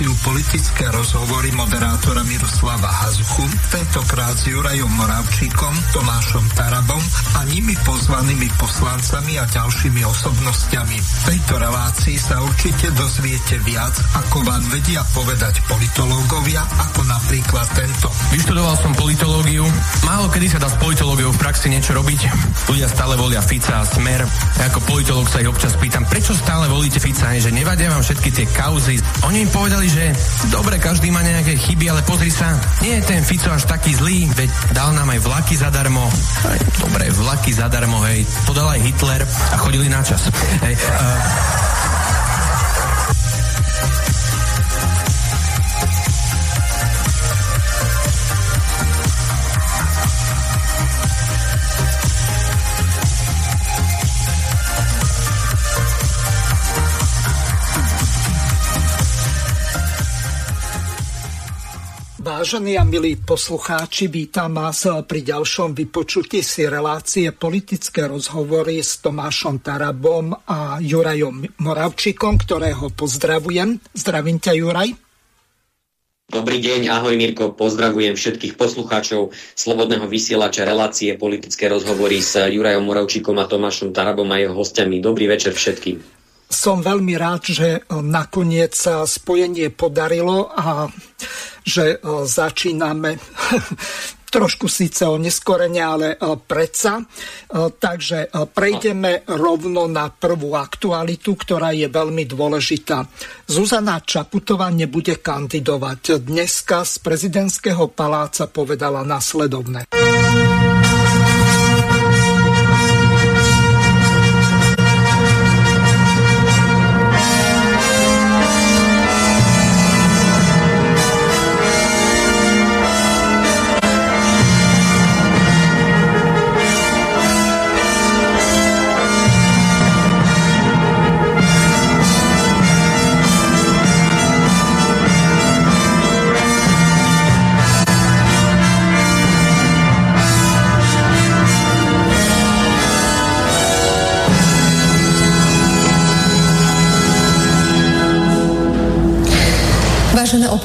reláciu politické rozhovory moderátora Miroslava Hazuchu, tentokrát s Jurajom Moravčíkom, Tomášom Tarabom a nimi pozvanými poslancami a ďalšími osobnostiami. V tejto relácii sa určite dozviete viac, ako vám vedia povedať politológovia, ako napríklad tento. Vyštudoval som politológiu. Málo kedy sa dá s politológiou v praxi niečo robiť. Ľudia stále volia Fica a Smer. Ja ako politológ sa ich občas pýtam, prečo stále volíte Fica, že nevadia vám všetky tie kauzy. Oni im povedali, že dobre, každý má nejaké chyby, ale pozri sa, nie je ten Fico až taký zlý, veď dal nám aj vlaky zadarmo. Aj, dobre, vlaky zadarmo, hej, to dal aj Hitler a chodili na čas. Hej, uh, Vážení a milí poslucháči, vítam vás pri ďalšom vypočutí si relácie politické rozhovory s Tomášom Tarabom a Jurajom Moravčíkom, ktorého pozdravujem. Zdravím ťa, Juraj. Dobrý deň, ahoj Mirko, pozdravujem všetkých poslucháčov Slobodného vysielača relácie politické rozhovory s Jurajom Moravčíkom a Tomášom Tarabom a jeho hostiami. Dobrý večer všetkým. Som veľmi rád, že nakoniec sa spojenie podarilo a že e, začíname trošku síce o neskorene, ale e, predsa. E, takže prejdeme rovno na prvú aktualitu, ktorá je veľmi dôležitá. Zuzana Čaputová nebude kandidovať. Dneska z prezidentského paláca povedala nasledovne.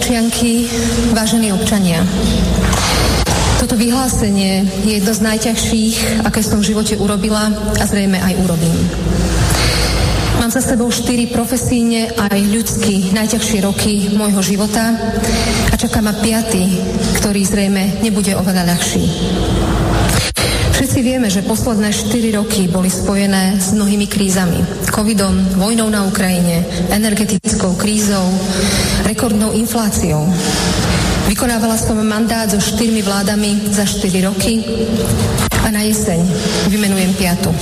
Občianky, vážení občania. Toto vyhlásenie je jedno z najťažších, aké som v živote urobila a zrejme aj urobím. Mám za sebou štyri profesíne aj ľudsky najťažšie roky môjho života a čaká ma piaty, ktorý zrejme nebude oveľa ľahší. Všetci vieme, že posledné 4 roky boli spojené s mnohými krízami. Covidom, vojnou na Ukrajine, energetickou krízou, rekordnou infláciou. Vykonávala som mandát so štyrmi vládami za 4 roky a na jeseň vymenujem piatu.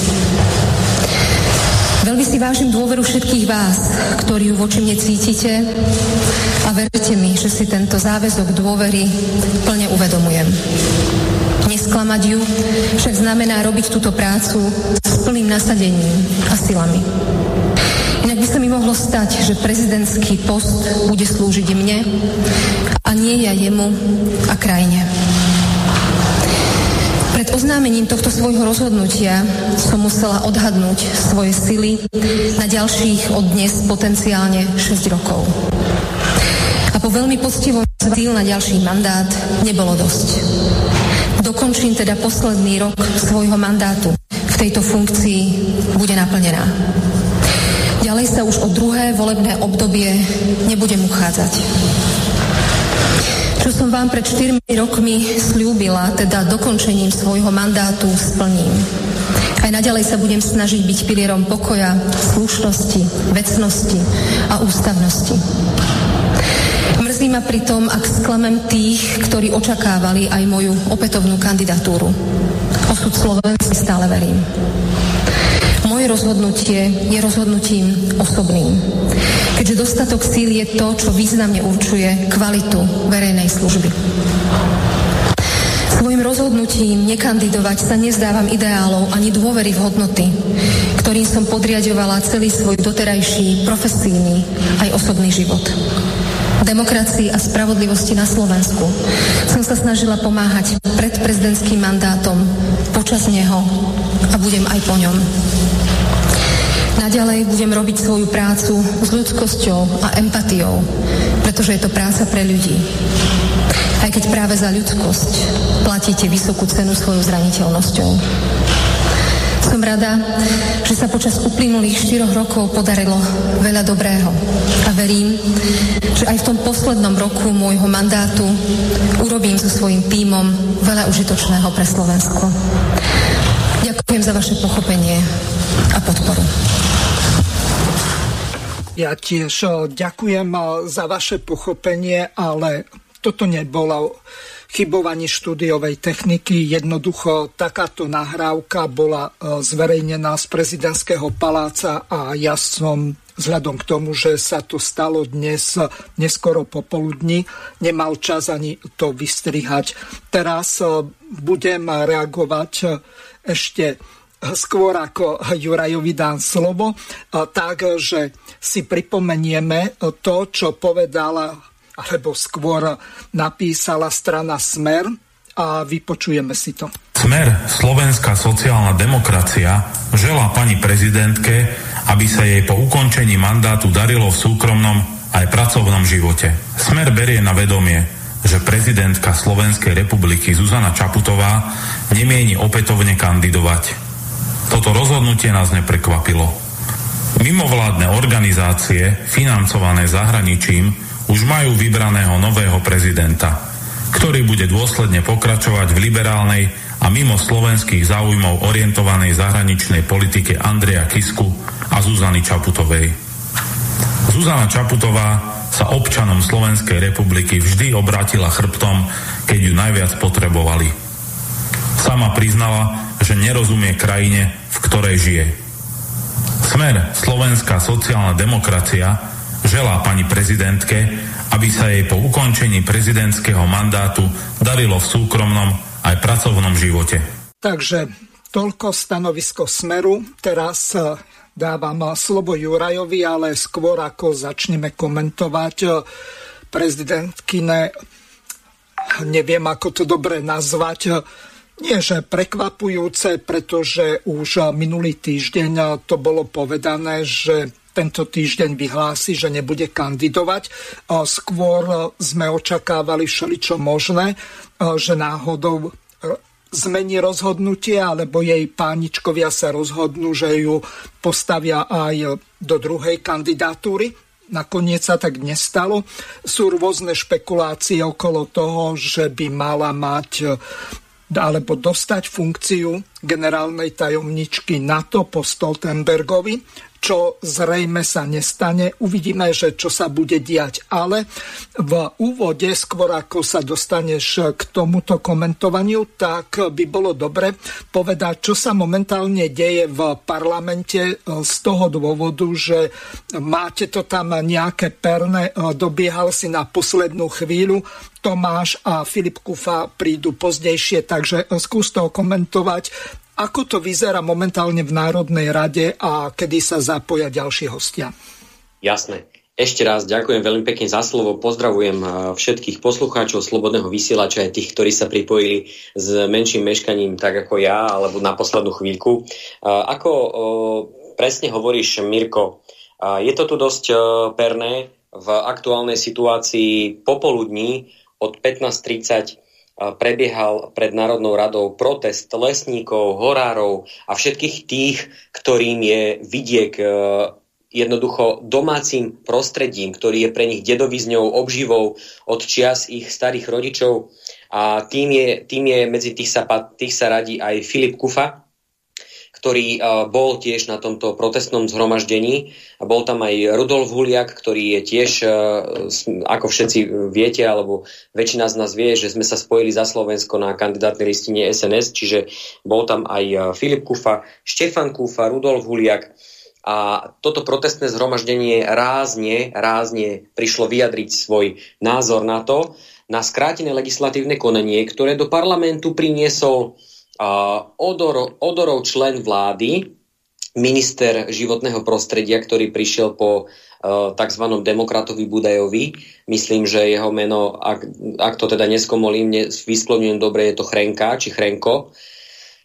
Veľmi si vážim dôveru všetkých vás, ktorí ju voči mne cítite a verte mi, že si tento záväzok dôvery plne uvedomujem. Nesklamať ju však znamená robiť túto prácu s plným nasadením a silami. Inak by sa mi mohlo stať, že prezidentský post bude slúžiť mne a nie ja jemu a krajine. Pred oznámením tohto svojho rozhodnutia som musela odhadnúť svoje sily na ďalších od dnes potenciálne 6 rokov. A po veľmi poctivom síl na ďalší mandát nebolo dosť. Dokončím teda posledný rok svojho mandátu. V tejto funkcii bude naplnená. Ďalej sa už o druhé volebné obdobie nebudem uchádzať. Čo som vám pred 4 rokmi slúbila, teda dokončením svojho mandátu splním. Aj naďalej sa budem snažiť byť pilierom pokoja, slušnosti, vecnosti a ústavnosti. Ma pritom, ak sklamem tých, ktorí očakávali aj moju opätovnú kandidatúru. Osud Slovenci stále verím. Moje rozhodnutie je rozhodnutím osobným. Keďže dostatok síl je to, čo významne určuje kvalitu verejnej služby. Svojim rozhodnutím nekandidovať sa nezdávam ideálov ani dôvery v hodnoty, ktorým som podriadovala celý svoj doterajší profesijný aj osobný život demokracii a spravodlivosti na Slovensku. Som sa snažila pomáhať pred prezidentským mandátom, počas neho a budem aj po ňom. Naďalej budem robiť svoju prácu s ľudskosťou a empatiou, pretože je to práca pre ľudí. Aj keď práve za ľudskosť platíte vysokú cenu svojou zraniteľnosťou. Som rada, že sa počas uplynulých štyroch rokov podarilo veľa dobrého. A verím, že aj v tom poslednom roku môjho mandátu urobím so svojím tímom veľa užitočného pre Slovensko. Ďakujem za vaše pochopenie a podporu. Ja tiež ďakujem za vaše pochopenie, ale toto nebolo chybovaní štúdiovej techniky. Jednoducho takáto nahrávka bola e, zverejnená z prezidentského paláca a ja som vzhľadom k tomu, že sa to stalo dnes neskoro popoludní, nemal čas ani to vystrihať. Teraz e, budem reagovať e, ešte skôr ako Jurajovi dám slovo, tak, že si pripomenieme to, čo povedala alebo skôr napísala strana Smer a vypočujeme si to. Smer, slovenská sociálna demokracia, želá pani prezidentke, aby sa jej po ukončení mandátu darilo v súkromnom aj pracovnom živote. Smer berie na vedomie, že prezidentka Slovenskej republiky Zuzana Čaputová nemieni opätovne kandidovať. Toto rozhodnutie nás neprekvapilo. Mimovládne organizácie, financované zahraničím, už majú vybraného nového prezidenta, ktorý bude dôsledne pokračovať v liberálnej a mimo slovenských záujmov orientovanej zahraničnej politike Andreja Kisku a Zuzany Čaputovej. Zuzana Čaputová sa občanom Slovenskej republiky vždy obrátila chrbtom, keď ju najviac potrebovali. Sama priznala, že nerozumie krajine, v ktorej žije. Smer Slovenská sociálna demokracia želá pani prezidentke, aby sa jej po ukončení prezidentského mandátu darilo v súkromnom aj pracovnom živote. Takže toľko stanovisko Smeru. Teraz e, dávam slovo Jurajovi, ale skôr ako začneme komentovať e, prezidentkine, neviem ako to dobre nazvať, nie že prekvapujúce, pretože už minulý týždeň to bolo povedané, že tento týždeň vyhlási, že nebude kandidovať. Skôr sme očakávali všeličo možné, že náhodou zmení rozhodnutie, alebo jej páničkovia sa rozhodnú, že ju postavia aj do druhej kandidatúry. Nakoniec sa tak nestalo. Sú rôzne špekulácie okolo toho, že by mala mať alebo dostať funkciu generálnej tajomničky NATO po Stoltenbergovi čo zrejme sa nestane. Uvidíme, že čo sa bude diať. Ale v úvode, skôr ako sa dostaneš k tomuto komentovaniu, tak by bolo dobre povedať, čo sa momentálne deje v parlamente z toho dôvodu, že máte to tam nejaké perné, dobiehal si na poslednú chvíľu, Tomáš a Filip Kufa prídu pozdejšie, takže skús to komentovať ako to vyzerá momentálne v Národnej rade a kedy sa zapoja ďalší hostia? Jasné. Ešte raz ďakujem veľmi pekne za slovo. Pozdravujem všetkých poslucháčov Slobodného vysielača aj tých, ktorí sa pripojili s menším meškaním, tak ako ja, alebo na poslednú chvíľku. Ako presne hovoríš, Mirko, je to tu dosť perné v aktuálnej situácii popoludní od 15.30 prebiehal pred Národnou radou protest lesníkov, horárov a všetkých tých, ktorým je vidiek e, jednoducho domácim prostredím, ktorý je pre nich dedovizňou, obživou od čias ich starých rodičov. A tým je, tým je medzi tých sa, tých sa radí aj Filip Kufa, ktorý bol tiež na tomto protestnom zhromaždení. A bol tam aj Rudolf Huliak, ktorý je tiež, ako všetci viete, alebo väčšina z nás vie, že sme sa spojili za Slovensko na kandidátnej listine SNS, čiže bol tam aj Filip Kufa, Štefan Kufa, Rudolf Huliak. A toto protestné zhromaždenie rázne, rázne prišlo vyjadriť svoj názor na to, na skrátené legislatívne konanie, ktoré do parlamentu priniesol Odor, Odorov člen vlády, minister životného prostredia, ktorý prišiel po uh, tzv. demokratovi Budajovi. Myslím, že jeho meno, ak, ak to teda neskomolím, vyslovňujem dobre, je to Chrenka či Chrenko,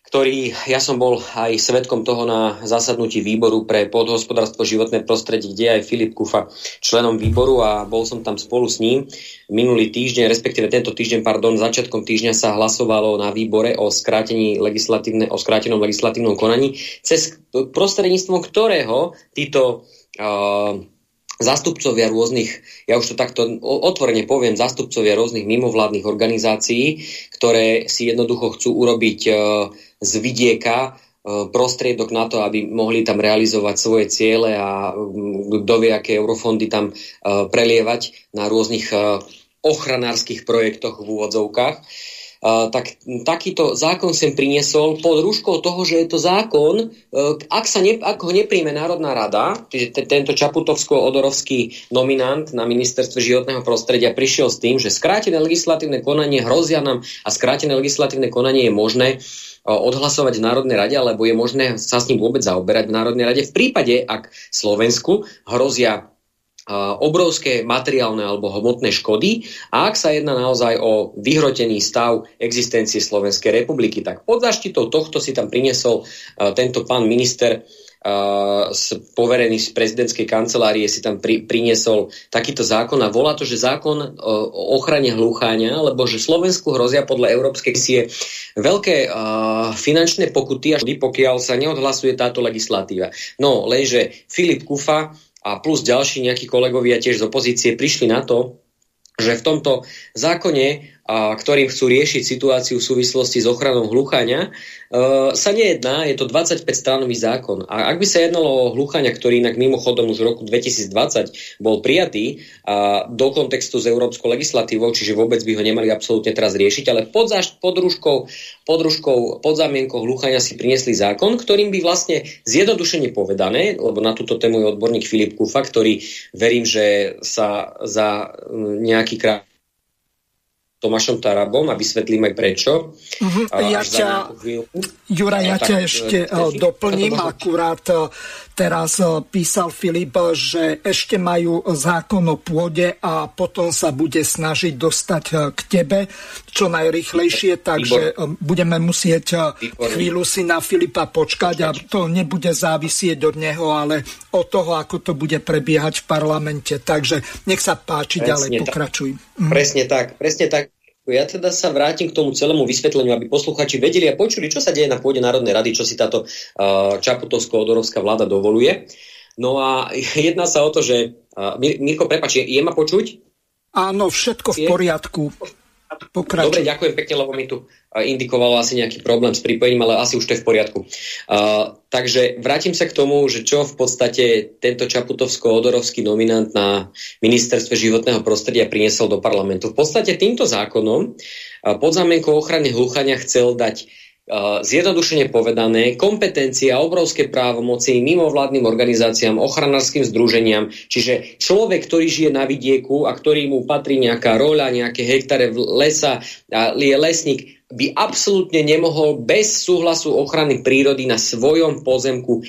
ktorý, ja som bol aj svetkom toho na zasadnutí výboru pre podhospodárstvo životné prostredie, kde aj Filip Kufa členom výboru a bol som tam spolu s ním. Minulý týždeň, respektíve tento týždeň, pardon, začiatkom týždňa sa hlasovalo na výbore o, skrátení legislatívne, o skrátenom legislatívnom konaní, cez prostredníctvom ktorého títo uh, zástupcovia rôznych, ja už to takto otvorene poviem, zástupcovia rôznych mimovládnych organizácií, ktoré si jednoducho chcú urobiť e, z vidieka e, prostriedok na to, aby mohli tam realizovať svoje ciele a kto vie, aké eurofondy tam e, prelievať na rôznych ochranárskych projektoch v úvodzovkách tak takýto zákon sem priniesol pod rúškou toho, že je to zákon, e, ak, sa ne, ak ho nepríjme Národná rada, čiže tento Čaputovsko-Odorovský nominant na ministerstve životného prostredia prišiel s tým, že skrátené legislatívne konanie hrozia nám a skrátené legislatívne konanie je možné e, odhlasovať v Národnej rade, alebo je možné sa s ním vôbec zaoberať v Národnej rade. V prípade, ak Slovensku hrozia obrovské materiálne alebo hmotné škody a ak sa jedná naozaj o vyhrotený stav existencie Slovenskej republiky, tak pod zaštitou tohto si tam priniesol tento pán minister poverený z prezidentskej kancelárie si tam pri, priniesol takýto zákon a volá to, že zákon o ochrane hlúchania, lebo že Slovensku hrozia podľa Európskej sie veľké uh, finančné pokuty, až pokiaľ sa neodhlasuje táto legislatíva. No, lenže Filip Kufa a plus ďalší nejakí kolegovia tiež z opozície prišli na to, že v tomto zákone ktorým chcú riešiť situáciu v súvislosti s ochranou hluchania, e, sa nejedná, je to 25-stranový zákon. A ak by sa jednalo o hluchania, ktorý inak mimochodom už v roku 2020 bol prijatý a do kontextu s európskou legislatívou, čiže vôbec by ho nemali absolútne teraz riešiť, ale pod, zaš- pod, rúškou, pod, rúškou, pod zámienkou hluchania si priniesli zákon, ktorým by vlastne zjednodušene povedané, lebo na túto tému je odborník Filip Kufa, ktorý verím, že sa za nejaký krát Tomášom Tarabom a vysvetlím aj prečo. Uh-huh. Ja ťa, Jura, ja ťa ešte uh, doplním. Akurát uh, teraz uh, písal Filip, že ešte majú zákon o pôde a potom sa bude snažiť dostať k tebe čo najrychlejšie, takže Výbor. budeme musieť Výbor. chvíľu si na Filipa počkať a to nebude závisieť od neho, ale od toho, ako to bude prebiehať v parlamente. Takže nech sa páči, Presne ďalej pokračuj. Mhm. Presne tak, presne tak. Ja teda sa vrátim k tomu celému vysvetleniu, aby posluchači vedeli a počuli, čo sa deje na pôde Národnej rady, čo si táto uh, Čaputovsko-Odorovská vláda dovoluje. No a jedná sa o to, že... Uh, Mirko, prepač, je, je ma počuť? Áno, všetko v poriadku. Pokračuj. Dobre, ďakujem pekne, lebo mi tu indikovalo asi nejaký problém s pripojením, ale asi už to je v poriadku. Uh, takže vrátim sa k tomu, že čo v podstate tento Čaputovsko-Odorovský nominant na ministerstve životného prostredia priniesol do parlamentu. V podstate týmto zákonom uh, pod zámienkou ochrany hluchania chcel dať zjednodušene povedané, kompetencie a obrovské právomoci mimovládnym organizáciám, ochranárskym združeniam, čiže človek, ktorý žije na vidieku a ktorý mu patrí nejaká roľa, nejaké hektare lesa, je lesník, by absolútne nemohol bez súhlasu ochrany prírody na svojom pozemku,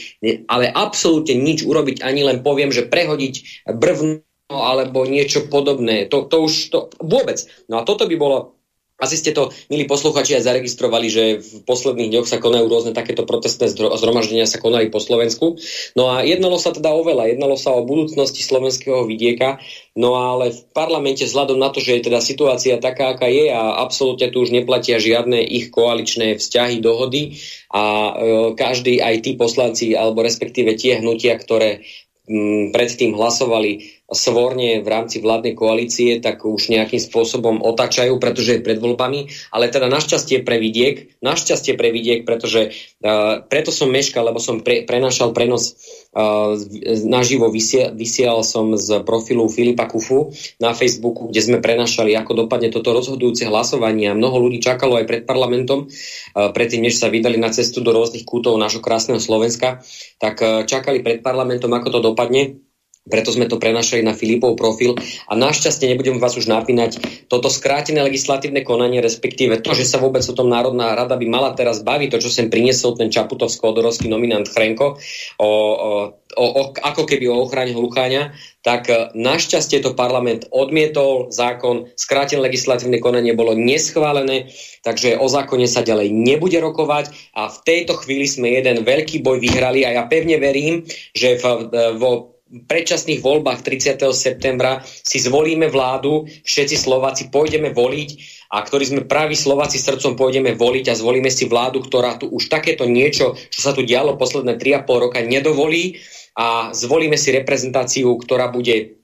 ale absolútne nič urobiť, ani len poviem, že prehodiť brvno alebo niečo podobné. To, to už to vôbec. No a toto by bolo asi ste to, milí posluchači, aj zaregistrovali, že v posledných dňoch sa konajú rôzne takéto protestné zhromaždenia sa konali po Slovensku. No a jednalo sa teda o veľa, jednalo sa o budúcnosti slovenského vidieka, no ale v parlamente vzhľadom na to, že je teda situácia taká, aká je a absolútne tu už neplatia žiadne ich koaličné vzťahy, dohody a e, každý, aj tí poslanci, alebo respektíve tie hnutia, ktoré m, predtým hlasovali svorne v rámci vládnej koalície, tak už nejakým spôsobom otáčajú, pretože je pred voľbami, ale teda našťastie pre vidiek, našťastie pre vidiek, pretože uh, preto som meškal, lebo som pre, prenašal prenos uh, naživo, vysiel, vysielal som z profilu Filipa Kufu na Facebooku, kde sme prenašali, ako dopadne toto rozhodujúce hlasovanie. A mnoho ľudí čakalo aj pred parlamentom, uh, predtým, než sa vydali na cestu do rôznych kútov nášho krásneho Slovenska, tak uh, čakali pred parlamentom, ako to dopadne preto sme to prenašali na Filipov profil a našťastie nebudem vás už napínať toto skrátené legislatívne konanie, respektíve to, že sa vôbec o tom Národná rada by mala teraz baviť, to, čo sem priniesol ten Čaputovsko-Odorovský nominant Chrenko, o, o, o, ako keby o ochrane hlucháňa, tak e, našťastie to parlament odmietol, zákon, skrátené legislatívne konanie bolo neschválené, takže o zákone sa ďalej nebude rokovať a v tejto chvíli sme jeden veľký boj vyhrali a ja pevne verím, že v, vo predčasných voľbách 30. septembra si zvolíme vládu, všetci Slováci pôjdeme voliť a ktorí sme praví Slováci srdcom pôjdeme voliť a zvolíme si vládu, ktorá tu už takéto niečo, čo sa tu dialo posledné 3,5 roka, nedovolí a zvolíme si reprezentáciu, ktorá bude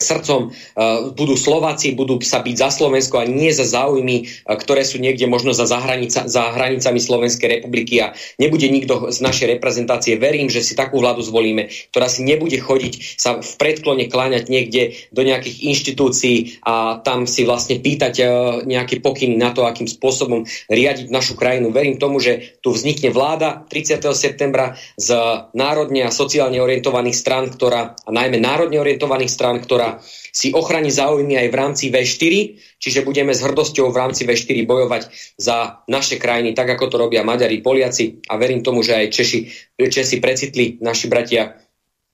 srdcom uh, budú Slováci, budú sa byť za Slovensko a nie za záujmy, uh, ktoré sú niekde možno za, zahranica, za hranicami Slovenskej republiky a nebude nikto z našej reprezentácie. Verím, že si takú vládu zvolíme, ktorá si nebude chodiť sa v predklone kláňať niekde do nejakých inštitúcií a tam si vlastne pýtať uh, nejaké pokyny na to, akým spôsobom riadiť našu krajinu. Verím tomu, že tu vznikne vláda 30. septembra z národne a sociálne orientovaných strán, ktorá, a najmä národne orientovaných strán, ktorá si ochrani záujmy aj v rámci V4, čiže budeme s hrdosťou v rámci V4 bojovať za naše krajiny, tak ako to robia Maďari, Poliaci. A verím tomu, že aj Češi, Česi precitli, naši bratia,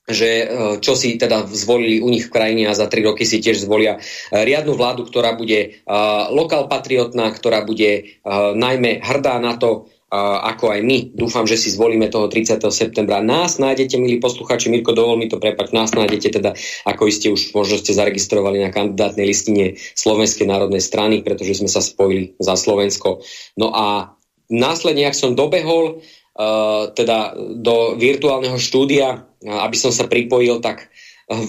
že e, čo si teda zvolili u nich v krajine a za tri roky si tiež zvolia e, riadnu vládu, ktorá bude uh, lokal patriotná, ktorá bude najmä hrdá na to, ako aj my. Dúfam, že si zvolíme toho 30. septembra. Nás nájdete, milí posluchači, Mirko, dovol mi to prepať, nás nájdete teda, ako iste už možno ste zaregistrovali na kandidátnej listine Slovenskej národnej strany, pretože sme sa spojili za Slovensko. No a následne, ak som dobehol uh, teda do virtuálneho štúdia, aby som sa pripojil, tak uh,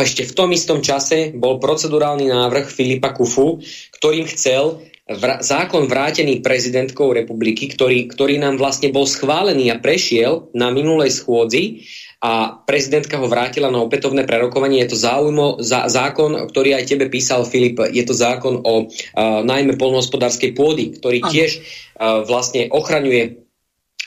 ešte v tom istom čase bol procedurálny návrh Filipa Kufu, ktorým chcel vr- zákon vrátený prezidentkou republiky, ktorý, ktorý nám vlastne bol schválený a prešiel na minulej schôdzi a prezidentka ho vrátila na opätovné prerokovanie. Je to záujmo, za, zákon, ktorý aj tebe písal Filip, je to zákon o uh, najmä polnohospodárskej pôdy, ktorý tiež uh, vlastne ochraňuje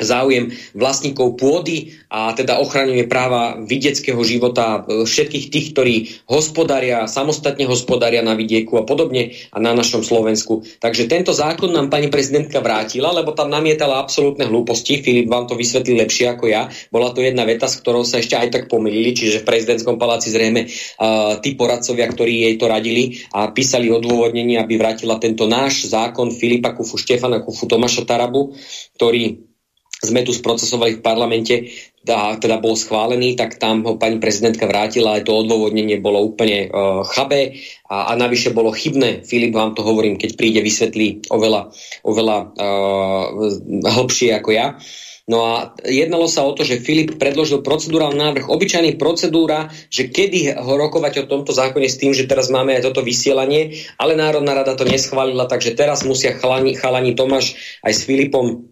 záujem vlastníkov pôdy a teda ochraňuje práva vidieckého života e, všetkých tých, ktorí hospodária, samostatne hospodária na vidieku a podobne a na našom Slovensku. Takže tento zákon nám pani prezidentka vrátila, lebo tam namietala absolútne hlúposti. Filip vám to vysvetlí lepšie ako ja. Bola to jedna veta, s ktorou sa ešte aj tak pomýlili, čiže v prezidentskom paláci zrejme uh, tí poradcovia, ktorí jej to radili a písali odôvodnenie, aby vrátila tento náš zákon Filipa Kufu, Štefana Kufu, Tomáša Tarabu, ktorý sme tu sprocesovali v parlamente, a teda bol schválený, tak tam ho pani prezidentka vrátila, aj to odôvodnenie bolo úplne uh, chabé a, a navyše bolo chybné. Filip vám to hovorím, keď príde, vysvetlí oveľa, oveľa uh, hlbšie ako ja. No a jednalo sa o to, že Filip predložil procedurálny návrh, obyčajný procedúra, že kedy ho rokovať o tomto zákone s tým, že teraz máme aj toto vysielanie, ale Národná rada to neschválila, takže teraz musia chalani, chalani Tomáš aj s Filipom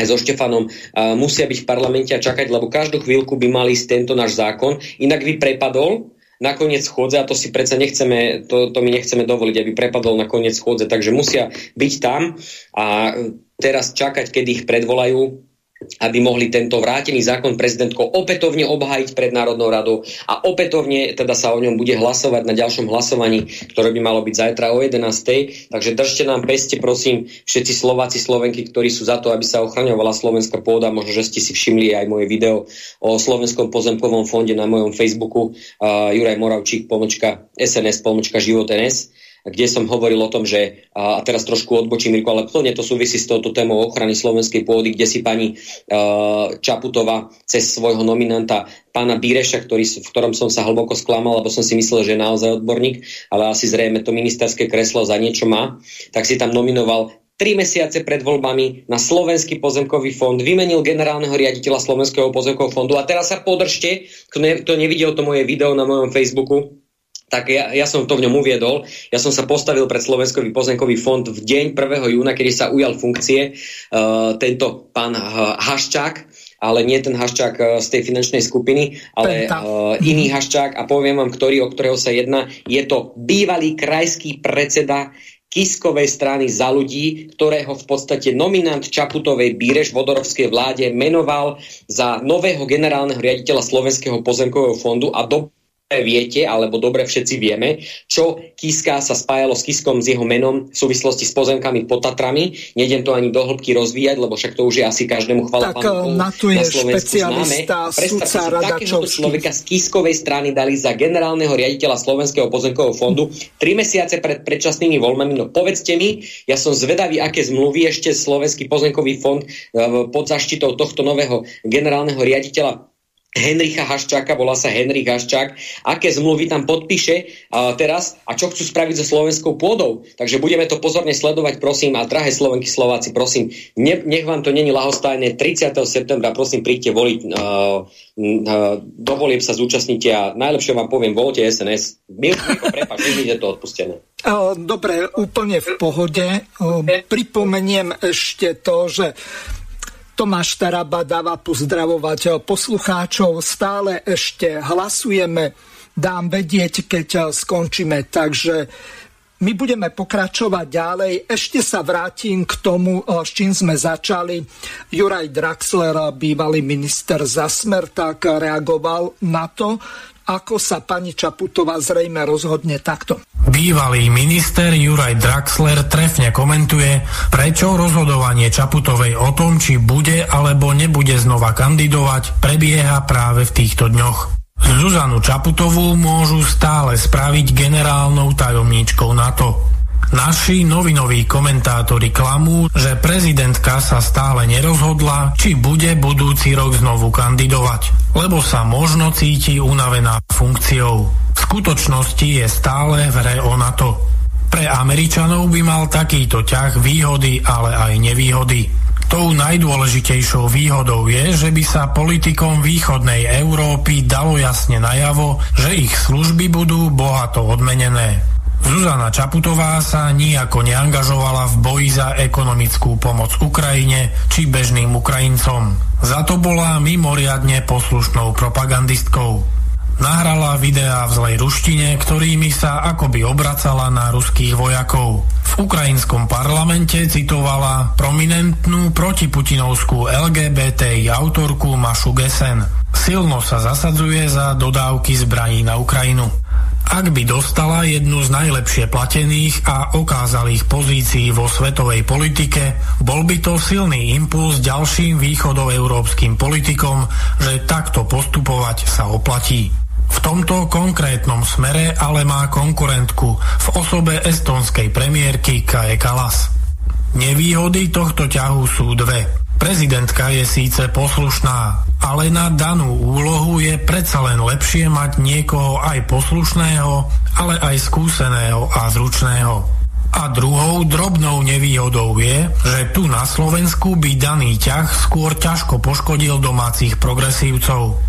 aj so Štefanom uh, musia byť v parlamente a čakať, lebo každú chvíľku by mali ísť tento náš zákon, inak by prepadol nakoniec schôdze a to si predsa nechceme, to, to my nechceme dovoliť, aby prepadol na koniec schôdze, takže musia byť tam a teraz čakať, kedy ich predvolajú aby mohli tento vrátený zákon prezidentko opätovne obhájiť pred Národnou radou a opätovne teda sa o ňom bude hlasovať na ďalšom hlasovaní, ktoré by malo byť zajtra o 11. Takže držte nám peste, prosím, všetci Slováci, Slovenky, ktorí sú za to, aby sa ochraňovala slovenská pôda. Možno, že ste si všimli aj moje video o Slovenskom pozemkovom fonde na mojom Facebooku uh, Juraj Moravčík, pomočka SNS, pomočka Život NS kde som hovoril o tom, že, a teraz trošku odbočím, ale plne to súvisí s touto témou ochrany slovenskej pôdy, kde si pani uh, Čaputová cez svojho nominanta pána Bíreša, ktorý, v ktorom som sa hlboko sklamal, lebo som si myslel, že je naozaj odborník, ale asi zrejme to ministerské kreslo za niečo má, tak si tam nominoval tri mesiace pred voľbami na Slovenský pozemkový fond, vymenil generálneho riaditeľa Slovenského pozemkového fondu a teraz sa podržte, kto, ne, kto nevidel to moje video na mojom Facebooku, tak ja, ja som to v ňom uviedol. Ja som sa postavil pred Slovenskový pozemkový fond v deň 1. júna, kedy sa ujal funkcie uh, tento pán uh, Haščák, ale nie ten Haščák uh, z tej finančnej skupiny, ale uh, iný Haščák a poviem vám, ktorý, o ktorého sa jedná. Je to bývalý krajský predseda Kiskovej strany za ľudí, ktorého v podstate nominant Čaputovej Bíreš v Odorovskej vláde menoval za nového generálneho riaditeľa Slovenského pozemkového fondu a do viete, alebo dobre všetci vieme, čo Kiska sa spájalo s Kiskom s jeho menom v súvislosti s pozemkami pod Tatrami. Nedem to ani do hĺbky rozvíjať, lebo však to už je asi každému chvala tak, pánu na, to je na Slovensku známe. Predstavte si, takéhoto človeka z Kiskovej strany dali za generálneho riaditeľa Slovenského pozemkového fondu tri mesiace pred predčasnými voľbami. No povedzte mi, ja som zvedavý, aké zmluvy ešte Slovenský pozemkový fond eh, pod zaštitou tohto nového generálneho riaditeľa Henricha Haščáka, volá sa Henrich Haščák, aké zmluvy tam podpíše uh, teraz a čo chcú spraviť so slovenskou pôdou. Takže budeme to pozorne sledovať, prosím, a drahé Slovenky, Slováci, prosím, ne, nech vám to není lahostajné, 30. septembra, prosím, príďte voliť, uh, uh, do sa zúčastnite a najlepšie vám poviem, volte SNS. Milko, prepáč, je to odpustené. Dobre, úplne v pohode. Pripomeniem ešte to, že Tomáš Taraba dáva pozdravovať poslucháčov. Stále ešte hlasujeme. Dám vedieť, keď skončíme. Takže my budeme pokračovať ďalej. Ešte sa vrátim k tomu, s čím sme začali. Juraj Draxler, bývalý minister za smer, tak reagoval na to, ako sa pani Čaputová zrejme rozhodne takto. Bývalý minister Juraj Draxler trefne komentuje, prečo rozhodovanie Čaputovej o tom, či bude alebo nebude znova kandidovať, prebieha práve v týchto dňoch. Zuzanu Čaputovú môžu stále spraviť generálnou tajomníčkou NATO. Naši novinoví komentátori klamú, že prezidentka sa stále nerozhodla, či bude budúci rok znovu kandidovať, lebo sa možno cíti unavená funkciou. V skutočnosti je stále v hre o NATO. Pre Američanov by mal takýto ťah výhody, ale aj nevýhody. Tou najdôležitejšou výhodou je, že by sa politikom východnej Európy dalo jasne najavo, že ich služby budú bohato odmenené. Zuzana Čaputová sa nijako neangažovala v boji za ekonomickú pomoc Ukrajine či bežným Ukrajincom. Za to bola mimoriadne poslušnou propagandistkou. Nahrala videá v zlej ruštine, ktorými sa akoby obracala na ruských vojakov. V ukrajinskom parlamente citovala prominentnú protiputinovskú LGBTI autorku Mašu Gesen. Silno sa zasadzuje za dodávky zbraní na Ukrajinu. Ak by dostala jednu z najlepšie platených a okázalých pozícií vo svetovej politike, bol by to silný impuls ďalším východoeurópskym politikom, že takto postupovať sa oplatí. V tomto konkrétnom smere ale má konkurentku v osobe estonskej premiérky Kae Kalas. Nevýhody tohto ťahu sú dve. Prezidentka je síce poslušná, ale na danú úlohu je predsa len lepšie mať niekoho aj poslušného, ale aj skúseného a zručného. A druhou drobnou nevýhodou je, že tu na Slovensku by daný ťah skôr ťažko poškodil domácich progresívcov.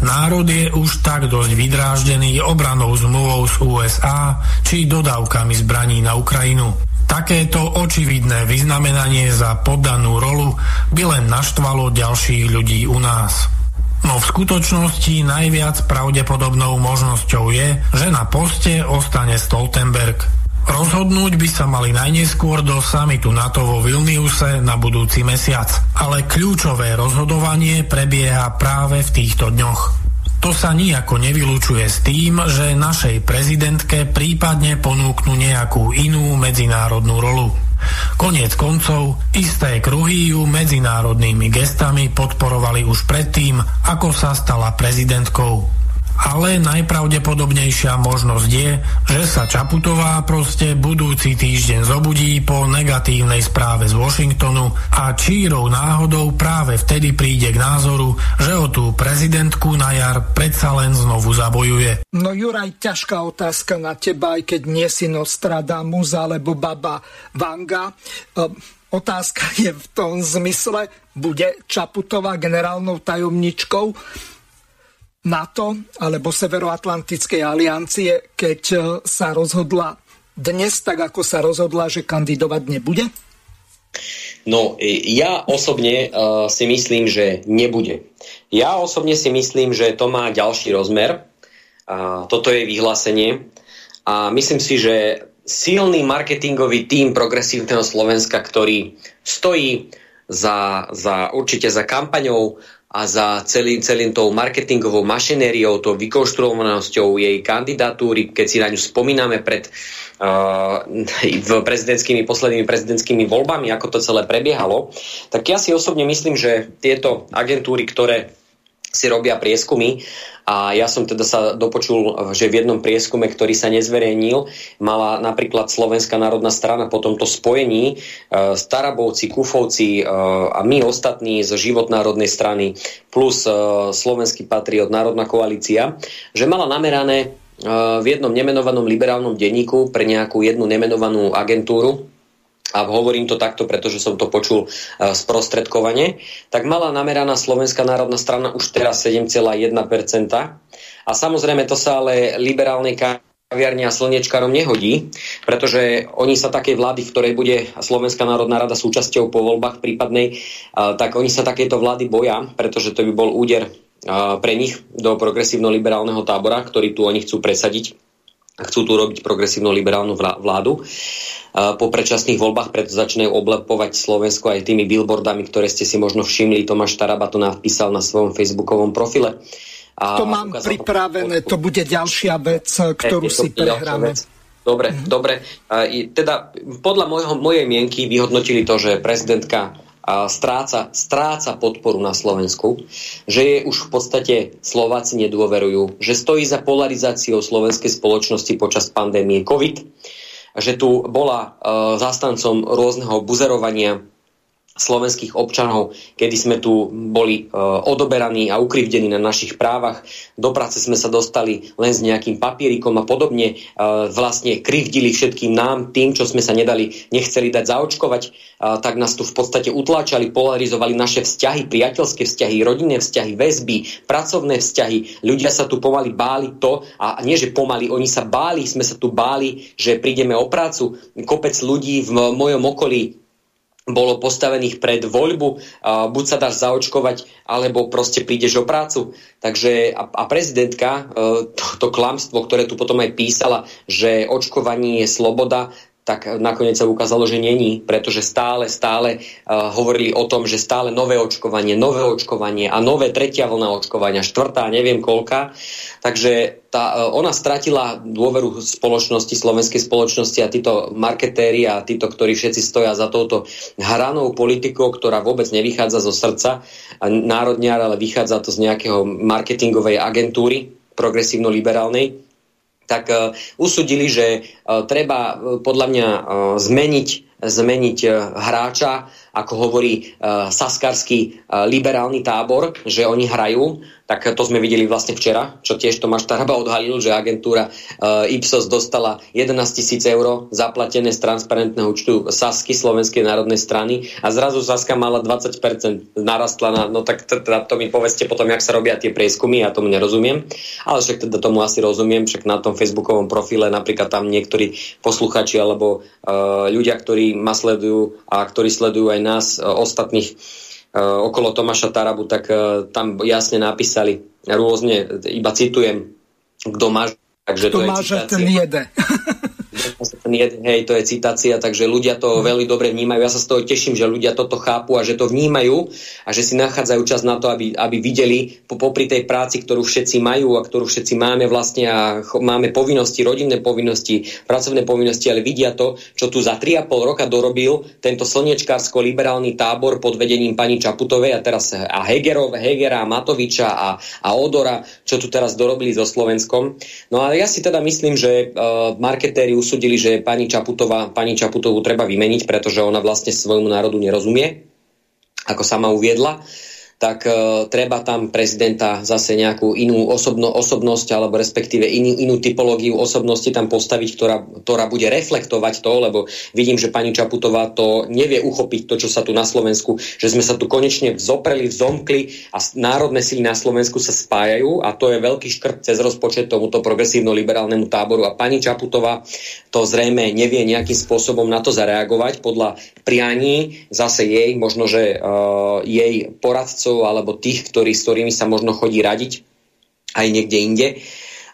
Národ je už tak dosť vydráždený obranou zmluvou z USA či dodávkami zbraní na Ukrajinu. Takéto očividné vyznamenanie za poddanú rolu by len naštvalo ďalších ľudí u nás. No v skutočnosti najviac pravdepodobnou možnosťou je, že na poste ostane Stoltenberg. Rozhodnúť by sa mali najneskôr do samitu NATO vo Vilniuse na budúci mesiac, ale kľúčové rozhodovanie prebieha práve v týchto dňoch. To sa nijako nevylučuje s tým, že našej prezidentke prípadne ponúknu nejakú inú medzinárodnú rolu. Koniec koncov, isté kruhy ju medzinárodnými gestami podporovali už predtým, ako sa stala prezidentkou. Ale najpravdepodobnejšia možnosť je, že sa Čaputová proste budúci týždeň zobudí po negatívnej správe z Washingtonu a čírou náhodou práve vtedy príde k názoru, že o tú prezidentku na jar predsa len znovu zabojuje. No Juraj, ťažká otázka na teba, aj keď nie si Nostradamus alebo baba Vanga. Ehm, otázka je v tom zmysle, bude Čaputová generálnou tajomničkou NATO alebo Severoatlantickej aliancie, keď e, sa rozhodla dnes tak, ako sa rozhodla, že kandidovať nebude? No, ja osobne uh, si myslím, že nebude. Ja osobne si myslím, že to má ďalší rozmer. Uh, toto je vyhlásenie. A myslím si, že silný marketingový tím progresívneho Slovenska, ktorý stojí za, za určite za kampaňou a za celým, celým tou marketingovou mašinériou, tou vykonštruovanosťou jej kandidatúry, keď si na ňu spomíname pred uh, prezidentskými, poslednými prezidentskými voľbami, ako to celé prebiehalo, tak ja si osobne myslím, že tieto agentúry, ktoré si robia prieskumy. A ja som teda sa dopočul, že v jednom prieskume, ktorý sa nezverejnil, mala napríklad Slovenská národná strana po tomto spojení e, Starabovci, Kufovci e, a my ostatní z Život národnej strany plus e, Slovenský patriot, Národná koalícia, že mala namerané e, v jednom nemenovanom liberálnom denníku pre nejakú jednu nemenovanú agentúru a hovorím to takto, pretože som to počul uh, sprostredkovane, tak mala nameraná Slovenská národná strana už teraz 7,1%. A samozrejme to sa ale liberálnej kaviarni a slnečkárom nehodí, pretože oni sa takej vlády, v ktorej bude Slovenská národná rada súčasťou po voľbách prípadnej, uh, tak oni sa takéto vlády boja, pretože to by bol úder uh, pre nich do progresívno-liberálneho tábora, ktorý tu oni chcú presadiť chcú tu robiť progresívno-liberálnu vládu po predčasných voľbách, preto začínajú oblepovať Slovensko aj tými billboardami, ktoré ste si možno všimli. Tomáš Taraba to napísal na svojom facebookovom profile. A to mám pripravené, to bude ďalšia vec, ktorú si prehráme. Dobre, mm-hmm. dobre. Teda podľa mojho, mojej mienky vyhodnotili to, že prezidentka stráca, stráca podporu na Slovensku, že je už v podstate Slováci nedôverujú, že stojí za polarizáciou slovenskej spoločnosti počas pandémie COVID, že tu bola uh, zastancom rôzneho buzerovania slovenských občanov, kedy sme tu boli e, odoberaní a ukrivdení na našich právach. Do práce sme sa dostali len s nejakým papierikom a podobne. E, vlastne krivdili všetkým nám, tým, čo sme sa nedali, nechceli dať zaočkovať, e, tak nás tu v podstate utláčali, polarizovali naše vzťahy, priateľské vzťahy, rodinné vzťahy, väzby, pracovné vzťahy. Ľudia sa tu pomaly báli to, a nie že pomaly, oni sa báli, sme sa tu báli, že prídeme o prácu. Kopec ľudí v mojom okolí bolo postavených pred voľbu, buď sa dáš zaočkovať, alebo proste prídeš o prácu. Takže a, a prezidentka, e, to, to klamstvo, ktoré tu potom aj písala, že očkovanie je sloboda, tak nakoniec sa ukázalo, že není, pretože stále, stále uh, hovorili o tom, že stále nové očkovanie, nové očkovanie a nové tretia vlna očkovania, štvrtá, neviem koľka. Takže tá, uh, ona stratila dôveru spoločnosti, slovenskej spoločnosti a títo marketéri a títo, ktorí všetci stoja za touto hranou politikou, ktorá vôbec nevychádza zo srdca národňar, ale vychádza to z nejakého marketingovej agentúry progresívno-liberálnej tak uh, usudili, že uh, treba uh, podľa mňa zmeniť, zmeniť hráča, ako hovorí uh, saskarský liberálny tábor, že oni hrajú tak to sme videli vlastne včera, čo tiež Tomáš Taraba odhalil, že agentúra uh, Ipsos dostala 11 tisíc eur zaplatené z transparentného účtu Sasky Slovenskej národnej strany. A zrazu Saska mala 20% narastla na, no tak teda to mi povedzte potom, jak sa robia tie prieskumy, ja tomu nerozumiem, ale však teda tomu asi rozumiem, však na tom facebookovom profile napríklad tam niektorí posluchači alebo uh, ľudia, ktorí ma sledujú a ktorí sledujú aj nás, uh, ostatných Eh, okolo Tomáša Tarabu, tak eh, tam jasne napísali rôzne, iba citujem, kto má, takže kto to je ten jede. hej, to je citácia, takže ľudia to veľmi dobre vnímajú. Ja sa z toho teším, že ľudia toto chápu a že to vnímajú a že si nachádzajú čas na to, aby, aby videli popri tej práci, ktorú všetci majú a ktorú všetci máme vlastne a máme povinnosti, rodinné povinnosti, pracovné povinnosti, ale vidia to, čo tu za 3,5 roka dorobil tento slnečkársko-liberálny tábor pod vedením pani Čaputovej a teraz a Hegerov, Hegera, Matoviča a, a Odora, čo tu teraz dorobili so Slovenskom. No ale ja si teda myslím, že uh, marketéri usudili, že pani, Čaputová, pani Čaputovú treba vymeniť, pretože ona vlastne svojmu národu nerozumie, ako sama uviedla tak uh, treba tam prezidenta zase nejakú inú osobno, osobnosť alebo respektíve inú, inú typológiu osobnosti tam postaviť, ktorá, ktorá bude reflektovať to, lebo vidím, že pani Čaputová to nevie uchopiť to, čo sa tu na Slovensku, že sme sa tu konečne vzopreli, vzomkli a národné sily na Slovensku sa spájajú a to je veľký škrt cez rozpočet tomuto progresívno-liberálnemu táboru. A pani Čaputová to zrejme nevie nejakým spôsobom na to zareagovať podľa prianí. Zase jej, možno, že uh, jej poradcov poradcov alebo tých, ktorí, s ktorými sa možno chodí radiť aj niekde inde.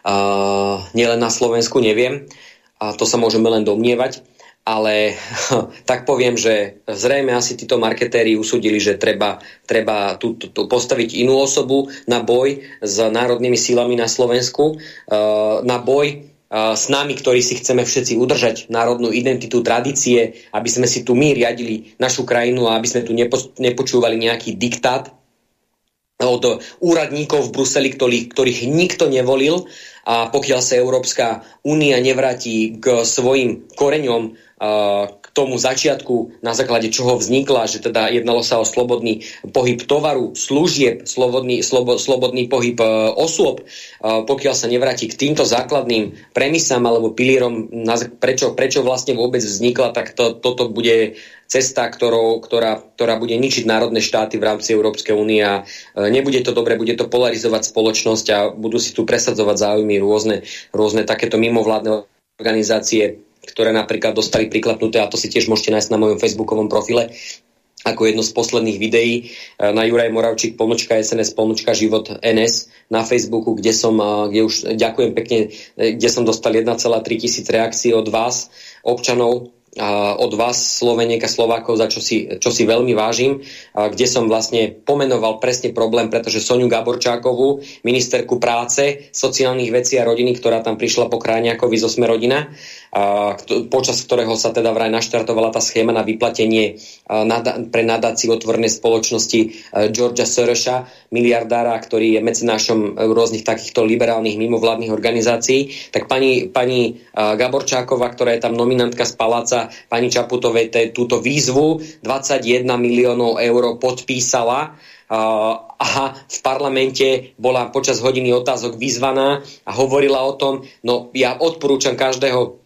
Uh, nielen na Slovensku, neviem. A to sa môžeme len domnievať. ale tak poviem, že zrejme asi títo marketéri usúdili, že treba, treba tu, tu, tu postaviť inú osobu na boj s národnými sílami na Slovensku, uh, na boj s nami, ktorí si chceme všetci udržať národnú identitu, tradície, aby sme si tu my riadili našu krajinu a aby sme tu nepo, nepočúvali nejaký diktát od úradníkov v Bruseli, ktorých, ktorých nikto nevolil. A pokiaľ sa Európska únia nevráti k svojim koreňom k tomu začiatku, na základe čoho vznikla, že teda jednalo sa o slobodný pohyb tovaru, služieb, slobodný, slobo, slobodný pohyb e, osôb, e, pokiaľ sa nevráti k týmto základným premisám alebo pilierom, prečo, prečo vlastne vôbec vznikla, tak to, toto bude cesta, ktorou, ktorá, ktorá bude ničiť národné štáty v rámci Európskej únie a e, nebude to dobre, bude to polarizovať spoločnosť a budú si tu presadzovať záujmy rôzne, rôzne takéto mimovládne organizácie ktoré napríklad dostali priklepnuté, a to si tiež môžete nájsť na mojom facebookovom profile, ako jedno z posledných videí e, na Juraj Moravčík, pomočka SNS, pomočka život NS na Facebooku, kde som, e, kde už ďakujem pekne, kde som dostal 1,3 tisíc reakcií od vás, občanov, od vás, Sloveniek a Slovákov, za čo si, čo si veľmi vážim, kde som vlastne pomenoval presne problém, pretože Soniu Gaborčákovú, ministerku práce, sociálnych vecí a rodiny, ktorá tam prišla po Kráňakovi zo Sme rodina, počas ktorého sa teda vraj naštartovala tá schéma na vyplatenie pre nadáciu otvornej spoločnosti Georgia Sorosa, miliardára, ktorý je mecenášom rôznych takýchto liberálnych mimovládnych organizácií, tak pani, pani Gaborčáková, ktorá je tam nominantka z Paláca, pani Čaputovej túto výzvu 21 miliónov eur podpísala a v parlamente bola počas hodiny otázok vyzvaná a hovorila o tom, no ja odporúčam každého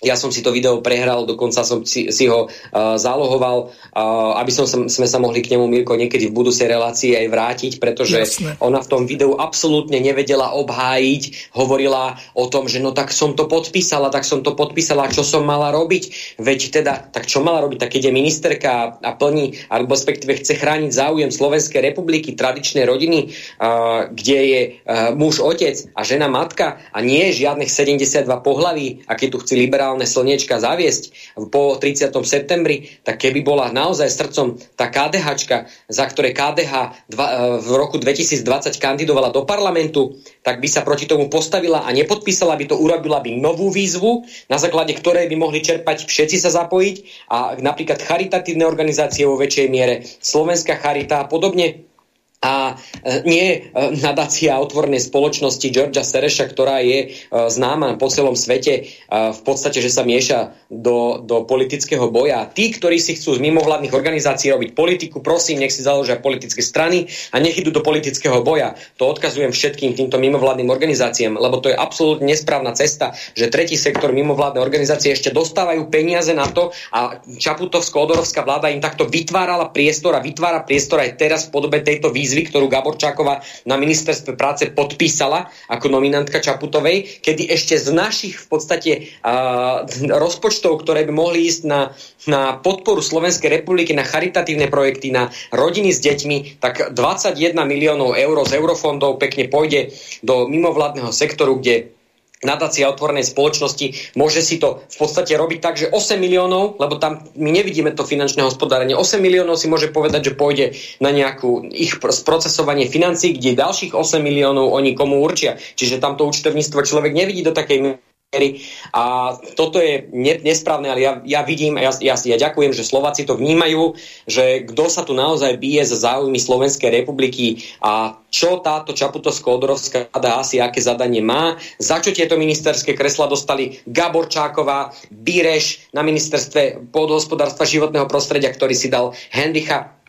ja som si to video prehral, dokonca som si, si ho uh, zálohoval, uh, aby som, sme sa mohli k nemu, Mirko, niekedy v budúcej relácii aj vrátiť, pretože Jasne. ona v tom videu absolútne nevedela obhájiť, hovorila o tom, že no tak som to podpísala, tak som to podpísala, čo som mala robiť, veď teda, tak čo mala robiť, tak keď je ministerka a plní, alebo respektíve chce chrániť záujem Slovenskej republiky, tradičnej rodiny, uh, kde je uh, muž, otec a žena, matka a nie žiadnych 72 pohlaví, aké tu chci liberálne reálne slniečka zaviesť po 30. septembri, tak keby bola naozaj srdcom tá KDH, za ktoré KDH e, v roku 2020 kandidovala do parlamentu, tak by sa proti tomu postavila a nepodpísala by to, urobila by novú výzvu, na základe ktorej by mohli čerpať všetci sa zapojiť a napríklad charitatívne organizácie vo väčšej miere, Slovenská charita a podobne a e, nie e, nadácia otvornej spoločnosti Georgia Sereša, ktorá je e, známa po celom svete v podstate, že sa mieša do, do politického boja. Tí, ktorí si chcú z mimovládnych organizácií robiť politiku, prosím, nech si založia politické strany a nech idú do politického boja. To odkazujem všetkým týmto mimovládnym organizáciám, lebo to je absolútne nesprávna cesta, že tretí sektor mimovládne organizácie ešte dostávajú peniaze na to a Čaputovsko-Odorovská vláda im takto vytvárala priestor a vytvára priestor aj teraz v podobe tejto výzvy výzvy, ktorú Gaborčáková na ministerstve práce podpísala ako nominantka Čaputovej, kedy ešte z našich v podstate uh, rozpočtov, ktoré by mohli ísť na, na podporu Slovenskej republiky, na charitatívne projekty, na rodiny s deťmi, tak 21 miliónov eur z eurofondov pekne pôjde do mimovládneho sektoru, kde nadácia otvorenej spoločnosti môže si to v podstate robiť tak, že 8 miliónov, lebo tam my nevidíme to finančné hospodárenie, 8 miliónov si môže povedať, že pôjde na nejakú ich sprocesovanie financí, kde ďalších 8 miliónov oni komu určia. Čiže tamto účtovníctvo človek nevidí do takej a toto je nesprávne, ale ja, ja vidím, ja, ja, ja ďakujem, že Slováci to vnímajú, že kto sa tu naozaj bije za záujmy Slovenskej republiky a čo táto Čaputovsko-Odorovská rada asi aké zadanie má, za čo tieto ministerské kresla dostali Gaborčáková, Bíreš na ministerstve pôdohospodárstva životného prostredia, ktorý si dal Hendricha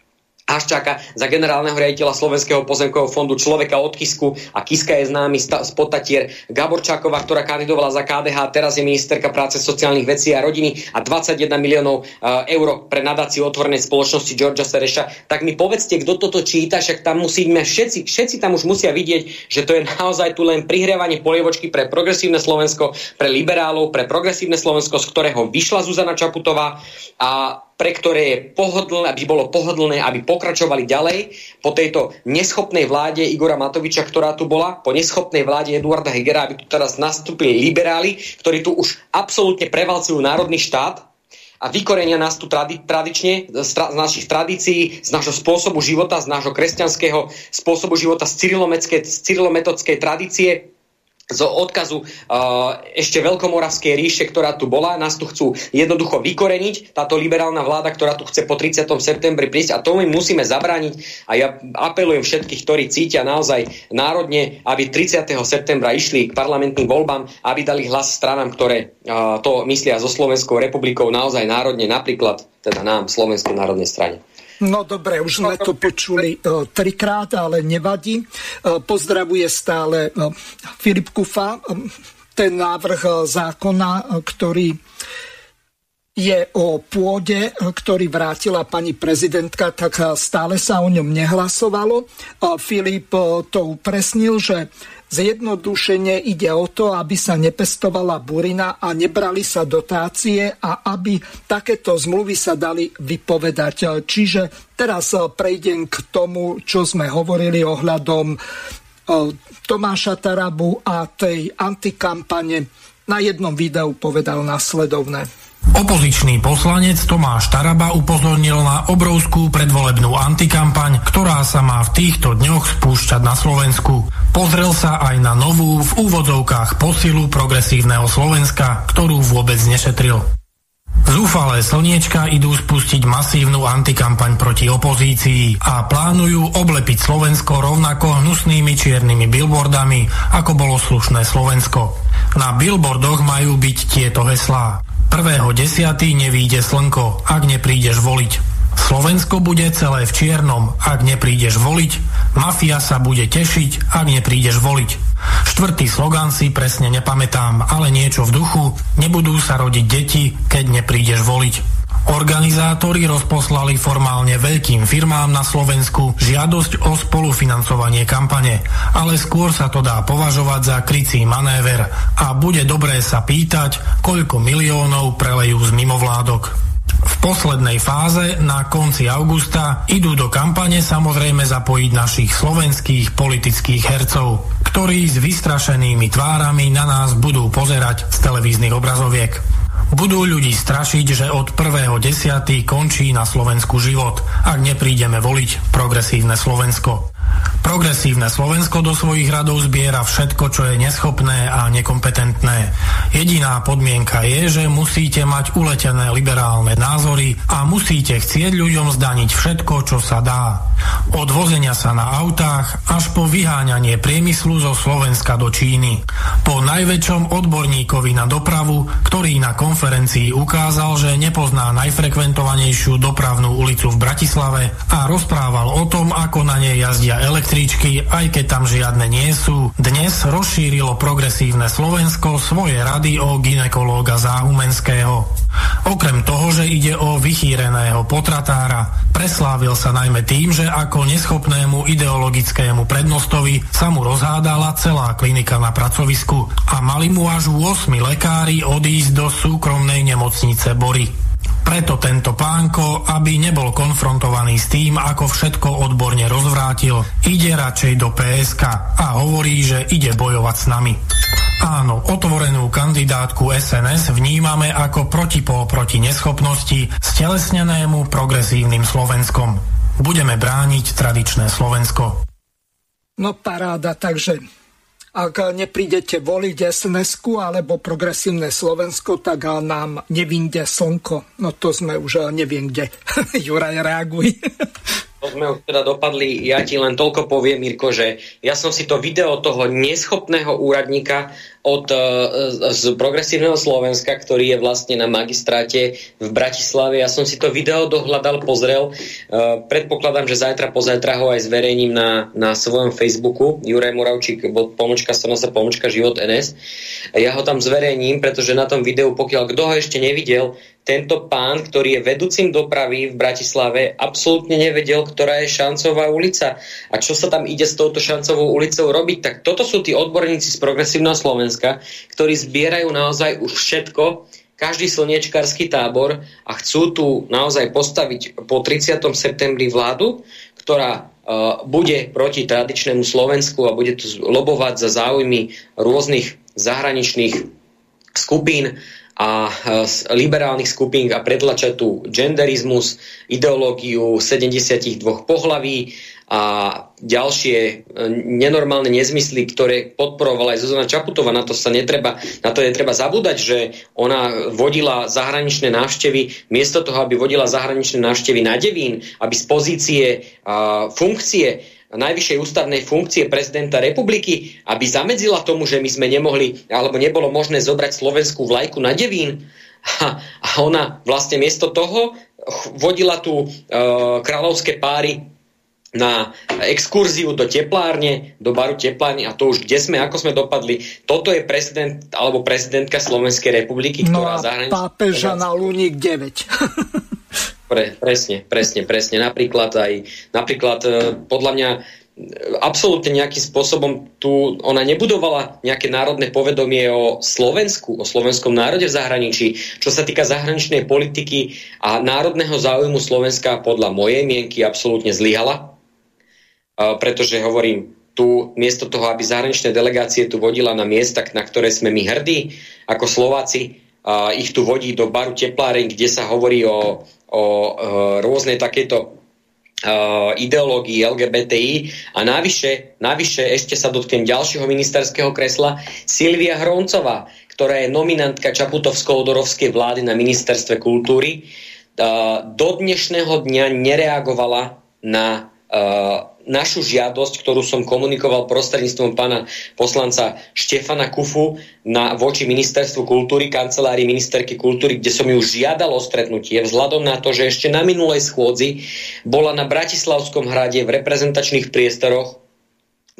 Haščáka za generálneho riaditeľa Slovenského pozemkového fondu človeka od Kisku a Kiska je známy z Potatier. Gaborčáková, ktorá kandidovala za KDH, teraz je ministerka práce, sociálnych vecí a rodiny a 21 miliónov uh, eur pre nadáciu otvorenej spoločnosti Georgia Sereša. Tak mi povedzte, kto toto číta, však tam musíme všetci, všetci tam už musia vidieť, že to je naozaj tu len prihrievanie polievočky pre progresívne Slovensko, pre liberálov, pre progresívne Slovensko, z ktorého vyšla Zuzana Čaputová a pre ktoré je pohodlné, aby bolo pohodlné, aby pokračovali ďalej po tejto neschopnej vláde Igora Matoviča, ktorá tu bola, po neschopnej vláde Eduarda Hegera, aby tu teraz nastúpili liberáli, ktorí tu už absolútne prevalcujú národný štát a vykorenia nás tu tradi- tradične z, tra- z našich tradícií, z nášho spôsobu života, z nášho kresťanského spôsobu života, z cyrilometodskej tradície, z odkazu uh, ešte veľkomoravskej ríše, ktorá tu bola. Nás tu chcú jednoducho vykoreniť, táto liberálna vláda, ktorá tu chce po 30. septembri prísť a tomu musíme zabrániť. A ja apelujem všetkých, ktorí cítia naozaj národne, aby 30. septembra išli k parlamentným voľbám, aby dali hlas stranám, ktoré uh, to myslia so Slovenskou republikou naozaj národne, napríklad teda nám, Slovenskej národnej strane. No dobre, už sme to počuli uh, trikrát, ale nevadí. Uh, pozdravuje stále uh, Filip Kufa. Ten návrh zákona, ktorý je o pôde, ktorý vrátila pani prezidentka, tak stále sa o ňom nehlasovalo. Filip to upresnil, že Zjednodušene ide o to, aby sa nepestovala burina a nebrali sa dotácie a aby takéto zmluvy sa dali vypovedať. Čiže teraz eh, prejdem k tomu, čo sme hovorili ohľadom eh, Tomáša Tarabu a tej antikampane. Na jednom videu povedal následovné. Opozičný poslanec Tomáš Taraba upozornil na obrovskú predvolebnú antikampaň, ktorá sa má v týchto dňoch spúšťať na Slovensku. Pozrel sa aj na novú v úvodzovkách posilu progresívneho Slovenska, ktorú vôbec nešetril. Zúfalé slniečka idú spustiť masívnu antikampaň proti opozícii a plánujú oblepiť Slovensko rovnako hnusnými čiernymi billboardami, ako bolo slušné Slovensko. Na billboardoch majú byť tieto heslá. Prvého desiatý nevíde slnko, ak neprídeš voliť. Slovensko bude celé v čiernom, ak neprídeš voliť. Mafia sa bude tešiť, ak neprídeš voliť. Štvrtý slogan si presne nepamätám, ale niečo v duchu. Nebudú sa rodiť deti, keď neprídeš voliť. Organizátori rozposlali formálne veľkým firmám na Slovensku žiadosť o spolufinancovanie kampane, ale skôr sa to dá považovať za krycí manéver a bude dobré sa pýtať, koľko miliónov prelejú z mimovládok. V poslednej fáze na konci augusta idú do kampane samozrejme zapojiť našich slovenských politických hercov, ktorí s vystrašenými tvárami na nás budú pozerať z televíznych obrazoviek. Budú ľudí strašiť, že od 1.10. končí na Slovensku život, ak neprídeme voliť progresívne Slovensko. Progresívne Slovensko do svojich radov zbiera všetko, čo je neschopné a nekompetentné. Jediná podmienka je, že musíte mať uletené liberálne názory a musíte chcieť ľuďom zdaniť všetko, čo sa dá. Od vozenia sa na autách až po vyháňanie priemyslu zo Slovenska do Číny. Po najväčšom odborníkovi na dopravu, ktorý na konferencii ukázal, že nepozná najfrekventovanejšiu dopravnú ulicu v Bratislave a rozprával o tom, ako na nej jazdia električky, aj keď tam žiadne nie sú. Dnes rozšírilo progresívne Slovensko svoje rady o ginekológa Záhumenského. Okrem toho, že ide o vychýreného potratára, preslávil sa najmä tým, že ako neschopnému ideologickému prednostovi sa mu rozhádala celá klinika na pracovisku a mali mu až 8 lekári odísť do súkromnej nemocnice Bory. Preto tento pánko, aby nebol konfrontovaný s tým, ako všetko odborne rozvrátil, ide radšej do PSK a hovorí, že ide bojovať s nami. Áno, otvorenú kandidátku SNS vnímame ako protipol proti neschopnosti stelesnenému progresívnym Slovenskom. Budeme brániť tradičné Slovensko. No paráda, takže ak neprídete voliť sns alebo progresívne Slovensko, tak nám nevinde slnko. No to sme už neviem kde. Juraj, reaguj. To sme už teda dopadli, ja ti len toľko poviem, Mirko, že ja som si to video toho neschopného úradníka od, e, z progresívneho Slovenska, ktorý je vlastne na magistráte v Bratislave. Ja som si to video dohľadal, pozrel. E, predpokladám, že zajtra, pozajtra ho aj zverejním na, na svojom Facebooku. Juraj Moravčík, pomočka, strana sa pomočka Život NS. Ja ho tam zverejním, pretože na tom videu, pokiaľ kto ho ešte nevidel, tento pán, ktorý je vedúcim dopravy v Bratislave, absolútne nevedel, ktorá je šancová ulica a čo sa tam ide s touto šancovou ulicou robiť. Tak toto sú tí odborníci z progresívneho Slovenska, ktorí zbierajú naozaj už všetko, každý slniečkarský tábor a chcú tu naozaj postaviť po 30. septembri vládu, ktorá uh, bude proti tradičnému Slovensku a bude tu lobovať za záujmy rôznych zahraničných skupín a liberálnych skupín a pretlačať tu genderizmus, ideológiu 72 pohlaví a ďalšie e, nenormálne nezmysly, ktoré podporovala aj Zuzana Čaputová. Na to sa netreba, na to netreba zabúdať, že ona vodila zahraničné návštevy, miesto toho, aby vodila zahraničné návštevy na Devín, aby z pozície a, funkcie najvyššej ústavnej funkcie prezidenta republiky, aby zamedzila tomu, že my sme nemohli, alebo nebolo možné zobrať slovenskú vlajku na Devín. A, a ona vlastne miesto toho vodila tu e, kráľovské páry na exkurziu do teplárne, do baru teplárne a to už kde sme, ako sme dopadli. Toto je prezident alebo prezidentka Slovenskej republiky, no ktorá no zahraničí... pápeža na Luník 9. Pre, presne, presne, presne. Napríklad aj, napríklad e, podľa mňa e, absolútne nejakým spôsobom tu ona nebudovala nejaké národné povedomie o Slovensku, o slovenskom národe v zahraničí. Čo sa týka zahraničnej politiky a národného záujmu Slovenska podľa mojej mienky absolútne zlyhala pretože hovorím, tu miesto toho, aby zahraničné delegácie tu vodila na miesta, na ktoré sme my hrdí, ako Slováci, ich tu vodí do baru tepláreň, kde sa hovorí o, o, o rôznej takéto uh, ideológii LGBTI a navyše, navyše ešte sa dotknem ďalšieho ministerského kresla Silvia Hroncová, ktorá je nominantka Čaputovsko-Odorovskej vlády na ministerstve kultúry. Uh, do dnešného dňa nereagovala na našu žiadosť, ktorú som komunikoval prostredníctvom pána poslanca Štefana Kufu na, voči Ministerstvu kultúry, kancelárii ministerky kultúry, kde som ju žiadal o stretnutie, vzhľadom na to, že ešte na minulej schôdzi bola na Bratislavskom hrade v reprezentačných priestoroch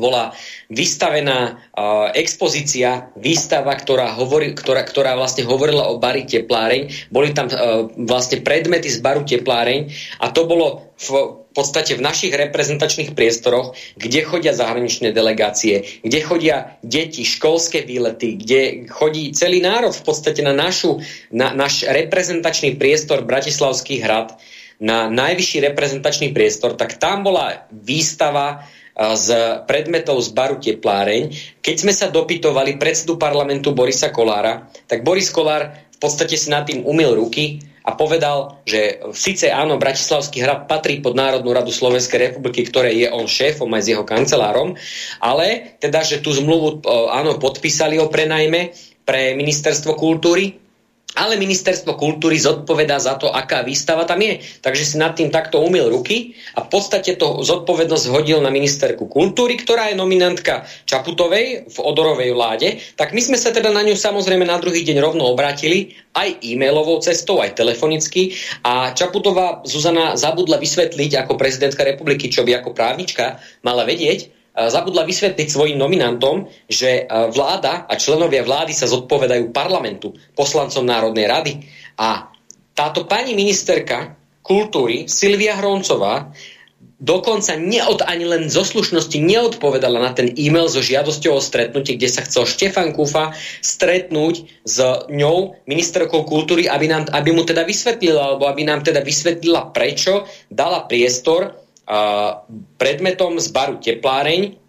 bola vystavená uh, expozícia, výstava, ktorá, hovorí, ktorá, ktorá vlastne hovorila o bari tepláreň. Boli tam uh, vlastne predmety z baru tepláreň a to bolo v podstate v našich reprezentačných priestoroch, kde chodia zahraničné delegácie, kde chodia deti, školské výlety, kde chodí celý národ v podstate na našu, na náš reprezentačný priestor Bratislavský hrad, na najvyšší reprezentačný priestor, tak tam bola výstava z predmetov z baru Tepláreň. Keď sme sa dopytovali predsedu parlamentu Borisa Kolára, tak Boris Kolár v podstate si nad tým umil ruky a povedal, že síce áno, Bratislavský hrad patrí pod Národnú radu Slovenskej republiky, ktoré je on šéfom aj s jeho kancelárom, ale teda, že tú zmluvu áno, podpísali o prenajme pre ministerstvo kultúry, ale ministerstvo kultúry zodpovedá za to, aká výstava tam je. Takže si nad tým takto umil ruky a v podstate to zodpovednosť hodil na ministerku kultúry, ktorá je nominantka Čaputovej v Odorovej vláde. Tak my sme sa teda na ňu samozrejme na druhý deň rovno obrátili, aj e-mailovou cestou, aj telefonicky. A Čaputová Zuzana zabudla vysvetliť ako prezidentka republiky, čo by ako právnička mala vedieť, zabudla vysvetliť svojim nominantom, že vláda a členovia vlády sa zodpovedajú parlamentu, poslancom Národnej rady. A táto pani ministerka kultúry Silvia Hroncová dokonca neod, ani len zo slušnosti neodpovedala na ten e-mail so žiadosťou o stretnutie, kde sa chcel Štefan Kufa stretnúť s ňou, ministerkou kultúry, aby, nám, aby mu teda vysvetlila, alebo aby nám teda vysvetlila, prečo dala priestor predmetom z baru Tepláreň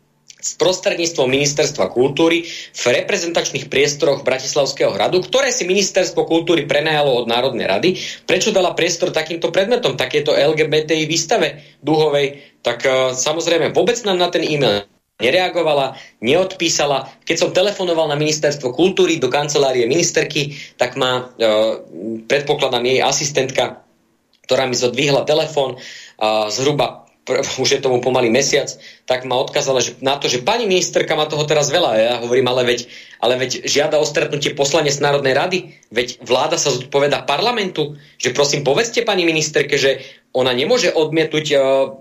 s prostredníctvom Ministerstva kultúry v reprezentačných priestoroch Bratislavského hradu, ktoré si Ministerstvo kultúry prenajalo od Národnej rady. Prečo dala priestor takýmto predmetom, takéto LGBTI výstave duhovej, tak uh, samozrejme vôbec nám na ten e-mail nereagovala, neodpísala. Keď som telefonoval na ministerstvo kultúry do kancelárie ministerky, tak ma, uh, predpokladám, jej asistentka, ktorá mi zodvihla telefón, zhruba už je tomu pomaly mesiac, tak ma odkázala že na to, že pani ministerka má toho teraz veľa. Ja hovorím, ale veď, ale veď žiada o stretnutie poslanec Národnej rady, veď vláda sa zodpoveda parlamentu, že prosím povedzte pani ministerke, že ona nemôže odmietnúť uh,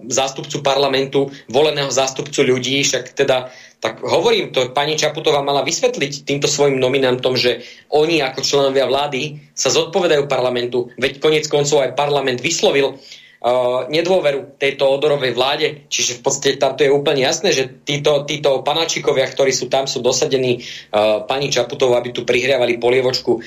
zástupcu parlamentu, voleného zástupcu ľudí, však teda tak hovorím, to pani Čaputová mala vysvetliť týmto svojim nominantom, že oni ako členovia vlády sa zodpovedajú parlamentu, veď konec koncov aj parlament vyslovil nedôveru tejto odorovej vláde. Čiže v podstate tam to je úplne jasné, že títo, títo panáčikovia, ktorí sú tam, sú dosadení uh, pani Čaputovou, aby tu prihriavali polievočku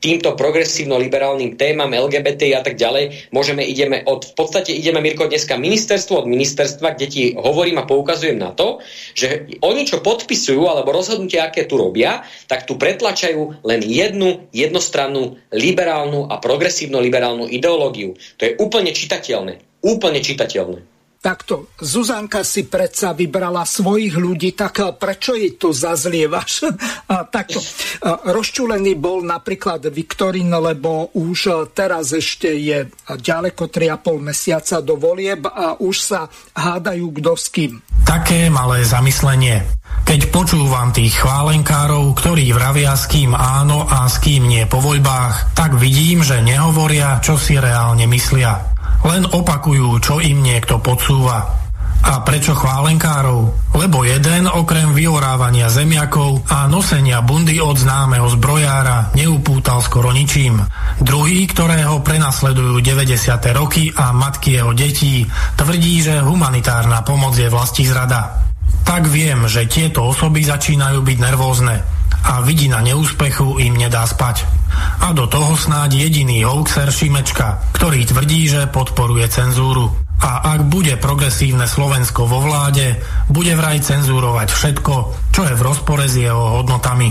týmto progresívno-liberálnym témam LGBT a tak ďalej, môžeme, ideme od, v podstate ideme, Mirko, dneska ministerstvo od ministerstva, kde ti hovorím a poukazujem na to, že oni, čo podpisujú, alebo rozhodnutia, aké tu robia, tak tu pretlačajú len jednu jednostrannú liberálnu a progresívno-liberálnu ideológiu. To je úplne čitateľné. Úplne čitateľné. Takto, Zuzanka si predsa vybrala svojich ľudí, tak eh, prečo jej to zazlievaš? Takto, eh, rozčulený bol napríklad Viktorín, lebo už eh, teraz ešte je ďaleko 3,5 mesiaca do volieb a už sa hádajú kto s kým. Také malé zamyslenie. Keď počúvam tých chválenkárov, ktorí vravia s kým áno a s kým nie po voľbách, tak vidím, že nehovoria, čo si reálne myslia. Len opakujú, čo im niekto podsúva. A prečo chválenkárov? Lebo jeden okrem vyorávania zemiakov a nosenia bundy od známeho zbrojára neupútal skoro ničím. Druhý, ktorého prenasledujú 90. roky a matky jeho detí, tvrdí, že humanitárna pomoc je vlasti zrada. Tak viem, že tieto osoby začínajú byť nervózne a vidina neúspechu im nedá spať. A do toho snáď jediný hoaxer Šimečka, ktorý tvrdí, že podporuje cenzúru. A ak bude progresívne Slovensko vo vláde, bude vraj cenzúrovať všetko, čo je v rozpore s jeho hodnotami.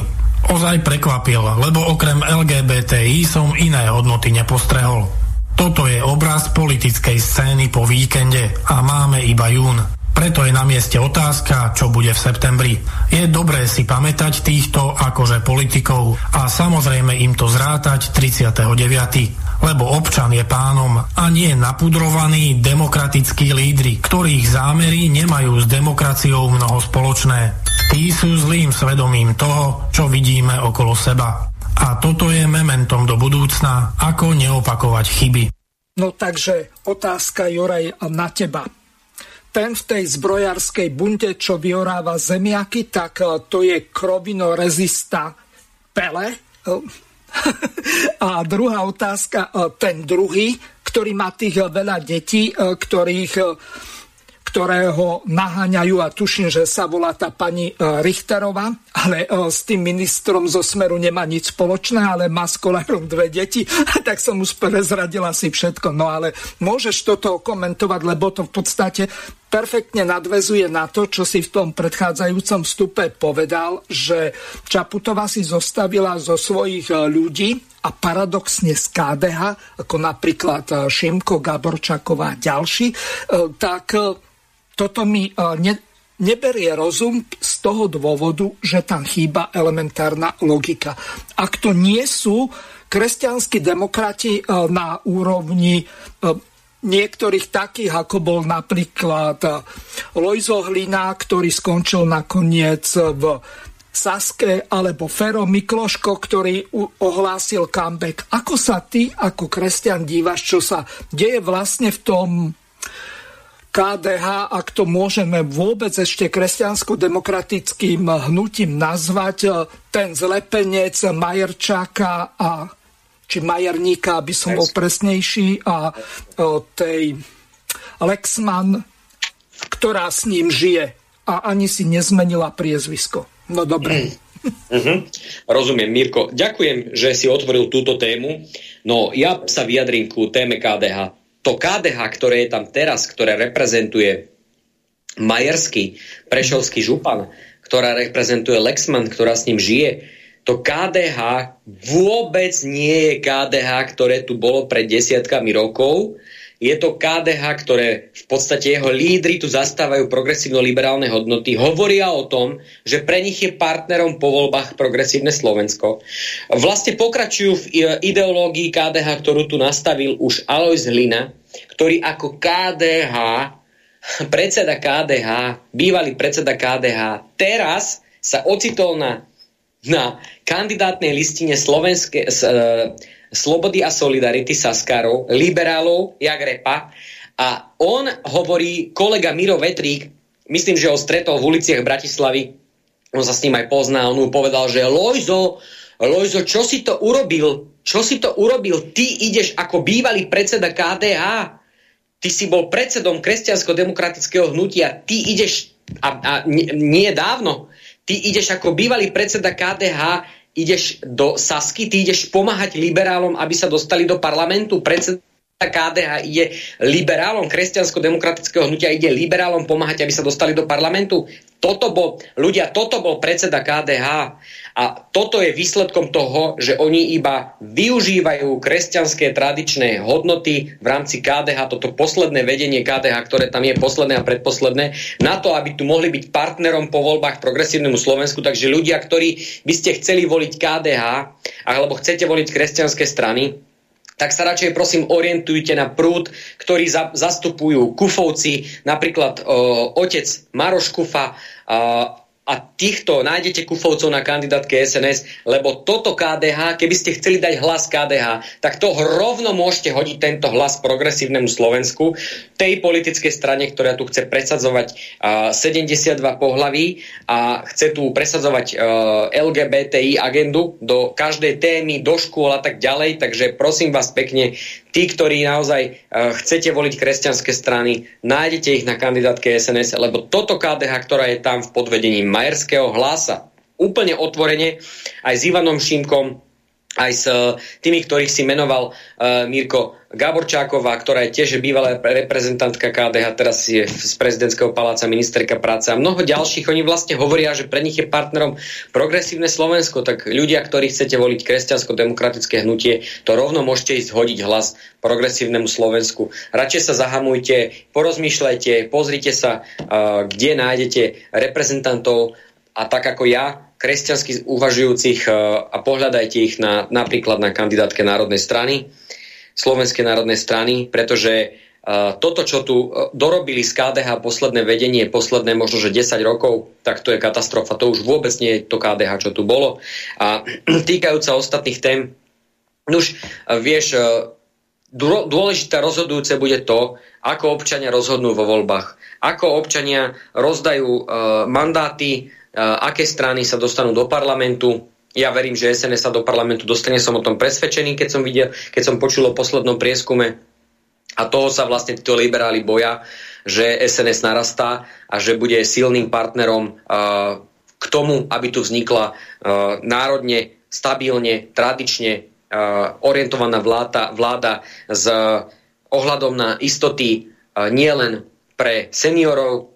Ozaj prekvapil, lebo okrem LGBTI som iné hodnoty nepostrehol. Toto je obraz politickej scény po víkende a máme iba jún. Preto je na mieste otázka, čo bude v septembri. Je dobré si pamätať týchto akože politikov a samozrejme im to zrátať 39 lebo občan je pánom a nie napudrovaní demokratickí lídry, ktorých zámery nemajú s demokraciou mnoho spoločné. Tí sú zlým svedomím toho, čo vidíme okolo seba. A toto je mementom do budúcna, ako neopakovať chyby. No takže otázka, Juraj, na teba ten v tej zbrojarskej bunte, čo vyoráva zemiaky, tak e, to je krovinorezista Pele. E, a druhá otázka, e, ten druhý, ktorý má tých veľa detí, ktorých ktorého naháňajú a tuším, že sa volá tá pani e, Richterová, ale e, s tým ministrom zo Smeru nemá nič spoločné, ale má s kolárom dve deti, tak som už prezradila si všetko. No ale môžeš toto komentovať, lebo to v podstate perfektne nadvezuje na to, čo si v tom predchádzajúcom vstupe povedal, že Čaputová si zostavila zo svojich e, ľudí a paradoxne z KDH, ako napríklad Šimko, Gaborčaková a ďalší, tak toto mi e, ne, neberie rozum z toho dôvodu, že tam chýba elementárna logika. Ak to nie sú kresťanskí demokrati e, na úrovni e, niektorých takých, ako bol napríklad Lojzo Hlina, ktorý skončil nakoniec v Saske, alebo Fero Mikloško, ktorý ohlásil comeback. Ako sa ty ako kresťan dívaš, čo sa deje vlastne v tom KDH, ak to môžeme vôbec ešte kresťansko-demokratickým hnutím nazvať, e, ten zlepenec Majerčáka a či Majerníka, aby som bol presnejší, a e, tej Lexman, ktorá s ním žije a ani si nezmenila priezvisko. No dobre. Uh-huh. Rozumiem, Mirko. Ďakujem, že si otvoril túto tému. No ja sa vyjadrím ku téme KDH to KDH, ktoré je tam teraz, ktoré reprezentuje Majerský, Prešovský župan, ktorá reprezentuje Lexman, ktorá s ním žije, to KDH vôbec nie je KDH, ktoré tu bolo pred desiatkami rokov, je to KDH, ktoré v podstate jeho lídry tu zastávajú progresívno-liberálne hodnoty, hovoria o tom, že pre nich je partnerom po voľbách progresívne Slovensko. Vlastne pokračujú v ideológii KDH, ktorú tu nastavil už Alois Hlina, ktorý ako KDH, predseda KDH, bývalý predseda KDH, teraz sa ocitol na, na kandidátnej listine Slovenske, Slobody a Solidarity Saskarov, liberálov, jak repa. A on hovorí, kolega Miro Vetrík, myslím, že ho stretol v uliciach Bratislavy, on sa s ním aj pozná, on mu povedal, že Lojzo, Lojzo, čo si to urobil? Čo si to urobil? Ty ideš ako bývalý predseda KDH. Ty si bol predsedom kresťansko-demokratického hnutia. Ty ideš, a, a nie, nie dávno, ty ideš ako bývalý predseda KDH ideš do Sasky, ty ideš pomáhať liberálom, aby sa dostali do parlamentu. Predseda KDH ide liberálom kresťansko-demokratického hnutia, ide liberálom pomáhať, aby sa dostali do parlamentu. Toto bol, ľudia, toto bol predseda KDH a toto je výsledkom toho, že oni iba využívajú kresťanské tradičné hodnoty v rámci KDH, toto posledné vedenie KDH, ktoré tam je posledné a predposledné, na to, aby tu mohli byť partnerom po voľbách progresívnemu Slovensku. Takže ľudia, ktorí by ste chceli voliť KDH alebo chcete voliť kresťanské strany, tak sa radšej prosím orientujte na prúd, ktorý za, zastupujú Kufovci, napríklad o, otec Maroš Kufa, a týchto nájdete kufovcov na kandidátke SNS, lebo toto KDH, keby ste chceli dať hlas KDH, tak to rovno môžete hodiť tento hlas progresívnemu Slovensku, tej politickej strane, ktorá tu chce presadzovať uh, 72 pohlaví a chce tu presadzovať uh, LGBTI agendu do každej témy, do škôl a tak ďalej. Takže prosím vás pekne, tí, ktorí naozaj uh, chcete voliť kresťanské strany, nájdete ich na kandidátke SNS, lebo toto KDH, ktorá je tam v podvedení Majerského hlasa, úplne otvorene, aj s Ivanom Šimkom, aj s uh, tými, ktorých si menoval uh, Mirko Gaborčáková, ktorá je tiež bývalá reprezentantka KDH, teraz je z prezidentského paláca ministerka práce a mnoho ďalších. Oni vlastne hovoria, že pre nich je partnerom progresívne Slovensko, tak ľudia, ktorí chcete voliť kresťansko-demokratické hnutie, to rovno môžete ísť hodiť hlas progresívnemu Slovensku. Radšej sa zahamujte, porozmýšľajte, pozrite sa, uh, kde nájdete reprezentantov a tak ako ja, kresťansky uvažujúcich uh, a pohľadajte ich na, napríklad na kandidátke Národnej strany Slovenskej národnej strany, pretože uh, toto, čo tu uh, dorobili z KDH posledné vedenie, posledné možno, že 10 rokov, tak to je katastrofa. To už vôbec nie je to KDH, čo tu bolo. A týkajúca ostatných tém, už vieš, dôležité rozhodujúce bude to, ako občania rozhodnú vo voľbách. Ako občania rozdajú mandáty, aké strany sa dostanú do parlamentu, ja verím, že SNS sa do parlamentu dostane, som o tom presvedčený, keď som videl, keď som počul o poslednom prieskume. A toho sa vlastne títo liberáli boja, že SNS narastá a že bude silným partnerom uh, k tomu, aby tu vznikla uh, národne, stabilne, tradične uh, orientovaná vláda, vláda s ohľadom na istoty nielen pre seniorov,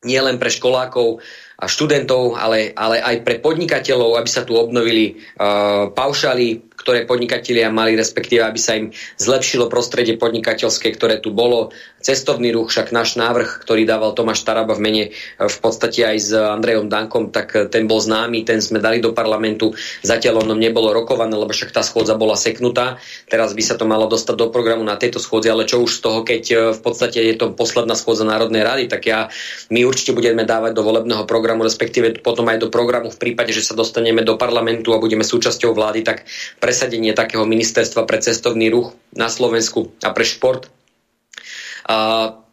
nielen pre školákov, študentov, ale, ale aj pre podnikateľov, aby sa tu obnovili uh, paušály, ktoré podnikatelia mali, respektíve aby sa im zlepšilo prostredie podnikateľské, ktoré tu bolo. Cestovný ruch, však náš návrh, ktorý dával Tomáš Taraba v mene e, v podstate aj s Andrejom Dankom, tak e, ten bol známy, ten sme dali do parlamentu. Zatiaľ ono nebolo rokované, lebo však tá schôdza bola seknutá. Teraz by sa to malo dostať do programu na tejto schôdzi, ale čo už z toho, keď e, v podstate je to posledná schôdza Národnej rady, tak ja, my určite budeme dávať do volebného programu, respektíve potom aj do programu v prípade, že sa dostaneme do parlamentu a budeme súčasťou vlády, tak pre presadenie takého ministerstva pre cestovný ruch na Slovensku a pre šport.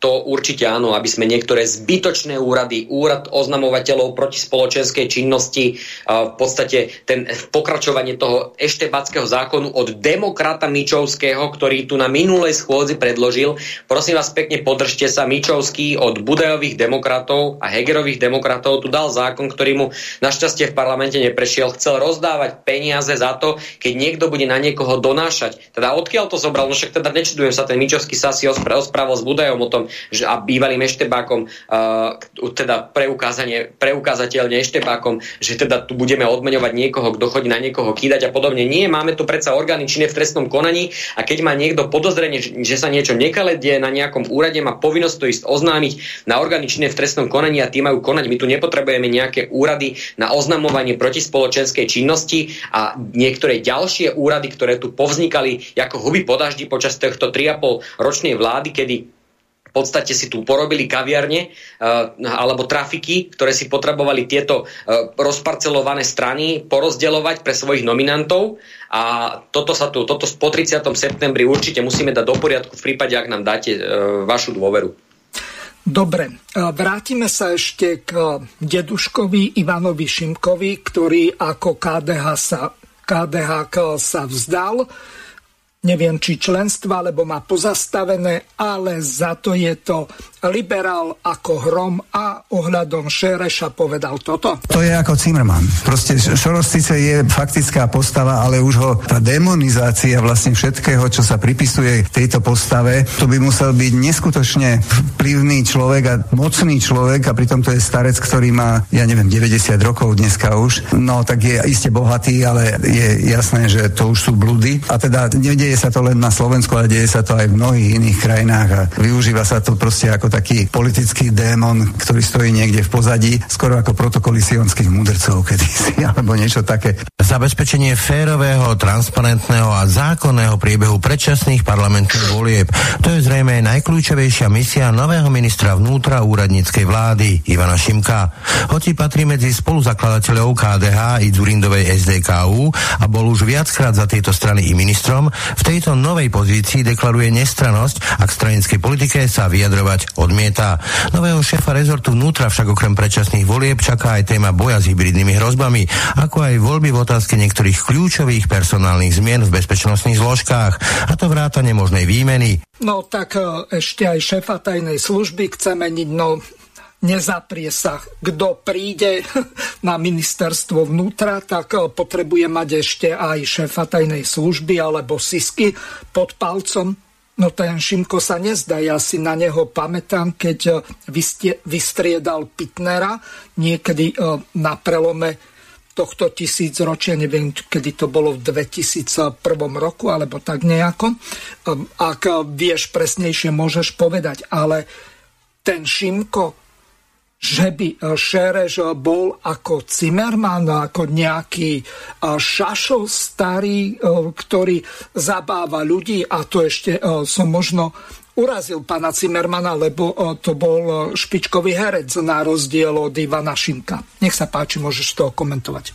To určite áno, aby sme niektoré zbytočné úrady, úrad oznamovateľov proti spoločenskej činnosti, v podstate ten pokračovanie toho eštebackého zákonu od demokrata Mičovského, ktorý tu na minulej schôdzi predložil. Prosím vás pekne, podržte sa, Mičovský od Budajových demokratov a Hegerových demokratov tu dal zákon, ktorý mu našťastie v parlamente neprešiel. Chcel rozdávať peniaze za to, keď niekto bude na niekoho donášať. Teda odkiaľ to zobral? No však teda nečudujem sa, ten Mičovský sa si osprával s Budajom o tom, že a bývalým eštebákom, uh, teda preukázateľne eštebákom, že teda tu budeme odmeňovať niekoho, kto chodí na niekoho kýdať a podobne. Nie, máme tu predsa orgány činné v trestnom konaní a keď má niekto podozrenie, že sa niečo nekale deje na nejakom úrade, má povinnosť to ísť oznámiť na orgány činné v trestnom konaní a tí majú konať. My tu nepotrebujeme nejaké úrady na oznamovanie protispoločenskej činnosti a niektoré ďalšie úrady, ktoré tu povznikali ako huby podaždi počas týchto 3,5 ročnej vlády, kedy podstate si tu porobili kaviarne uh, alebo trafiky, ktoré si potrebovali tieto uh, rozparcelované strany porozdeľovať pre svojich nominantov a toto sa tu, toto po 30. septembri určite musíme dať do poriadku v prípade, ak nám dáte uh, vašu dôveru. Dobre, vrátime sa ešte k deduškovi Ivanovi Šimkovi, ktorý ako KDH sa, KDH sa vzdal neviem či členstva, lebo má pozastavené, ale za to je to liberál ako hrom a ohľadom Šereša povedal toto. To je ako Zimmerman. Proste Šoros síce je faktická postava, ale už ho tá demonizácia vlastne všetkého, čo sa pripisuje tejto postave, to by musel byť neskutočne vplyvný človek a mocný človek a pritom to je starec, ktorý má, ja neviem, 90 rokov dneska už. No tak je iste bohatý, ale je jasné, že to už sú blúdy. A teda nedieje sa to len na Slovensku, ale deje sa to aj v mnohých iných krajinách a využíva sa to proste ako taký politický démon, ktorý stojí niekde v pozadí, skoro ako protokoly sionských mudrcov kedysi, alebo niečo také. Zabezpečenie férového, transparentného a zákonného priebehu predčasných parlamentných volieb. To je zrejme najkľúčovejšia misia nového ministra vnútra úradníckej vlády Ivana Šimka. Hoci patrí medzi spoluzakladateľov KDH i Zurindovej SDKU a bol už viackrát za tieto strany i ministrom, v tejto novej pozícii deklaruje nestranosť a k stranickej politike sa vyjadrovať odmieta. Nového šéfa rezortu vnútra však okrem predčasných volieb čaká aj téma boja s hybridnými hrozbami, ako aj voľby v otázke niektorých kľúčových personálnych zmien v bezpečnostných zložkách, a to vrátane možnej výmeny. No tak e, ešte aj šéfa tajnej služby chce meniť, no nezaprie sa. Kto príde na ministerstvo vnútra, tak e, potrebuje mať ešte aj šéfa tajnej služby alebo SISky pod palcom. No ten Šimko sa nezdá, ja si na neho pamätám, keď e, vystriedal Pitnera niekedy e, na prelome tohto tisícročia, neviem, kedy to bolo v 2001 roku, alebo tak nejako. E, ak vieš presnejšie, môžeš povedať, ale ten Šimko že by e, Šereš e, bol ako Zimmerman, ako nejaký e, šašo starý, ktorý zabáva ľudí a to ešte som možno urazil pána Zimmermana, lebo to bol špičkový herec na rozdiel od Ivana Šimka. Nech sa páči, môžeš to komentovať.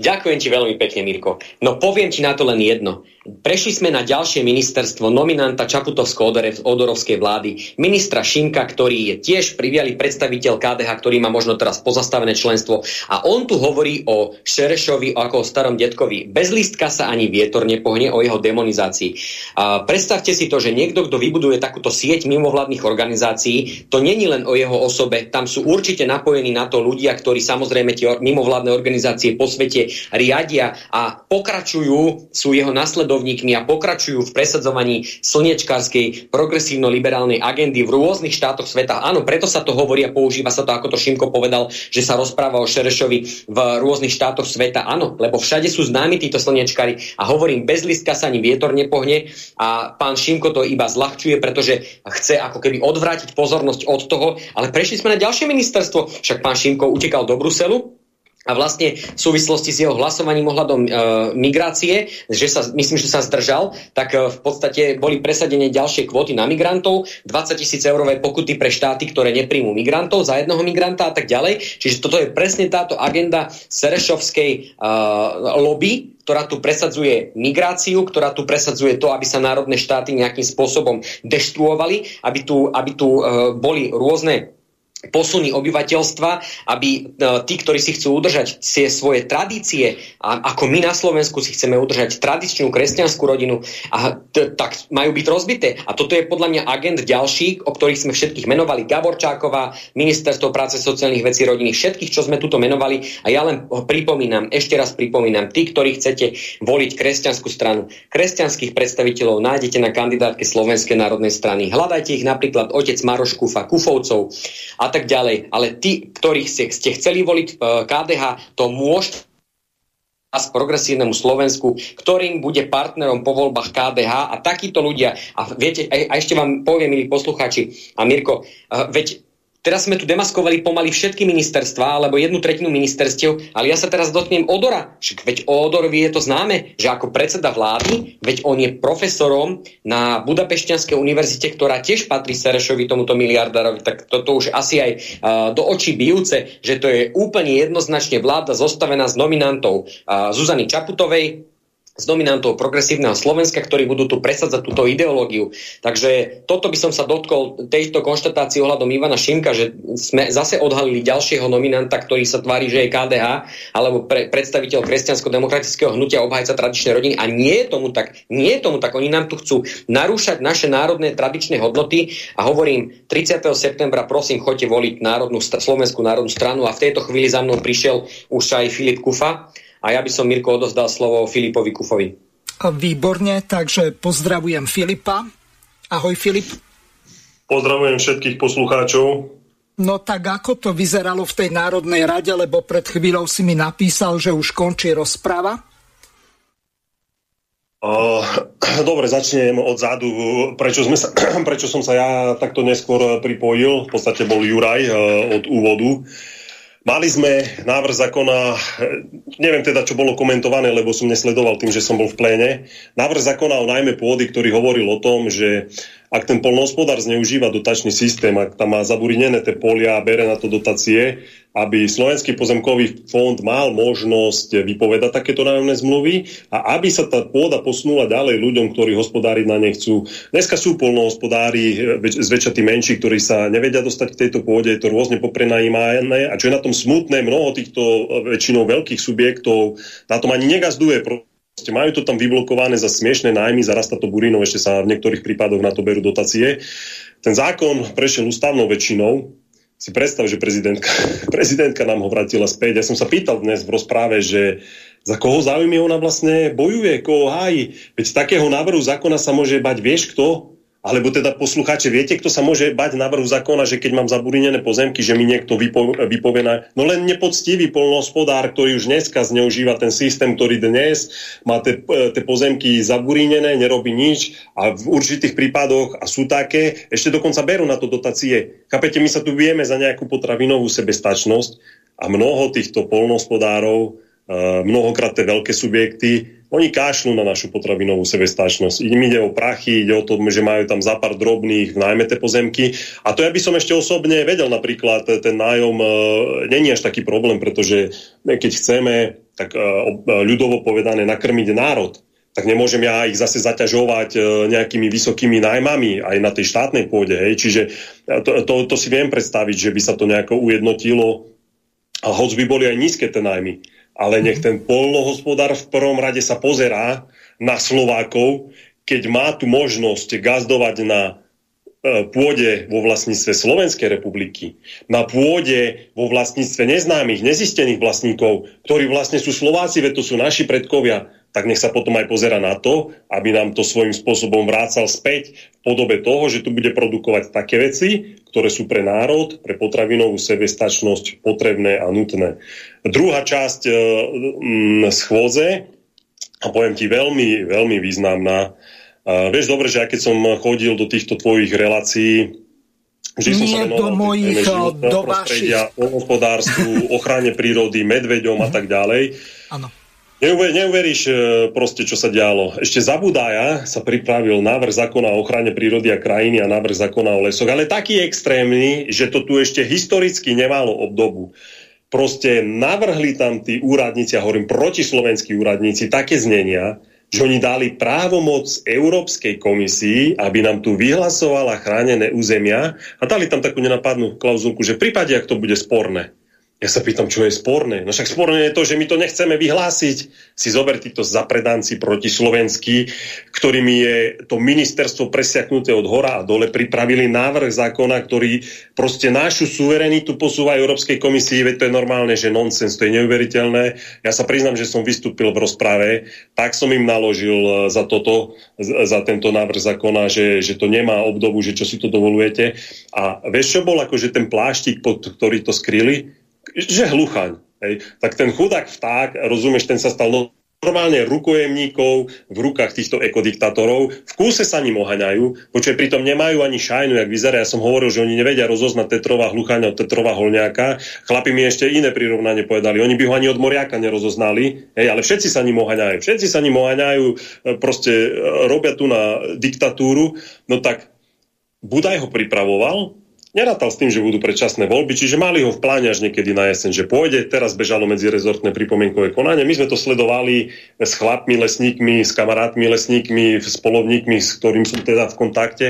Ďakujem ti veľmi pekne, Mirko. No poviem ti na to len jedno. Prešli sme na ďalšie ministerstvo nominanta Čaputovsko-Odorovskej vlády, ministra Šimka, ktorý je tiež privialý predstaviteľ KDH, ktorý má možno teraz pozastavené členstvo. A on tu hovorí o Šerešovi ako o starom detkovi. Bez lístka sa ani vietor nepohne o jeho demonizácii. A predstavte si to, že niekto, kto vybuduje takúto sieť mimovládnych organizácií, to není len o jeho osobe, tam sú určite napojení na to ľudia, ktorí samozrejme tie mimovládne organizácie po svete riadia a pokračujú, sú jeho nasledovníci nasledovníkmi a pokračujú v presadzovaní slnečkárskej progresívno-liberálnej agendy v rôznych štátoch sveta. Áno, preto sa to hovorí a používa sa to, ako to Šimko povedal, že sa rozpráva o Šerešovi v rôznych štátoch sveta. Áno, lebo všade sú známi títo slnečkári a hovorím, bez listka sa ani vietor nepohne a pán Šimko to iba zľahčuje, pretože chce ako keby odvrátiť pozornosť od toho, ale prešli sme na ďalšie ministerstvo. Však pán Šimko utekal do Bruselu, a vlastne v súvislosti s jeho hlasovaním ohľadom e, migrácie, že sa, myslím, že sa zdržal, tak e, v podstate boli presadené ďalšie kvóty na migrantov, 20 tisíc eurové pokuty pre štáty, ktoré nepríjmú migrantov za jednoho migranta a tak ďalej. Čiže toto je presne táto agenda Serešovskej e, lobby, ktorá tu presadzuje migráciu, ktorá tu presadzuje to, aby sa národné štáty nejakým spôsobom deštruovali, aby tu, aby tu e, boli rôzne posuny obyvateľstva, aby e, tí, ktorí si chcú udržať tie svoje tradície, a ako my na Slovensku si chceme udržať tradičnú kresťanskú rodinu, a tak majú byť rozbité. A toto je podľa mňa agent ďalších, o ktorých sme všetkých menovali. Gaborčáková, Ministerstvo práce, sociálnych vecí, rodiny, všetkých, čo sme tuto menovali. A ja len pripomínam, ešte raz pripomínam, tí, ktorí chcete voliť kresťanskú stranu, kresťanských predstaviteľov nájdete na kandidátke Slovenskej národnej strany. Hľadajte ich napríklad otec Maroš Kufa, Kufovcov a tak ďalej. Ale tí, ktorých ste, chceli voliť eh, KDH, to môžete a s progresívnemu Slovensku, ktorým bude partnerom po voľbách KDH a takíto ľudia, a viete, a, ešte vám poviem, milí poslucháči, a Mirko, uh, veď Teraz sme tu demaskovali pomaly všetky ministerstva, alebo jednu tretinu ministerstiev, ale ja sa teraz dotknem Odora. Však veď Odorovi je to známe, že ako predseda vlády, veď on je profesorom na Budapešťanskej univerzite, ktorá tiež patrí Serešovi, tomuto miliardárovi, tak toto už asi aj uh, do očí bijúce, že to je úplne jednoznačne vláda zostavená z nominantov uh, Zuzany Čaputovej, z nominantov progresívneho Slovenska, ktorí budú tu presadzať túto ideológiu. Takže toto by som sa dotkol tejto konštatácii ohľadom Ivana Šimka, že sme zase odhalili ďalšieho nominanta, ktorý sa tvári, že je KDH, alebo pre, predstaviteľ kresťansko-demokratického hnutia obhajca tradičnej rodiny. A nie je tomu tak. Nie je tomu tak. Oni nám tu chcú narúšať naše národné tradičné hodnoty a hovorím, 30. septembra prosím, choďte voliť národnú, Slovenskú národnú stranu a v tejto chvíli za mnou prišiel už aj Filip Kufa a ja by som, Mirko, odozdal slovo Filipovi Kufovi. Výborne, takže pozdravujem Filipa. Ahoj Filip. Pozdravujem všetkých poslucháčov. No tak ako to vyzeralo v tej Národnej rade, lebo pred chvíľou si mi napísal, že už končí rozpráva? Uh, dobre, začnem odzadu. Prečo, sme sa, prečo som sa ja takto neskôr pripojil? V podstate bol Juraj uh, od úvodu. Uh, Mali sme návrh zákona, neviem teda, čo bolo komentované, lebo som nesledoval tým, že som bol v pléne. Návrh zákona o najmä pôdy, ktorý hovoril o tom, že ak ten polnohospodár zneužíva dotačný systém, ak tam má zaburinené tie polia a bere na to dotácie, aby Slovenský pozemkový fond mal možnosť vypovedať takéto nájomné zmluvy a aby sa tá pôda posunula ďalej ľuďom, ktorí hospodáriť na ne chcú. Dneska sú polnohospodári, zväčša tí menší, ktorí sa nevedia dostať k tejto pôde, je to rôzne poprenajímané a čo je na tom smutné, mnoho týchto väčšinou veľkých subjektov na tom ani negazduje Proste majú to tam vyblokované za smiešné nájmy, zarasta to burinou, ešte sa v niektorých prípadoch na to berú dotácie. Ten zákon prešiel ústavnou väčšinou. Si predstav, že prezidentka, prezidentka nám ho vrátila späť. Ja som sa pýtal dnes v rozpráve, že za koho záujmy ona vlastne bojuje, koho hájí. Veď z takého návrhu zákona sa môže bať, vieš kto? Alebo teda poslucháče, viete, kto sa môže bať návrhu zákona, že keď mám zaburinené pozemky, že mi niekto vypo, vypovie na... No len nepoctivý polnohospodár, ktorý už dneska zneužíva ten systém, ktorý dnes má tie pozemky zaburinené, nerobí nič a v určitých prípadoch, a sú také, ešte dokonca berú na to dotácie. Chápete, my sa tu vieme za nejakú potravinovú sebestačnosť a mnoho týchto polnohospodárov, eh, mnohokrát tie veľké subjekty, oni kášľú na našu potravinovú sebestačnosť. Im ide o prachy, ide o to, že majú tam za pár drobných, najmä tie pozemky. A to ja by som ešte osobne vedel napríklad, ten nájom e, není až taký problém, pretože keď chceme, tak e, ľudovo povedané, nakrmiť národ, tak nemôžem ja ich zase zaťažovať e, nejakými vysokými nájmami aj na tej štátnej pôde. Hej. Čiže to, to, to si viem predstaviť, že by sa to nejako ujednotilo a hoď by boli aj nízke tie nájmy ale nech ten polnohospodár v prvom rade sa pozerá na Slovákov, keď má tu možnosť gazdovať na e, pôde vo vlastníctve Slovenskej republiky, na pôde vo vlastníctve neznámych, nezistených vlastníkov, ktorí vlastne sú Slováci, veď to sú naši predkovia, tak nech sa potom aj pozera na to, aby nám to svojím spôsobom vrácal späť v podobe toho, že tu bude produkovať také veci, ktoré sú pre národ, pre potravinovú sebestačnosť potrebné a nutné. Druhá časť e, m, schôdze, a poviem ti veľmi, veľmi významná, a vieš dobre, že ja keď som chodil do týchto tvojich relácií, Vždy som sa do mojich, do vašich. O hospodárstvu, ochrane prírody, medveďom a tak ďalej. Áno. Neuver, neuveríš e, proste, čo sa dialo. Ešte za Budája sa pripravil návrh zákona o ochrane prírody a krajiny a návrh zákona o lesoch, ale taký extrémny, že to tu ešte historicky nemalo obdobu. Proste navrhli tam tí úradníci, ja hovorím protislovenskí úradníci, také znenia, že oni dali právomoc Európskej komisii, aby nám tu vyhlasovala chránené územia a dali tam takú nenapadnú klauzulku, že v prípade, ak to bude sporné, ja sa pýtam, čo je sporné. No však sporné je to, že my to nechceme vyhlásiť. Si zober títo zapredanci proti Slovensky, ktorými je to ministerstvo presiaknuté od hora a dole, pripravili návrh zákona, ktorý proste našu suverenitu posúva Európskej komisii, veď to je normálne, že nonsens, to je neuveriteľné. Ja sa priznam, že som vystúpil v rozprave, tak som im naložil e, za toto, za tento návrh zákona, že, že to nemá obdobu, že čo si to dovolujete. A vieš, čo bol akože ten pláštik, pod ktorý to skryli? Že hluchaň. Hej. Tak ten chudák vták, rozumieš, ten sa stal normálne rukojemníkov v rukách týchto ekodiktátorov. V kúse sa ním ohaňajú, počuje pritom nemajú ani šajnu, jak vyzerá. Ja som hovoril, že oni nevedia rozoznať tetrova hlucháňa od tetrova holňáka. Chlapi mi ešte iné prirovnanie povedali. Oni by ho ani od moriaka nerozoznali, hej, ale všetci sa ním ohaňajú. Všetci sa ním ohaňajú, e, proste e, robia tu na diktatúru. No tak Budaj ho pripravoval, nerátal s tým, že budú predčasné voľby, čiže mali ho v pláne až niekedy na jeseň, že pôjde. Teraz bežalo medzi rezortné pripomienkové konanie. My sme to sledovali s chlapmi, lesníkmi, s kamarátmi, lesníkmi, s polovníkmi, s ktorým som teda v kontakte.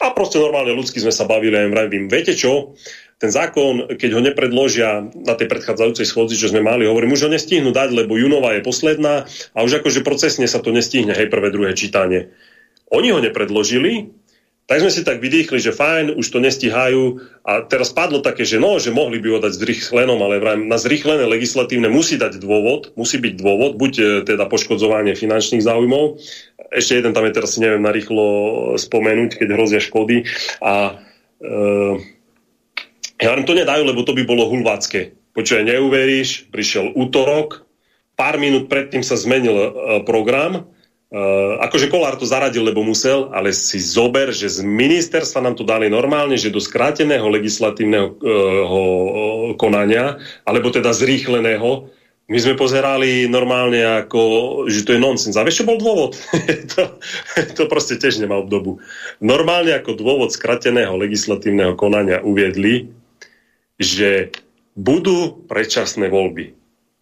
A proste normálne ľudsky sme sa bavili a im vravím, viete čo, ten zákon, keď ho nepredložia na tej predchádzajúcej schôdzi, čo sme mali, hovorím, už ho nestihnú dať, lebo junová je posledná a už akože procesne sa to nestihne, hej, prvé, druhé čítanie. Oni ho nepredložili, tak sme si tak vydýchli, že fajn, už to nestihajú. A teraz padlo také, že no, že mohli by ho dať zrýchlenom, ale na zrýchlené legislatívne musí dať dôvod, musí byť dôvod, buď e, teda poškodzovanie finančných záujmov, ešte jeden tam je teraz si neviem narýchlo spomenúť, keď hrozia škody. A e, ja vám to nedajú, lebo to by bolo hulvácké. Počuaj, neuveríš, prišiel útorok, pár minút predtým sa zmenil e, program, Uh, akože Kolár to zaradil, lebo musel, ale si zober, že z ministerstva nám to dali normálne, že do skráteného legislatívneho uh, konania, alebo teda zrýchleného, my sme pozerali normálne ako, že to je nonsens. A vieš, čo bol dôvod? to, to proste tiež nemá obdobu. Normálne ako dôvod skrateného legislatívneho konania uviedli, že budú predčasné voľby.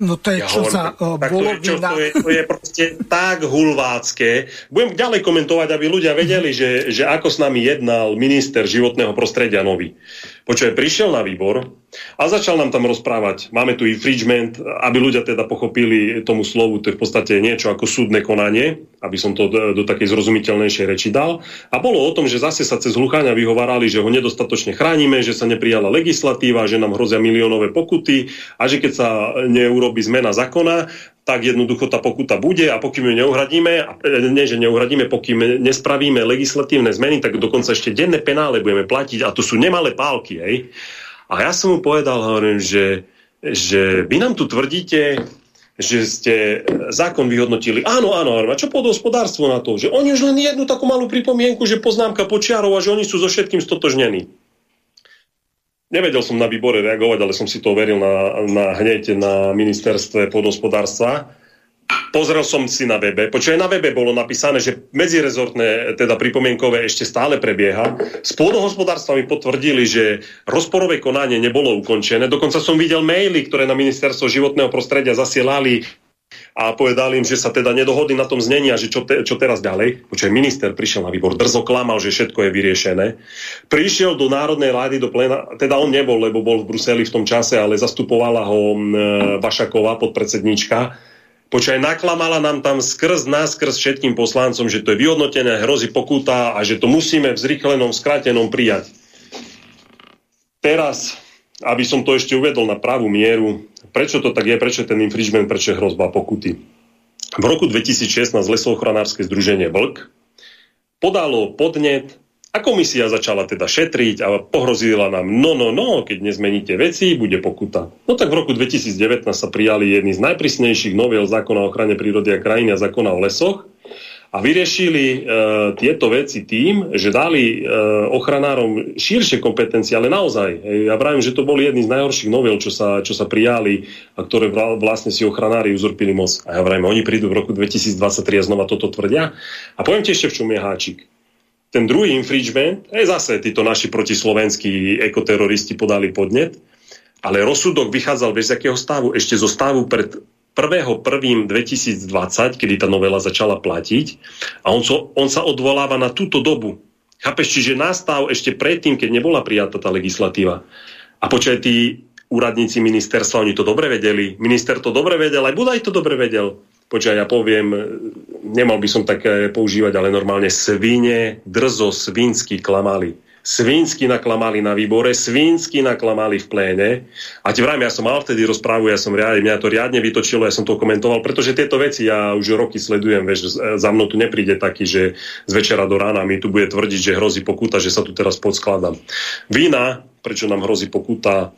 No to je ja čo za uh, bolo to, je, čo, to, je, to je proste tak hulvácké. Budem ďalej komentovať, aby ľudia vedeli, že, že ako s nami jednal minister životného prostredia nový. Počuaj, prišiel na výbor a začal nám tam rozprávať. Máme tu infringement, aby ľudia teda pochopili tomu slovu, to je v podstate niečo ako súdne konanie, aby som to do, do takej zrozumiteľnejšej reči dal. A bolo o tom, že zase sa cez hlucháňa vyhovárali, že ho nedostatočne chránime, že sa neprijala legislatíva, že nám hrozia miliónové pokuty a že keď sa neurobi zmena zákona, tak jednoducho tá pokuta bude a pokým ju neuhradíme, e, nie že neuhradíme, pokým nespravíme legislatívne zmeny, tak dokonca ešte denné penále budeme platiť a to sú nemalé pálky. Hej. A ja som mu povedal, hovorím, že, že vy nám tu tvrdíte, že ste zákon vyhodnotili. Áno, áno, a čo podhospodárstvo na to? Že oni už len jednu takú malú pripomienku, že poznámka počiarov a že oni sú so všetkým stotožnení. Nevedel som na výbore reagovať, ale som si to overil na, na, hneď na ministerstve podhospodárstva. Pozrel som si na webe, počuaj, na webe bolo napísané, že medzirezortné, teda pripomienkové ešte stále prebieha. Z pôdohospodárstva mi potvrdili, že rozporové konanie nebolo ukončené. Dokonca som videl maily, ktoré na ministerstvo životného prostredia zasielali a povedal im, že sa teda nedohodli na tom znení a že čo, te, čo teraz ďalej. Počuaj, minister prišiel na výbor, drzo klamal, že všetko je vyriešené. Prišiel do Národnej rády, do plena, teda on nebol, lebo bol v Bruseli v tom čase, ale zastupovala ho e, Vašaková, podpredsednička. Počkaj, naklamala nám tam skrz nás, skrz všetkým poslancom, že to je vyhodnotené, hrozí pokuta a že to musíme v zrychlenom, skrátenom prijať. Teraz, aby som to ešte uvedol na pravú mieru, prečo to tak je, prečo ten infringement, prečo je hrozba pokuty. V roku 2016 lesochranárske združenie Vlk podalo podnet a komisia začala teda šetriť a pohrozila nám, no, no, no, keď nezmeníte veci, bude pokuta. No tak v roku 2019 sa prijali jedni z najprísnejších noviel zákona o ochrane prírody a krajiny a zákona o lesoch, a vyriešili e, tieto veci tým, že dali e, ochranárom širšie kompetencie, ale naozaj. Ja vravím, že to boli jedni z najhorších novel, čo sa, čo sa prijali a ktoré vlastne si ochranári uzurpili moc. A ja vravím, oni prídu v roku 2023 a znova toto tvrdia. A poviem ti ešte, v čom je háčik. Ten druhý infringement, aj zase títo naši protislovenskí ekoteroristi podali podnet, ale rozsudok vychádzal bez akého stavu? Ešte zo stavu pred 1.1.2020, kedy tá novela začala platiť a on, so, on sa odvoláva na túto dobu. Chápeš, čiže nastav ešte predtým, keď nebola prijatá tá legislatíva. A počkaj, tí úradníci ministerstva, oni to dobre vedeli. Minister to dobre vedel, aj Budaj to dobre vedel. Počkaj, ja poviem, nemal by som také používať, ale normálne svine, drzo, svinsky klamali svínsky naklamali na výbore, svínsky naklamali v pléne. A ti vrajme, ja som mal vtedy rozprávu, ja som riadne, mňa to riadne vytočilo, ja som to komentoval, pretože tieto veci ja už roky sledujem, vieš, za mnou tu nepríde taký, že z večera do rána mi tu bude tvrdiť, že hrozí pokuta, že sa tu teraz podskladám. Vína, prečo nám hrozí pokuta,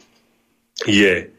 je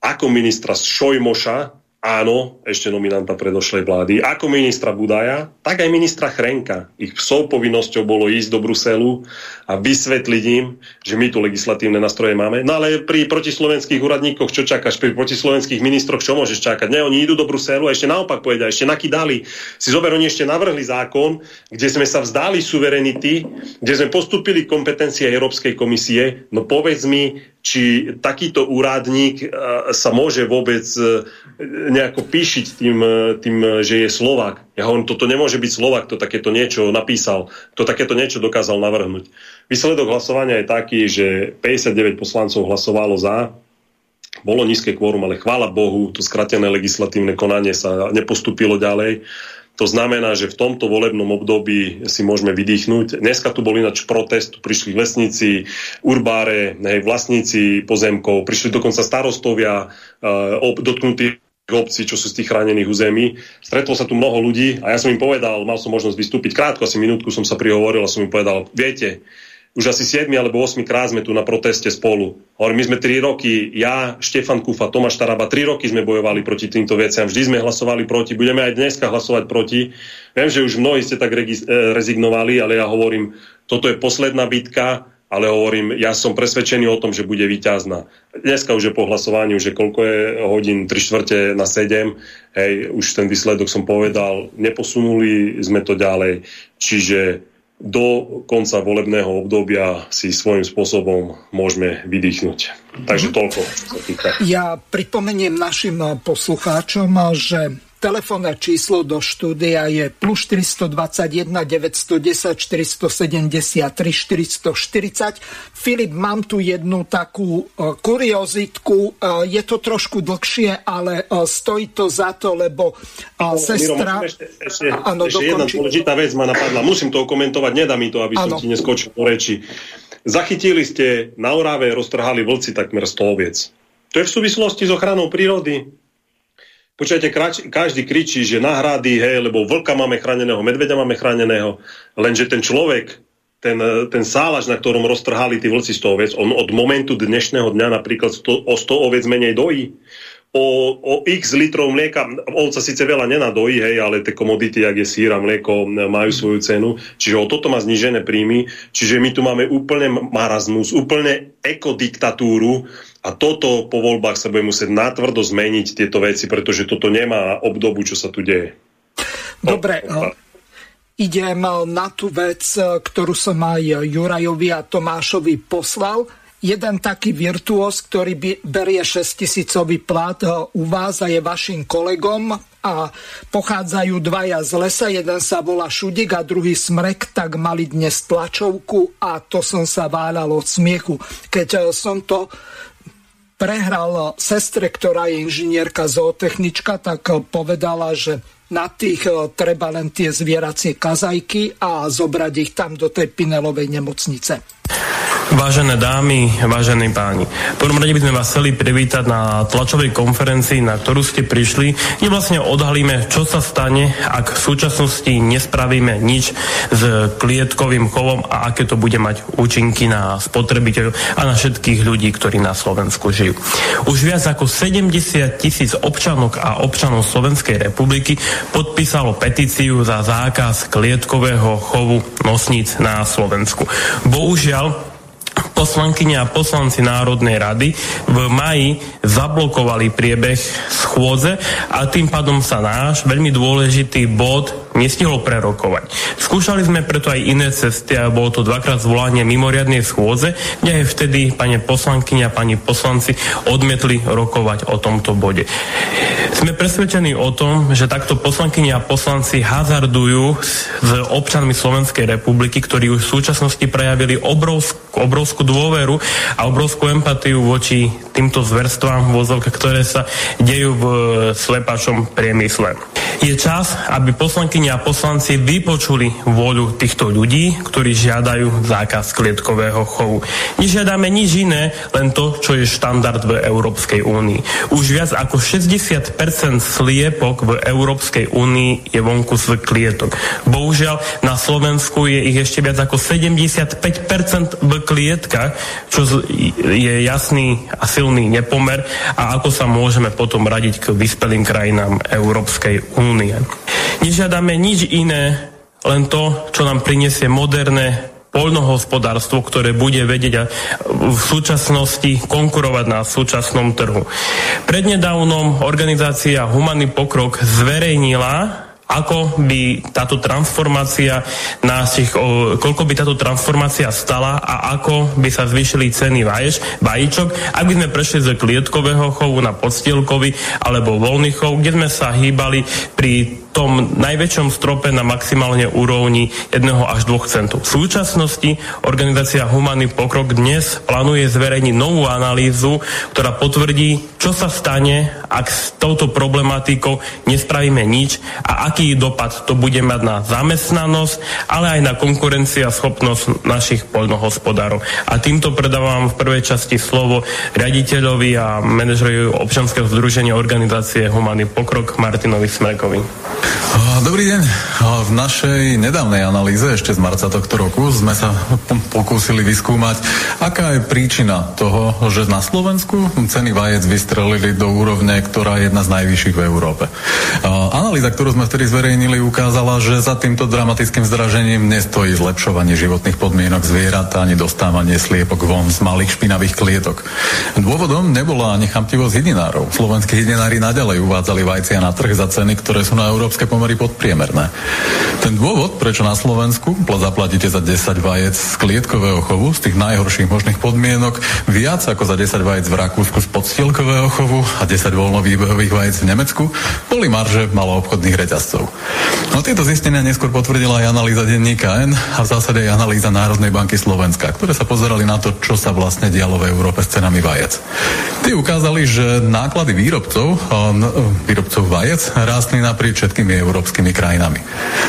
ako ministra Šojmoša, áno, ešte nominanta predošlej vlády, ako ministra Budaja, tak aj ministra Chrenka. Ich psov povinnosťou bolo ísť do Bruselu a vysvetliť im, že my tu legislatívne nástroje máme. No ale pri protislovenských úradníkoch čo čakáš? Pri protislovenských ministroch čo môžeš čakať? Ne, oni idú do Bruselu a ešte naopak povedia, ešte nakydali. Si zober, oni ešte navrhli zákon, kde sme sa vzdali suverenity, kde sme postupili kompetencie Európskej komisie. No povedz mi, či takýto úradník e, sa môže vôbec e, nejako píšiť tým, e, tým, že je Slovak. Ja hovorím, toto nemôže byť Slovak, to takéto niečo napísal, to takéto niečo dokázal navrhnúť. Výsledok hlasovania je taký, že 59 poslancov hlasovalo za, bolo nízke kvórum, ale chvála Bohu, to skratené legislatívne konanie sa nepostupilo ďalej to znamená, že v tomto volebnom období si môžeme vydýchnuť. Dneska tu bol ináč protest, tu prišli lesníci, urbáre, hej, vlastníci pozemkov, prišli dokonca starostovia uh, dotknutí obcí, čo sú z tých chránených území. Stretlo sa tu mnoho ľudí a ja som im povedal, mal som možnosť vystúpiť krátko, asi minútku som sa prihovoril a som im povedal, viete, už asi 7 alebo 8 krát sme tu na proteste spolu. Hovorím, my sme 3 roky, ja, Štefan Kufa, Tomáš Taraba, 3 roky sme bojovali proti týmto veciam, vždy sme hlasovali proti, budeme aj dneska hlasovať proti. Viem, že už mnohí ste tak e, rezignovali, ale ja hovorím, toto je posledná bitka, ale hovorím, ja som presvedčený o tom, že bude vyťazná. Dneska už je po hlasovaní, že koľko je hodín, 3 štvrte na 7, hej, už ten výsledok som povedal, neposunuli sme to ďalej, čiže do konca volebného obdobia si svojím spôsobom môžeme vydýchnuť. Takže toľko. Ja pripomeniem našim poslucháčom, že Telefónne číslo do štúdia je plus 421 910 473 440. Filip, mám tu jednu takú uh, kuriozitku. Uh, je to trošku dlhšie, ale uh, stojí to za to, lebo no, sestra... Miro, ešte, ešte, áno, ešte jedna dôležitá vec ma napadla. Musím to komentovať, nedá mi to, aby ano. som ti neskočil po reči. Zachytili ste, na Oráve roztrhali vlci takmer 100 oviec. To je v súvislosti s ochranou prírody. Počujete, každý kričí, že nahrady, hej, lebo vlka máme chráneného, medveďa máme chráneného, lenže ten človek, ten, ten sálaž, na ktorom roztrhali tí vlci 100 oviec, on od momentu dnešného dňa napríklad 100, o 100 oviec menej dojí. O, o x litrov mlieka, ovca síce veľa nenadojí, hej, ale tie komodity, jak je sír a mlieko, majú svoju cenu. Čiže o toto má znižené príjmy. Čiže my tu máme úplne marazmus, úplne ekodiktatúru, a toto po voľbách sa bude musieť natvrdo zmeniť tieto veci, pretože toto nemá obdobu, čo sa tu deje. Dobre, no, idem na tú vec, ktorú som aj Jurajovi a Tomášovi poslal. Jeden taký virtuós, ktorý berie 6000 plat u vás a je vašim kolegom a pochádzajú dvaja z lesa, jeden sa volá Šudik a druhý Smrek, tak mali dnes tlačovku a to som sa váľal od smiechu. Keď som to prehral sestre, ktorá je inžinierka zootechnička, tak povedala, že na tých e, treba len tie zvieracie kazajky a zobrať ich tam do tej Pinelovej nemocnice. Vážené dámy, vážení páni, v prvom rade by sme vás chceli privítať na tlačovej konferencii, na ktorú ste prišli, kde vlastne odhalíme, čo sa stane, ak v súčasnosti nespravíme nič s klietkovým chovom a aké to bude mať účinky na spotrebiteľov a na všetkých ľudí, ktorí na Slovensku žijú. Už viac ako 70 tisíc občanok a občanov Slovenskej republiky podpísalo petíciu za zákaz klietkového chovu nosníc na Slovensku. Bohužiaľ, poslankyne a poslanci Národnej rady v maji zablokovali priebeh schôdze a tým pádom sa náš veľmi dôležitý bod nestihlo prerokovať. Skúšali sme preto aj iné cesty a bolo to dvakrát zvolanie mimoriadnej schôdze, kde aj vtedy pani poslankyňa a pani poslanci odmietli rokovať o tomto bode. Sme presvedčení o tom, že takto poslankyňa a poslanci hazardujú s občanmi Slovenskej republiky, ktorí už v súčasnosti prejavili obrovskú, obrovskú dôveru a obrovskú empatiu voči týmto zverstvám vozovka, ktoré sa dejú v slepačom priemysle. Je čas, aby poslankyni a poslanci vypočuli vôľu týchto ľudí, ktorí žiadajú zákaz klietkového chovu. Nežiadame nič iné, len to, čo je štandard v Európskej únii. Už viac ako 60% sliepok v Európskej únii je vonku z klietok. Bohužiaľ, na Slovensku je ich ešte viac ako 75% v klietkach, čo je jasný a silný nepomer a ako sa môžeme potom radiť k vyspelým krajinám Európskej únie. Nežiadame nič iné, len to, čo nám prinesie moderné poľnohospodárstvo, ktoré bude vedieť v súčasnosti konkurovať na súčasnom trhu. Prednedávnom organizácia Humanný pokrok zverejnila ako by táto transformácia našich, koľko by táto transformácia stala a ako by sa zvýšili ceny vaješ, vajíčok, ak by sme prešli z klietkového chovu na podstielkový alebo voľný chov, kde sme sa hýbali pri tom najväčšom strope na maximálne úrovni 1 až 2 centov. V súčasnosti organizácia Humanný pokrok dnes plánuje zverejniť novú analýzu, ktorá potvrdí, čo sa stane, ak s touto problematikou nespravíme nič a aký dopad to bude mať na zamestnanosť, ale aj na konkurencia schopnosť našich poľnohospodárov. A týmto predávam v prvej časti slovo riaditeľovi a manažerovi občanského združenia organizácie Humanný pokrok Martinovi Smerkovi. Dobrý deň. V našej nedávnej analýze ešte z marca tohto roku sme sa pokúsili vyskúmať, aká je príčina toho, že na Slovensku ceny vajec vystrelili do úrovne, ktorá je jedna z najvyšších v Európe. Analýza, ktorú sme vtedy zverejnili, ukázala, že za týmto dramatickým zdražením nestojí zlepšovanie životných podmienok zvierat ani dostávanie sliepok von z malých špinavých klietok. Dôvodom nebola ani chamtivosť hydinárov. Slovenskí hydinári naďalej uvádzali vajcia na trh za ceny, ktoré sú na európske pomery podpriemerné. Ten dôvod, prečo na Slovensku zaplatíte za 10 vajec z klietkového chovu, z tých najhorších možných podmienok, viac ako za 10 vajec v Rakúsku z podstielkového chovu a 10 voľnovýbehových vajec v Nemecku, boli marže maloobchodných reťazcov. No tieto zistenia neskôr potvrdila aj analýza denníka N a v zásade aj analýza Národnej banky Slovenska, ktoré sa pozerali na to, čo sa vlastne dialo v Európe s cenami vajec. Tí ukázali, že náklady výrobcov, výrobcov vajec rástli naprieč všetkými európskymi krajinami.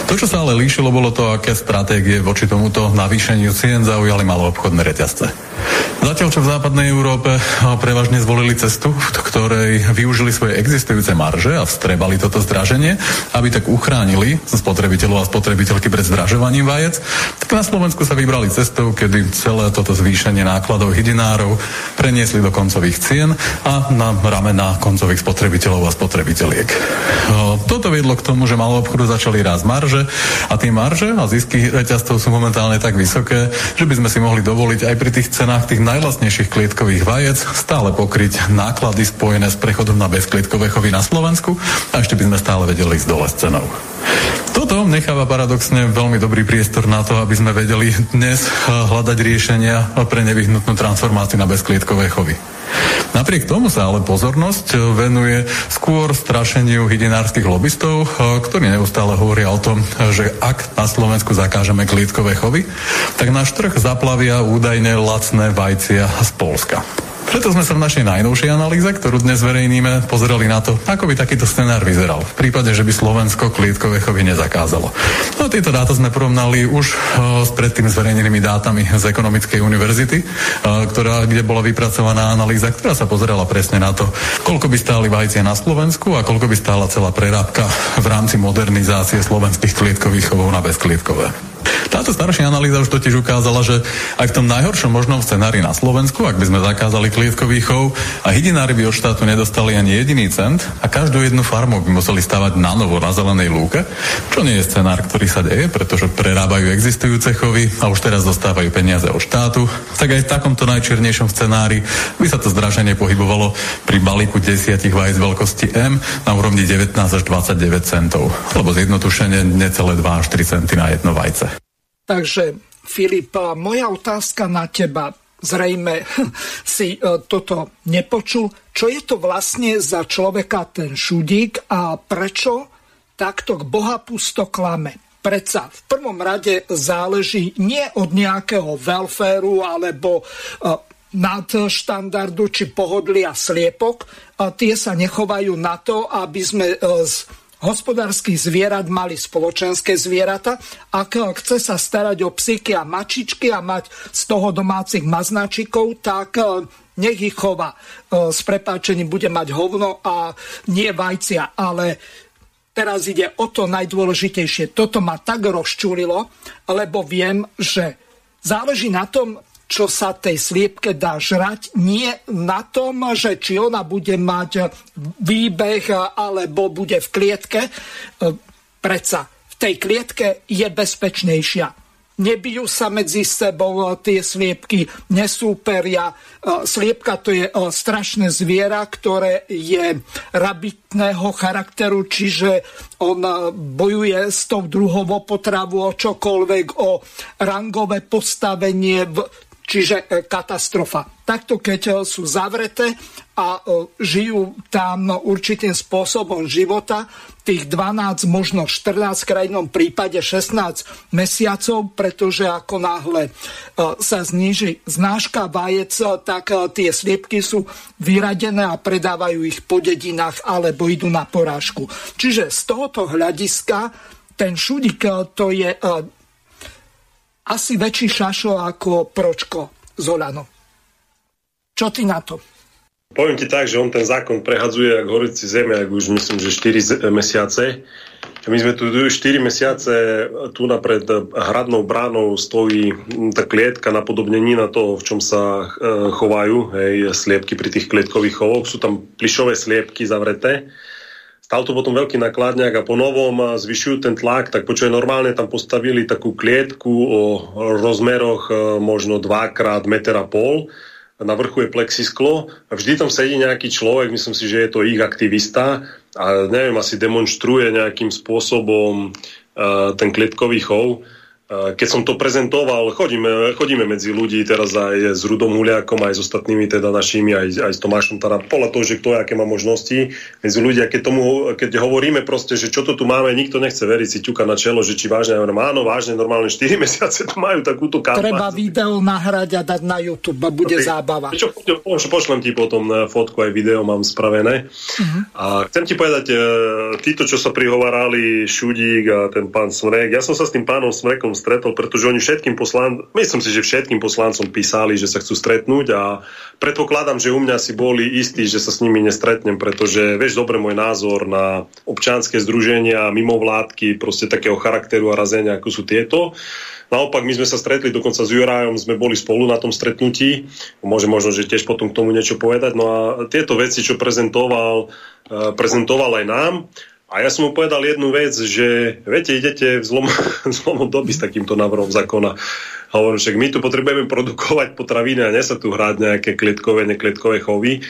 To, čo sa ale líšilo, bolo to, aké stratégie voči tomuto navýšeniu cien zaujali maloobchodné reťazce. Zatiaľ, čo v západnej Európe prevažne zvolili cestu, v ktorej využili svoje existujúce marže a vstrebali toto zdraženie, aby tak uchránili spotrebiteľov a spotrebiteľky pred zdražovaním vajec, tak na Slovensku sa vybrali cestou, kedy celé toto zvýšenie nákladov hydinárov preniesli do koncových cien a na ramena koncových spotrebiteľov a spotrebiteľiek. Toto viedlo k tomu, že malo obchodu začali rásť marže a tie marže a zisky reťazcov sú momentálne tak vysoké, že by sme si mohli dovoliť aj pri tých cenách tých najvlastnejších klietkových vajec stále pokryť náklady spojené s prechodom na bezklietkové chovy na Slovensku a ešte by sme stále vedeli ísť dole s cenou. Toto necháva paradoxne veľmi dobrý priestor na to, aby sme vedeli dnes eh, hľadať riešenia pre nevyhnutnú transformáciu na bezklietkové chovy. Napriek tomu sa ale pozornosť eh, venuje skôr strašeniu hydinárskych lobbystov, eh, ktorí neustále hovoria o tom, že ak na Slovensku zakážeme klietkové chovy, tak náš trh zaplavia údajne lacné vajcia z Polska. Preto sme sa v našej najnovšej analýze, ktorú dnes verejníme, pozerali na to, ako by takýto scenár vyzeral v prípade, že by Slovensko klietkové chovy nezakázalo. No tieto dáta sme porovnali už uh, s predtým zverejnenými dátami z Ekonomickej univerzity, uh, ktorá, kde bola vypracovaná analýza, ktorá sa pozerala presne na to, koľko by stáli vajcie na Slovensku a koľko by stála celá prerábka v rámci modernizácie slovenských klietkových chovov na bezklietkové. Táto staršia analýza už totiž ukázala, že aj v tom najhoršom možnom scenári na Slovensku, ak by sme zakázali klietkový chov a hydinári by od štátu nedostali ani jediný cent a každú jednu farmu by museli stavať na novo na zelenej lúke, čo nie je scenár, ktorý sa deje, pretože prerábajú existujúce chovy a už teraz dostávajú peniaze od štátu, tak aj v takomto najčiernejšom scenári by sa to zdraženie pohybovalo pri balíku desiatich vajec veľkosti M na úrovni 19 až 29 centov, alebo zjednotušenie necelé 2 až 3 centy na jedno vajce. Takže Filip, moja otázka na teba. Zrejme si e, toto nepočul. Čo je to vlastne za človeka ten šudík a prečo takto k Boha pusto klame? Predsa v prvom rade záleží nie od nejakého welféru alebo e, nadštandardu či pohodlia sliepok. Tie sa nechovajú na to, aby sme e, z hospodárskych zvierat mali spoločenské zvieratá. Ak chce sa starať o psíky a mačičky a mať z toho domácich maznačikov, tak e, nech ich chova. E, s prepáčením bude mať hovno a nie vajcia, ale teraz ide o to najdôležitejšie. Toto ma tak rozčúrilo, lebo viem, že záleží na tom, čo sa tej sliepke dá žrať, nie na tom, že či ona bude mať výbeh alebo bude v klietke. Preca v tej klietke je bezpečnejšia. Nebijú sa medzi sebou tie sliepky, nesúperia. Sliepka to je strašné zviera, ktoré je rabitného charakteru, čiže on bojuje s tou druhovou potravu o čokoľvek, o rangové postavenie v Čiže e, katastrofa. Takto, keď e, sú zavreté a e, žijú tam určitým spôsobom života, tých 12, možno 14, v krajnom prípade 16 mesiacov, pretože ako náhle sa zniží znáška vajec, tak tie sliepky sú vyradené a predávajú ich po dedinách alebo idú na porážku. Čiže z tohoto hľadiska ten šudik to je asi väčší šašo ako Pročko z. Čo ty na to? Poviem ti tak, že on ten zákon prehadzuje ako horici zeme, ak už myslím, že 4 mesiace. My sme tu 4 mesiace, tu napred hradnou bránou stojí tá klietka na podobnení na to, v čom sa e, chovajú hej, sliepky pri tých klietkových chovoch. Sú tam plišové sliepky zavreté stal to potom veľký nakladňák a po novom zvyšujú ten tlak, tak počuje normálne tam postavili takú klietku o rozmeroch e, možno 2 krát meter a pol. Na vrchu je plexisklo a vždy tam sedí nejaký človek, myslím si, že je to ich aktivista a neviem, asi demonstruje nejakým spôsobom uh, ten klietkový chov keď som to prezentoval, chodíme, chodíme medzi ľudí teraz aj s Rudom Huliakom, aj s ostatnými teda našimi, aj, aj s Tomášom, teda podľa toho, že kto aké má možnosti medzi ľudia, keď, tomu, keď hovoríme proste, že čo to tu máme, nikto nechce veriť si ťuka na čelo, že či vážne, ja áno, vážne, normálne 4 mesiace tu majú takúto kampaň. Treba video nahrať a dať na YouTube a bude okay. zábava. Čo, pošlem ti potom e, fotku, aj video mám spravené. Uh-huh. A chcem ti povedať, e, títo, čo sa prihovarali, Šudík a ten pán Smrek, ja som sa s tým pánom Smrekom stretol, pretože oni všetkým poslancom, myslím si, že všetkým poslancom písali, že sa chcú stretnúť a predpokladám, že u mňa si boli istí, že sa s nimi nestretnem, pretože vieš dobre môj názor na občanské združenia, mimovládky, proste takého charakteru a razenia, ako sú tieto. Naopak, my sme sa stretli dokonca s Jurajom, sme boli spolu na tom stretnutí. Môže možno, že tiež potom k tomu niečo povedať. No a tieto veci, čo prezentoval, eh, prezentoval aj nám, a ja som mu povedal jednu vec, že viete, idete v zlom, v zlom doby s takýmto návrhom zákona. A hovorím, však my tu potrebujeme produkovať potraviny a sa tu hrať nejaké klietkové, nekletkové chovy.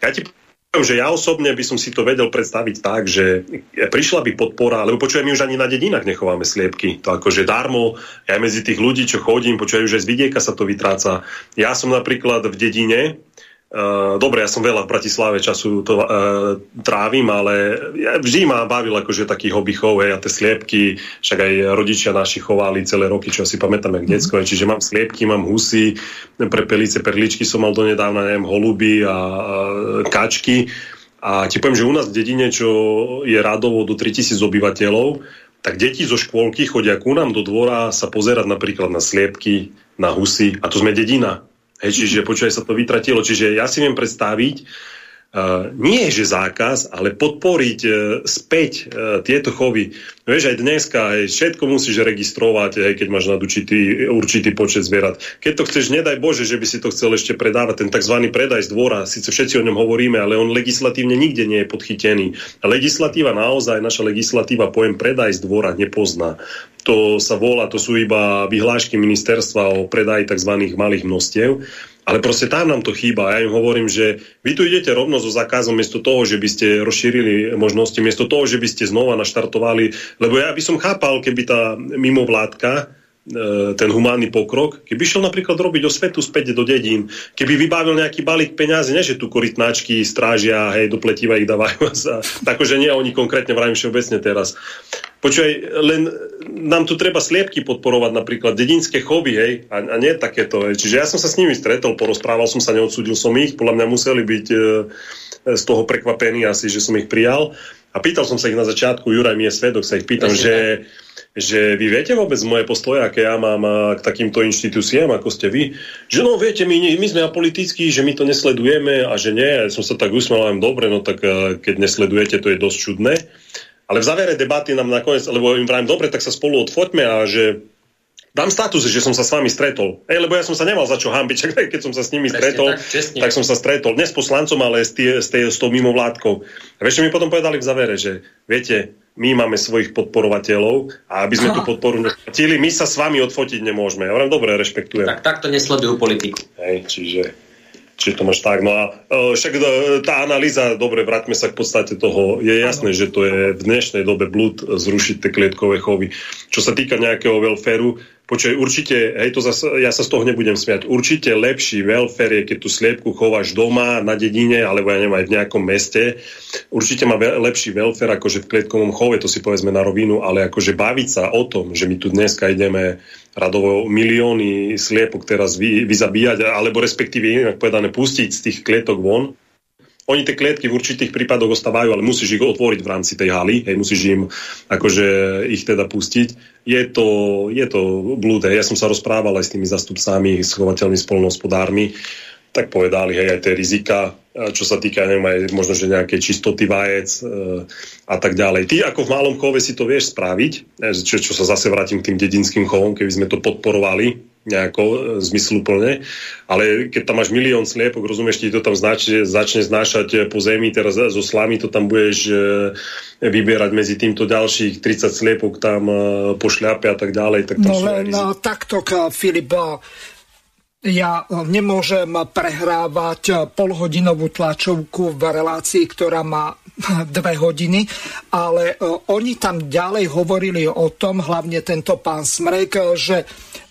Ja ti poviem, že ja osobne by som si to vedel predstaviť tak, že prišla by podpora, lebo počujem, my už ani na dedinách nechováme sliepky. To akože darmo, ja medzi tých ľudí, čo chodím, počujem, že z vidieka sa to vytráca. Ja som napríklad v dedine, dobre, ja som veľa v Bratislave času to uh, trávim, ale ja vždy ma bavil akože taký hobby chov, hej, a tie sliepky, však aj rodičia naši chovali celé roky, čo si pamätám, jak detsko, mm. čiže mám sliepky, mám husy, prepelice, perličky som mal donedávna, neviem, holuby a, a kačky. A ti poviem, že u nás v dedine, čo je radovo do 3000 obyvateľov, tak deti zo škôlky chodia ku nám do dvora sa pozerať napríklad na sliepky, na husy, a to sme dedina. Hej, čiže počúvaj sa to vytratilo. Čiže ja si viem predstaviť, nie je, že zákaz, ale podporiť uh, späť uh, tieto chovy. Vieš, aj dneska aj všetko musíš registrovať, aj keď máš nad určitý, určitý počet zvierat. Keď to chceš, nedaj Bože, že by si to chcel ešte predávať, ten tzv. predaj z dvora, síce všetci o ňom hovoríme, ale on legislatívne nikde nie je podchytený. A legislatíva naozaj, naša legislatíva pojem predaj z dvora nepozná. To sa volá, to sú iba vyhlášky ministerstva o predaji tzv. malých množstiev. Ale proste tam nám to chýba. Ja im hovorím, že vy tu idete rovno so zákazom miesto toho, že by ste rozšírili možnosti, miesto toho, že by ste znova naštartovali. Lebo ja by som chápal, keby tá mimovládka, ten humánny pokrok, keby šiel napríklad robiť osvetu späť do dedín, keby vybavil nejaký balík peňazí, ne, že tu korytnáčky strážia, hej, do pletiva ich dávajú. Takže nie oni konkrétne, vravím všeobecne teraz. Počúvaj, len nám tu treba sliepky podporovať, napríklad dedinské chovy, hej, a, a nie takéto. Hej. Čiže ja som sa s nimi stretol, porozprával som sa, neodsúdil som ich, podľa mňa museli byť e, z toho prekvapení asi, že som ich prijal. A pýtal som sa ich na začiatku, Juraj mi je svedok, sa ich pýtam, že, že vy viete vôbec moje postoje, aké ja mám k takýmto inštitúciám, ako ste vy? Že no viete, my, my sme apolitickí, že my to nesledujeme a že nie. Ja som sa tak usmiel, dobre, no tak keď nesledujete, to je dosť čudné. Ale v závere debaty nám nakoniec, lebo im vrajím, dobre, tak sa spolu odfoťme a že dám status, že som sa s vami stretol. Ej, lebo ja som sa nemal za čo hambiť, čak, keď som sa s nimi stretol, tak, tak som sa stretol. Dnes poslancom, ale s, tie, s, tie, s tou mimovládkou. A vieš, čo mi potom povedali v závere, že viete, my máme svojich podporovateľov a aby sme tú podporu neplatili, my sa s vami odfotiť nemôžeme. Ja hovorím, dobre, rešpektujem. Tak takto nesledujú politiku. Hej, čiže... Čiže to máš tak. No a uh, však uh, tá analýza, dobre, vráťme sa k podstate toho. Je jasné, ano. že to je v dnešnej dobe blúd zrušiť tie klietkové chovy. Čo sa týka nejakého welfareu, Počuj, určite, hej, to zase, ja sa z toho nebudem smiať, určite lepší welfare je, keď tú sliepku chováš doma, na dedine, alebo ja neviem, aj v nejakom meste. Určite má lepší welfare, akože v klietkovom chove, to si povedzme na rovinu, ale akože baviť sa o tom, že my tu dneska ideme radovo milióny sliepok teraz vy, vyzabíjať, alebo respektíve inak povedané pustiť z tých klietok von, oni tie klietky v určitých prípadoch ostávajú, ale musíš ich otvoriť v rámci tej haly, hej, musíš im akože ich teda pustiť. Je to, je to blúde. Ja som sa rozprával aj s tými zastupcami, schovateľmi, spolnohospodármi, tak povedali, hej, aj tie rizika, čo sa týka, neviem, aj možno, že nejakej čistoty vajec e, a tak ďalej. Ty ako v malom chove si to vieš spraviť, e, čo, čo sa zase vrátim k tým dedinským chovom, keby sme to podporovali, nejako e, zmysluplne, ale keď tam máš milión sliepok, rozumieš, ti to tam znač, začne znášať e, po zemi, teraz zo slamy to tam budeš e, vyberať medzi týmto ďalších 30 sliepok tam po šľape a tak ďalej. Tak no len takto, Filip, ja nemôžem prehrávať polhodinovú tlačovku v relácii, ktorá má dve hodiny, ale oni tam ďalej hovorili o tom, hlavne tento pán Smrek, že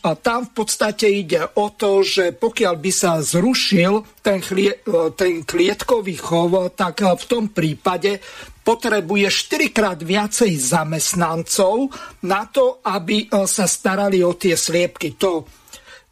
tam v podstate ide o to, že pokiaľ by sa zrušil ten, chlie, ten klietkový chov, tak v tom prípade potrebuje 4 krát viacej zamestnancov na to, aby sa starali o tie sliepky. To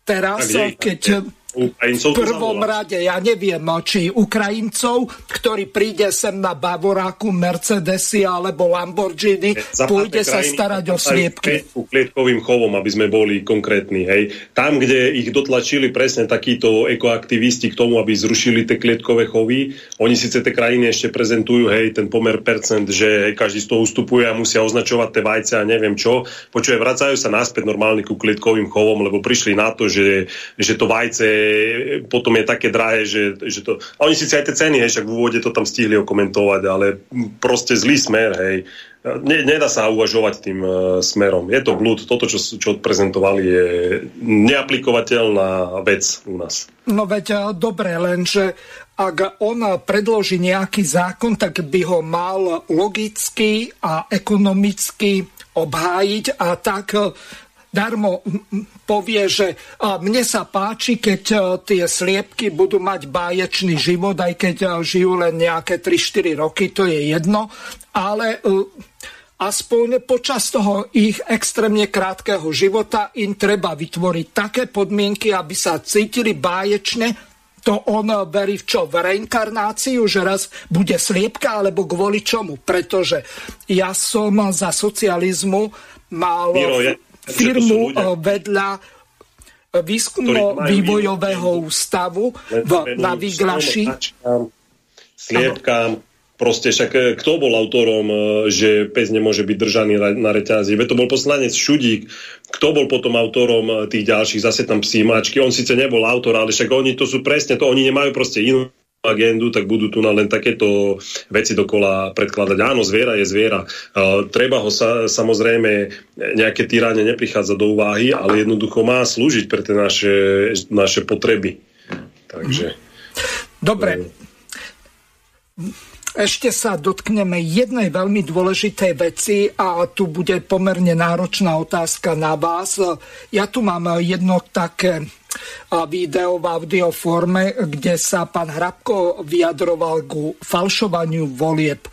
teraz, keď Ukrajincov v prvom rade, ja neviem, či Ukrajincov, ktorý príde sem na Bavoráku, Mercedesy alebo Lamborghini, pôjde sa starať o sliepky. Klietkovým chovom, aby sme boli konkrétni. Hej. Tam, kde ich dotlačili presne takíto ekoaktivisti k tomu, aby zrušili tie klietkové chovy, oni síce tie krajiny ešte prezentujú, hej, ten pomer percent, že každý z toho ustupuje a musia označovať tie vajce a neviem čo. Počuje, vracajú sa naspäť normálne ku klietkovým chovom, lebo prišli na to, že, že to vajce potom je také drahé, že, že to... A oni síce aj tie ceny, hej, však v úvode to tam stihli okomentovať, ale proste zlý smer, hej. Ne, nedá sa uvažovať tým uh, smerom. Je to blúd. Toto, čo, čo odprezentovali, je neaplikovateľná vec u nás. No veď dobre, lenže ak on predloží nejaký zákon, tak by ho mal logicky a ekonomicky obhájiť a tak darmo povie, že mne sa páči, keď e, tie sliepky budú mať báječný život, aj keď e, žijú len nejaké 3-4 roky, to je jedno, ale e, aspoň počas toho ich extrémne krátkeho života im treba vytvoriť také podmienky, aby sa cítili báječne, to on verí v čo? V reinkarnáciu, že raz bude sliepka, alebo kvôli čomu? Pretože ja som za socializmu mal... Miro, ja, firmu ľudia, vedľa výskumno-vývojového ústavu v, na Výglaši. Sliepkám, proste však e, kto bol autorom, že pes nemôže byť držaný na reťazi? Veď to bol poslanec Šudík. Kto bol potom autorom tých ďalších? Zase tam psí mačky. On síce nebol autor, ale však oni to sú presne to. Oni nemajú proste inú agendu, tak budú tu na len takéto veci dokola predkladať. Áno, zviera je zviera. Uh, treba ho sa, samozrejme, nejaké týranie neprichádza do úvahy, ale jednoducho má slúžiť pre tie naše, naše potreby. Takže... Dobre. Ešte sa dotkneme jednej veľmi dôležitej veci a tu bude pomerne náročná otázka na vás. Ja tu mám jedno také video v audioforme, kde sa pán Hrabko vyjadroval ku falšovaniu volieb. E,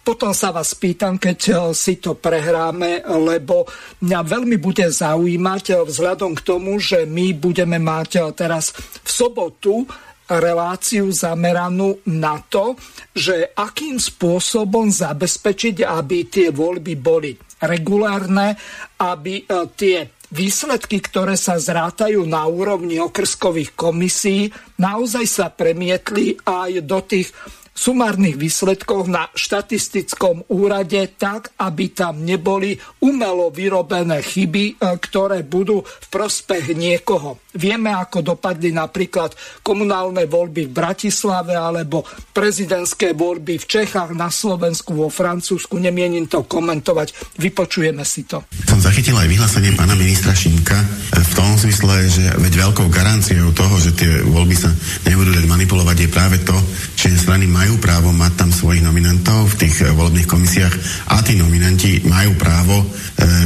potom sa vás pýtam, keď e, si to prehráme, lebo mňa veľmi bude zaujímať e, vzhľadom k tomu, že my budeme mať teraz v sobotu reláciu zameranú na to, že akým spôsobom zabezpečiť, aby tie voľby boli regulárne, aby tie výsledky, ktoré sa zrátajú na úrovni okrskových komisí, naozaj sa premietli aj do tých sumárnych výsledkoch na štatistickom úrade tak, aby tam neboli umelo vyrobené chyby, e, ktoré budú v prospech niekoho. Vieme, ako dopadli napríklad komunálne voľby v Bratislave alebo prezidentské voľby v Čechách, na Slovensku, vo Francúzsku. Nemienim to komentovať. Vypočujeme si to. Som zachytil aj vyhlásenie pána ministra Šimka e, v tom zmysle, že veď veľkou garanciou toho, že tie voľby sa nebudú dať manipulovať, je práve to, že strany majú právo mať tam svojich nominantov v tých e, volebných komisiách a tí nominanti majú právo e,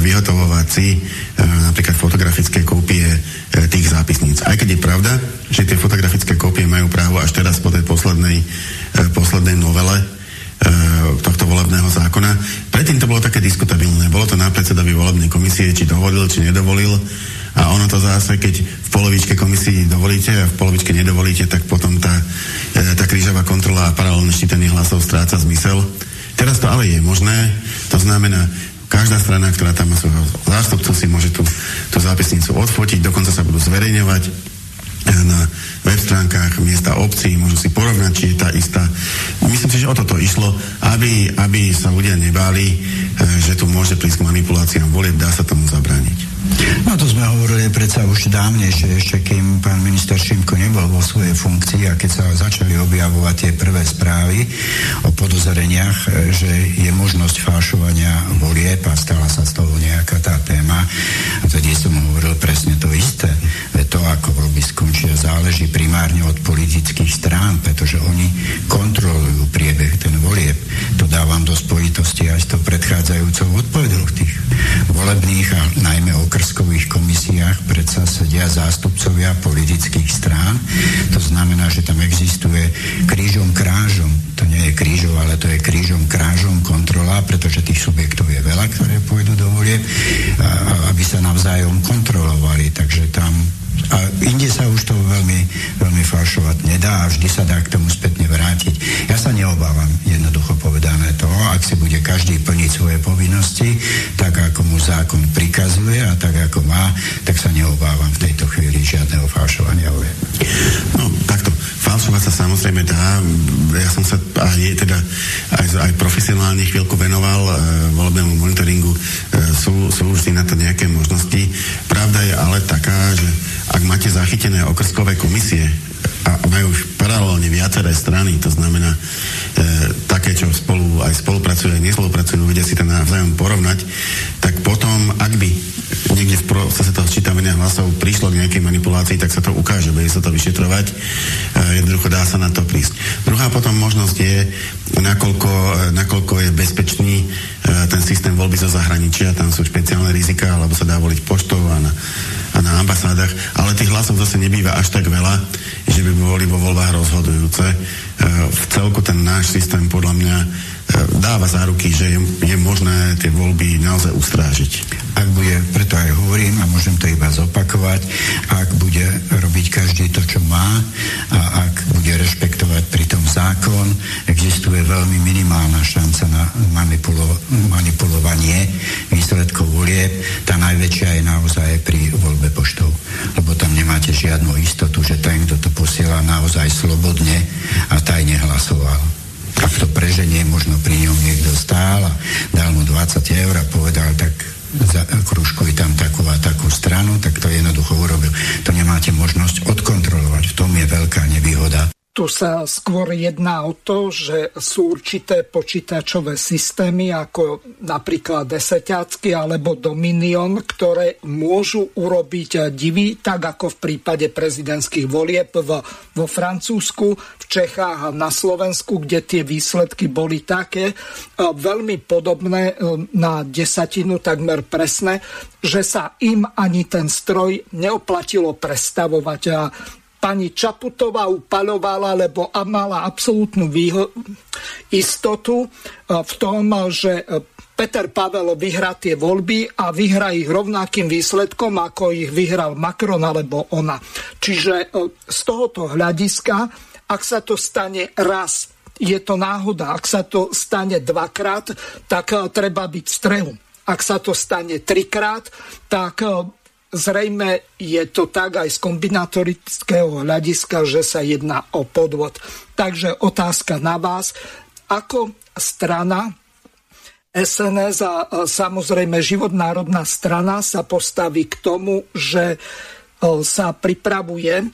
vyhotovovať si e, napríklad fotografické kópie tých zápisníc. Aj keď je pravda, že tie fotografické kópie majú právo až teraz po tej poslednej, poslednej novele tohto volebného zákona. Predtým to bolo také diskutabilné. Bolo to na predsedovi volebnej komisie, či dovolil, či nedovolil. A ono to zase, keď v polovičke komisii dovolíte a v polovičke nedovolíte, tak potom tá, e, tá krížová kontrola a paralelné šítanie hlasov stráca zmysel. Teraz to ale je možné, to znamená, každá strana, ktorá tam má svojho zástupcu, si môže tú, tú zápisnicu odfotiť, dokonca sa budú zverejňovať na web stránkach miesta obcí, môžu si porovnať, či je tá istá. Myslím si, že o toto išlo, aby, aby sa ľudia nebáli, e, že tu môže prísť k manipuláciám volieb, dá sa tomu zabrániť. No to sme hovorili predsa už dávnejšie, ešte kým pán minister Šimko nebol vo svojej funkcii a keď sa začali objavovať tie prvé správy o podozreniach, e, že je možnosť fášovania volieb a stala sa z toho nejaká tá téma. A tedy som hovoril presne to isté. To, ako voľby skončia, záleží primárne od politických strán, pretože oni kontrolujú priebeh ten volieb. To dávam do spojitosti aj s tou predchádzajúcou odpovedou tých volebných a najmä okrskových komisiách predsa sedia zástupcovia politických strán. To znamená, že tam existuje krížom krážom, to nie je krížom, ale to je krížom krážom kontrola, pretože tých subjektov je veľa, ktoré pôjdu do volieb, aby sa navzájom kontrolovali. Takže tam a inde sa už to veľmi, veľmi falšovať nedá a vždy sa dá k tomu spätne vrátiť. Ja sa neobávam, jednoducho povedané to, ak si bude každý plniť svoje povinnosti, tak ako mu zákon prikazuje a tak ako má, tak sa neobávam v tejto chvíli žiadneho falšovania. No, takto. Falšovať sa samozrejme dá. Ja som sa aj, teda, aj, aj profesionálne chvíľku venoval e, volebnému monitoringu. E, sú, sú vždy na to nejaké možnosti. Pravda je ale taká, že ak máte zachytené okrskové komisie a majú už paralelne viaceré strany, to znamená e, také, čo spolu aj spolupracujú, aj nespolupracujú, vedia si to navzájom porovnať, tak potom, ak by niekde v procese toho sčítavania hlasov prišlo k nejakej manipulácii, tak sa to ukáže, bude sa to vyšetrovať. E, jednoducho dá sa na to prísť. Druhá potom možnosť je, nakoľko, e, nakoľko je bezpečný e, ten systém voľby zo zahraničia, tam sú špeciálne rizika, alebo sa dá voliť poštou a na a na ambasádach, ale tých hlasov zase nebýva až tak veľa, že by boli vo voľbách rozhodujúce. E, v celku ten náš systém podľa mňa dáva záruky, že je, je možné tie voľby naozaj ustrážiť. Ak bude, preto aj hovorím a môžem to iba zopakovať, ak bude robiť každý to, čo má a ak bude rešpektovať pritom zákon, existuje veľmi minimálna šanca na manipulo- manipulovanie výsledkov volieb. Tá najväčšia je naozaj pri voľbe poštou, lebo tam nemáte žiadnu istotu, že ten, kto to posiela naozaj slobodne a tajne hlasoval ak to preženie, možno pri ňom niekto stál a dal mu 20 eur a povedal, tak zakružkuj tam takú a takú stranu, tak to jednoducho urobil. To nemáte možnosť odkontrolovať. V tom je veľká nevýhoda tu sa skôr jedná o to, že sú určité počítačové systémy, ako napríklad deseťacky alebo Dominion, ktoré môžu urobiť divy, tak ako v prípade prezidentských volieb vo Francúzsku, v Čechách a na Slovensku, kde tie výsledky boli také veľmi podobné na desatinu, takmer presné, že sa im ani ten stroj neoplatilo prestavovať. A pani Čaputová upalovala, lebo mala absolútnu výho- istotu e, v tom, že e, Peter Pavel vyhrá tie voľby a vyhrá ich rovnakým výsledkom, ako ich vyhral Macron alebo ona. Čiže z tohoto hľadiska, ak sa to stane raz, je to náhoda. Ak sa to stane dvakrát, tak treba byť v strehu. Ak sa to stane trikrát, tak Zrejme je to tak aj z kombinatorického hľadiska, že sa jedná o podvod. Takže otázka na vás, ako strana SNS a samozrejme život národná strana sa postaví k tomu, že sa pripravuje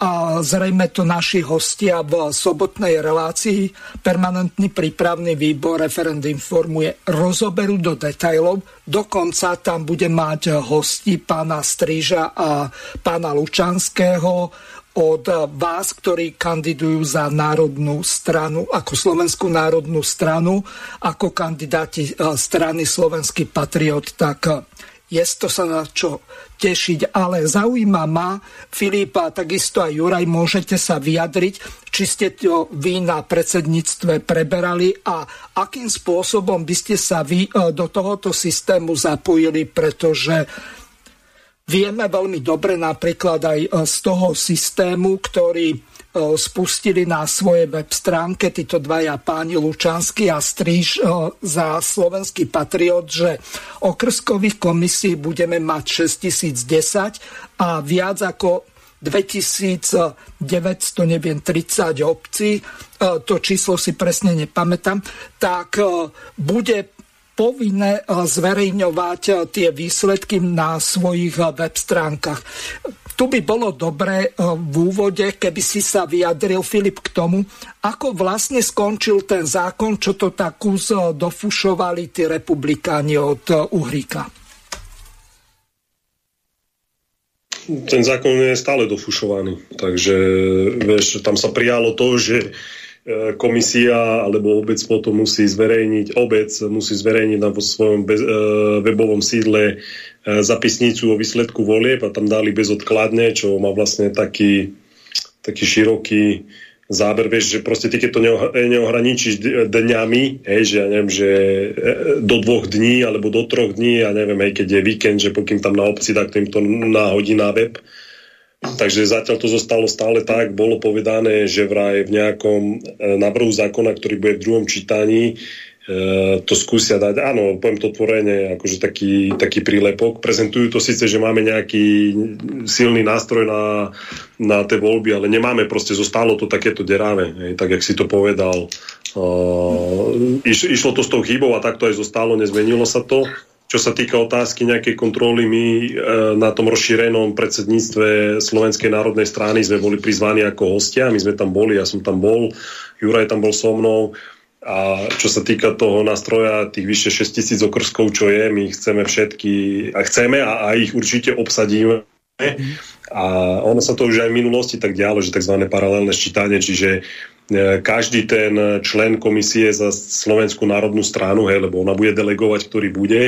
a zrejme to naši hostia v sobotnej relácii. Permanentný prípravný výbor referend informuje, rozoberú do detajlov, dokonca tam bude mať hosti pána Stríža a pána Lučanského. Od vás, ktorí kandidujú za národnú stranu, ako Slovenskú národnú stranu, ako kandidáti e, strany Slovenský patriot, tak je to sa na čo tešiť, ale zaujíma ma, Filipa, takisto aj Juraj, môžete sa vyjadriť, či ste to vy na predsedníctve preberali a akým spôsobom by ste sa vy e, do tohoto systému zapojili, pretože vieme veľmi dobre napríklad aj e, z toho systému, ktorý E, spustili na svojej web stránke títo dvaja páni Lučanský a Stríž e, za slovenský patriot, že okrskových komisí budeme mať 6010 a viac ako 2900, neviem, 30 obcí, to číslo si presne nepamätám, tak bude povinné zverejňovať tie výsledky na svojich web stránkach tu by bolo dobré v úvode, keby si sa vyjadril, Filip, k tomu, ako vlastne skončil ten zákon, čo to tak dofušovali tí republikáni od Uhríka. Ten zákon je stále dofušovaný. Takže vieš, tam sa prijalo to, že komisia alebo obec potom musí zverejniť, obec musí zverejniť na svojom bez, webovom sídle E, zapisnicu o výsledku volieb a tam dali bezodkladne, čo má vlastne taký, taký široký záber, vieš, že proste ty keď to neohraničíš dňami, hej, že ja neviem, že e, do dvoch dní alebo do troch dní, ja neviem, hej, keď je víkend, že pokým tam na obci, tak tým to na web. Takže zatiaľ to zostalo stále tak, bolo povedané, že vraj v nejakom e, návrhu zákona, ktorý bude v druhom čítaní, E, to skúsia dať. Áno, poviem to tvorenie, akože taký, taký prílepok. Prezentujú to síce, že máme nejaký silný nástroj na, na tie voľby, ale nemáme proste, zostalo to takéto deráve, tak jak si to povedal. Uh, iš, išlo to s tou chybou a takto aj zostalo, nezmenilo sa to. Čo sa týka otázky nejakej kontroly, my e, na tom rozšírenom predsedníctve Slovenskej národnej strany sme boli prizvaní ako hostia, my sme tam boli, ja som tam bol, Juraj tam bol so mnou. A čo sa týka toho nástroja, tých vyše 6 tisíc okrskov, čo je, my chceme všetky, a chceme a, a ich určite obsadíme. A ono sa to už aj v minulosti tak dialo, že tzv. paralelné ščítanie, čiže každý ten člen komisie za Slovenskú národnú stranu, hej, lebo ona bude delegovať, ktorý bude,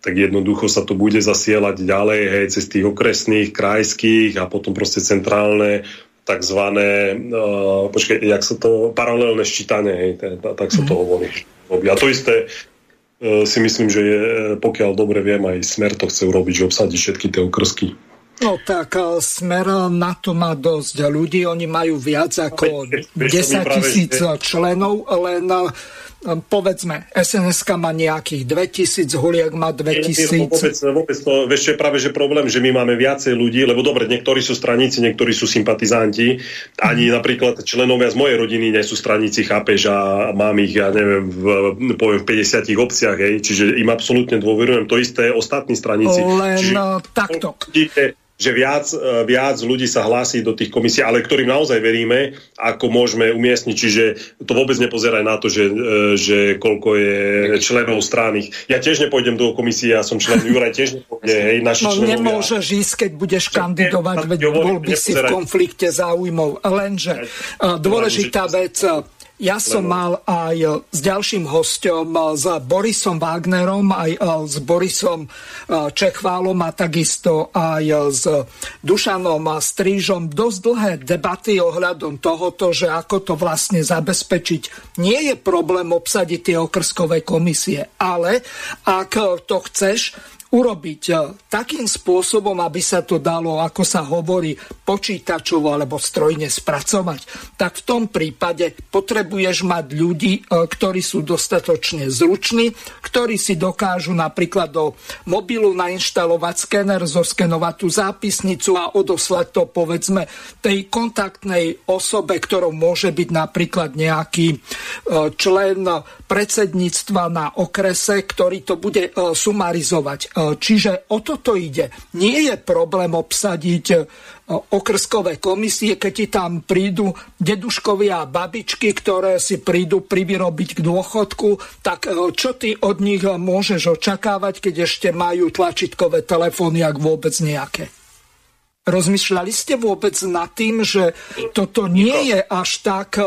tak jednoducho sa to bude zasielať ďalej hej, cez tých okresných, krajských a potom proste centrálne takzvané, uh, počkej, jak sa to, paralelné ščítanie, hej, tak sa to mhm. hovorí. A to isté uh, si myslím, že je, pokiaľ dobre viem, aj Smer to chce urobiť, že obsadí všetky tie okrsky. No tak Smer na to má dosť ľudí, oni majú viac ako 10 tisíc členov, len povedzme, sns má nejakých 2000, Huliak má 2000. Vôbec, vôbec to, vieš, čo je práve že problém, že my máme viacej ľudí, lebo dobre, niektorí sú straníci, niektorí sú sympatizanti, ani mm. napríklad členovia z mojej rodiny nie sú straníci, chápeš, a mám ich, ja neviem, v, poviem, v 50 obciach, hej, čiže im absolútne dôverujem, to isté ostatní straníci. Len čiže, no, takto že viac, e, viac ľudí sa hlási do tých komisí, ale ktorým naozaj veríme, ako môžeme umiestniť. Čiže to vôbec nepozeraj na to, že, e, že koľko je členov strany. Ja tiež nepôjdem do komisie, ja som člen Juraj tiež nepôjde, hej, naši no, členovia. nemôžeš ísť, keď budeš kandidovať, veď bol by si v konflikte záujmov. Lenže e, dôležitá vec, Ja som mal aj s ďalším hostom, s Borisom Wagnerom, aj s Borisom Čechválom a takisto aj s Dušanom Strížom dosť dlhé debaty ohľadom tohoto, že ako to vlastne zabezpečiť. Nie je problém obsadiť tie okrskové komisie, ale ak to chceš, urobiť e, takým spôsobom, aby sa to dalo, ako sa hovorí, počítačovo alebo strojne spracovať, tak v tom prípade potrebuješ mať ľudí, e, ktorí sú dostatočne zruční, ktorí si dokážu napríklad do mobilu nainštalovať skener, zoskenovať tú zápisnicu a odoslať to povedzme tej kontaktnej osobe, ktorou môže byť napríklad nejaký e, člen predsedníctva na okrese, ktorý to bude sumarizovať Čiže o toto ide. Nie je problém obsadiť e, okrskové komisie, keď ti tam prídu deduškovia a babičky, ktoré si prídu privyrobiť k dôchodku, tak e, čo ty od nich môžeš očakávať, keď ešte majú tlačitkové telefóny, ak vôbec nejaké? Rozmýšľali ste vôbec nad tým, že toto nie je až tak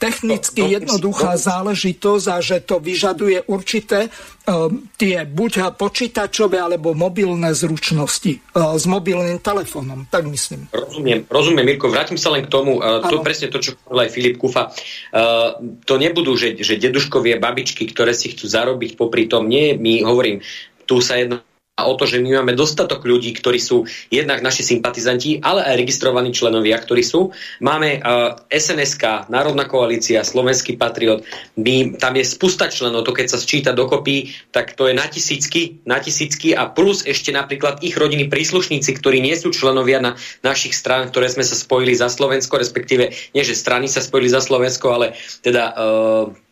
technicky jednoduchá záležitosť a že to vyžaduje určité um, tie buď počítačové alebo mobilné zručnosti uh, s mobilným telefónom, tak myslím. Rozumiem, rozumiem, Mirko, vrátim sa len k tomu, uh, to presne to, čo povedal aj Filip Kufa. Uh, to nebudú, že, že deduškovie babičky, ktoré si chcú zarobiť popri tom, nie, my hovorím, tu sa jedná a o to, že my máme dostatok ľudí, ktorí sú jednak naši sympatizanti, ale aj registrovaní členovia, ktorí sú. Máme uh, SNSK, Národná koalícia, Slovenský patriot, my, tam je spusta členov, to keď sa sčíta dokopy, tak to je na tisícky, na tisícky a plus ešte napríklad ich rodiny príslušníci, ktorí nie sú členovia na našich strán, ktoré sme sa spojili za Slovensko, respektíve nie, že strany sa spojili za Slovensko, ale teda uh,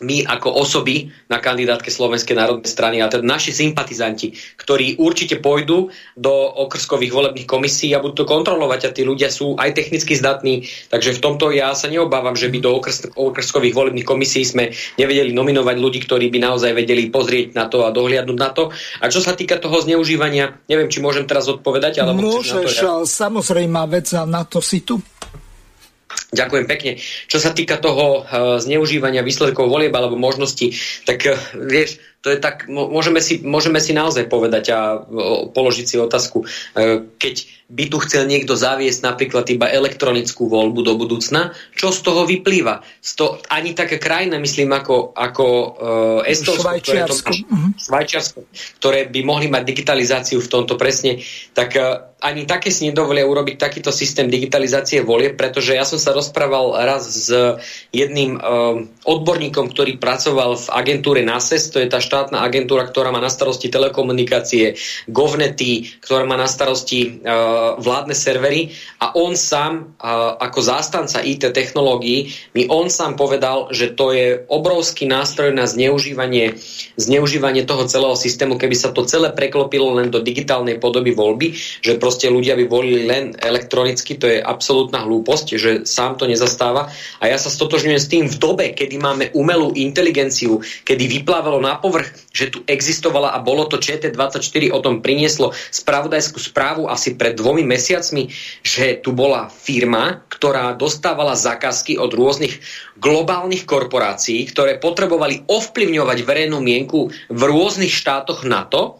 my ako osoby na kandidátke Slovenskej národnej strany a teda naši sympatizanti, ktorí určite pôjdu do okrskových volebných komisí a budú to kontrolovať a tí ľudia sú aj technicky zdatní, takže v tomto ja sa neobávam, že by do okrs- okrskových volebných komisí sme nevedeli nominovať ľudí, ktorí by naozaj vedeli pozrieť na to a dohliadnúť na to. A čo sa týka toho zneužívania, neviem, či môžem teraz odpovedať, ale Môžeš, ja... samozrejme vec na to si tu. Ďakujem pekne. Čo sa týka toho uh, zneužívania výsledkov volieb alebo možností, tak uh, vieš, to je tak, môžeme si, môžeme si naozaj povedať a položiť si otázku, uh, keď by tu chcel niekto zaviesť napríklad iba elektronickú voľbu do budúcna, čo z toho vyplýva? Z to, ani také krajina, myslím, ako, ako uh, Estonsko, ktoré, to, uh-huh. Švajčiarsko, ktoré by mohli mať digitalizáciu v tomto presne, tak uh, ani také si nedovolia urobiť takýto systém digitalizácie volie, pretože ja som sa rozprával raz s jedným uh, odborníkom, ktorý pracoval v agentúre NASES, to je tá štátna agentúra, ktorá má na starosti telekomunikácie, govnety, ktorá má na starosti uh, vládne servery. A on sám ako zástanca IT technológií mi on sám povedal, že to je obrovský nástroj na zneužívanie, zneužívanie toho celého systému, keby sa to celé preklopilo len do digitálnej podoby voľby, že proste ľudia by volili len elektronicky, to je absolútna hlúposť, že sám to nezastáva. A ja sa stotožňujem s tým v dobe, kedy máme umelú inteligenciu, kedy vyplávalo na povrch, že tu existovala a bolo to ČT24 o tom prinieslo spravodajskú správu asi pred dvomi mesiacmi, že tu bola firma, ktorá dostávala zákazky od rôznych globálnych korporácií, ktoré potrebovali ovplyvňovať verejnú mienku v rôznych štátoch NATO,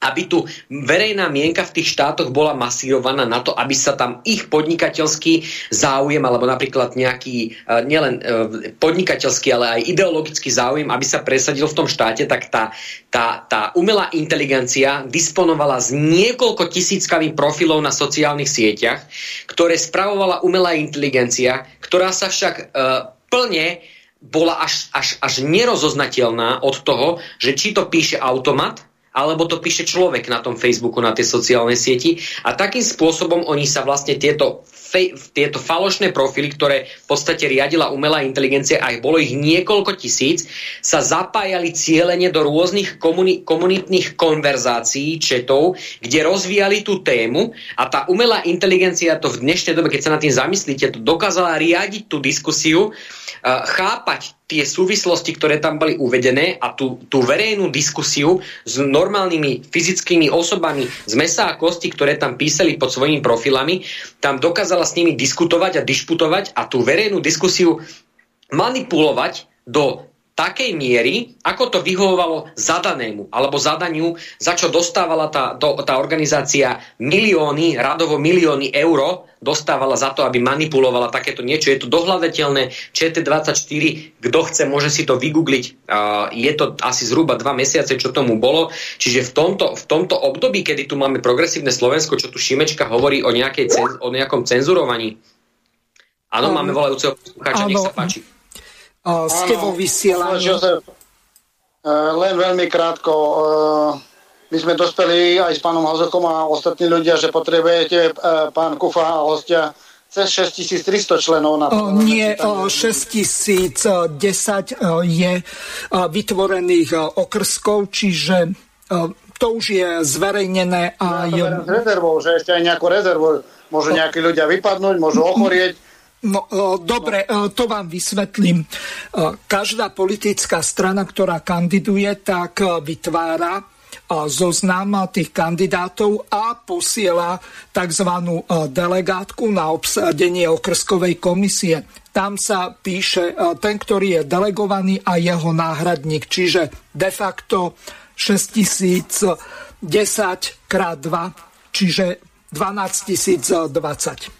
aby tu verejná mienka v tých štátoch bola masírovaná na to, aby sa tam ich podnikateľský záujem, alebo napríklad nejaký e, nielen e, podnikateľský, ale aj ideologický záujem, aby sa presadil v tom štáte, tak tá, tá, tá umelá inteligencia disponovala s niekoľko tisíckami profilov na sociálnych sieťach, ktoré spravovala umelá inteligencia, ktorá sa však uh, plne bola až, až, až nerozoznateľná od toho, že či to píše automat, alebo to píše človek na tom Facebooku, na tej sociálnej sieti. A takým spôsobom oni sa vlastne tieto, fej, tieto falošné profily, ktoré v podstate riadila umelá inteligencia, aj bolo ich niekoľko tisíc, sa zapájali cieľene do rôznych komuni- komunitných konverzácií, četov, kde rozvíjali tú tému a tá umelá inteligencia to v dnešnej dobe, keď sa nad tým zamyslíte, to dokázala riadiť tú diskusiu, chápať tie súvislosti, ktoré tam boli uvedené a tú, tú verejnú diskusiu s normálnymi fyzickými osobami z mesa a kosti, ktoré tam písali pod svojimi profilami, tam dokázala s nimi diskutovať a dišputovať a tú verejnú diskusiu manipulovať do takej miery, ako to vyhovovalo zadanému alebo zadaniu, za čo dostávala tá, to, tá organizácia milióny, radovo milióny euro, dostávala za to, aby manipulovala takéto niečo. Je to dohľadateľné. ČT24, kto chce, môže si to vygoogliť. Uh, je to asi zhruba dva mesiace, čo tomu bolo. Čiže v tomto, v tomto období, kedy tu máme progresívne Slovensko, čo tu Šimečka hovorí o, nejakej, o nejakom cenzurovaní, Áno, máme volajúceho poslucháča, nech sa páči ste vo vysielaní. Jozef, eh, len veľmi krátko. Eh, my sme dospeli aj s pánom Hazokom a ostatní ľudia, že potrebujete eh, pán Kufa a hostia cez 6300 členov na to. Nie, 6010 je vytvorených okrskov, čiže to už je zverejnené. A ja to rezervou, že ešte aj nejakú rezervu. Môžu nejakí ľudia vypadnúť, môžu ochorieť No, dobre, to vám vysvetlím. Každá politická strana, ktorá kandiduje, tak vytvára zoznam tých kandidátov a posiela tzv. delegátku na obsadenie okrskovej komisie. Tam sa píše ten, ktorý je delegovaný a jeho náhradník. Čiže de facto 6010 krát 2, čiže 12020.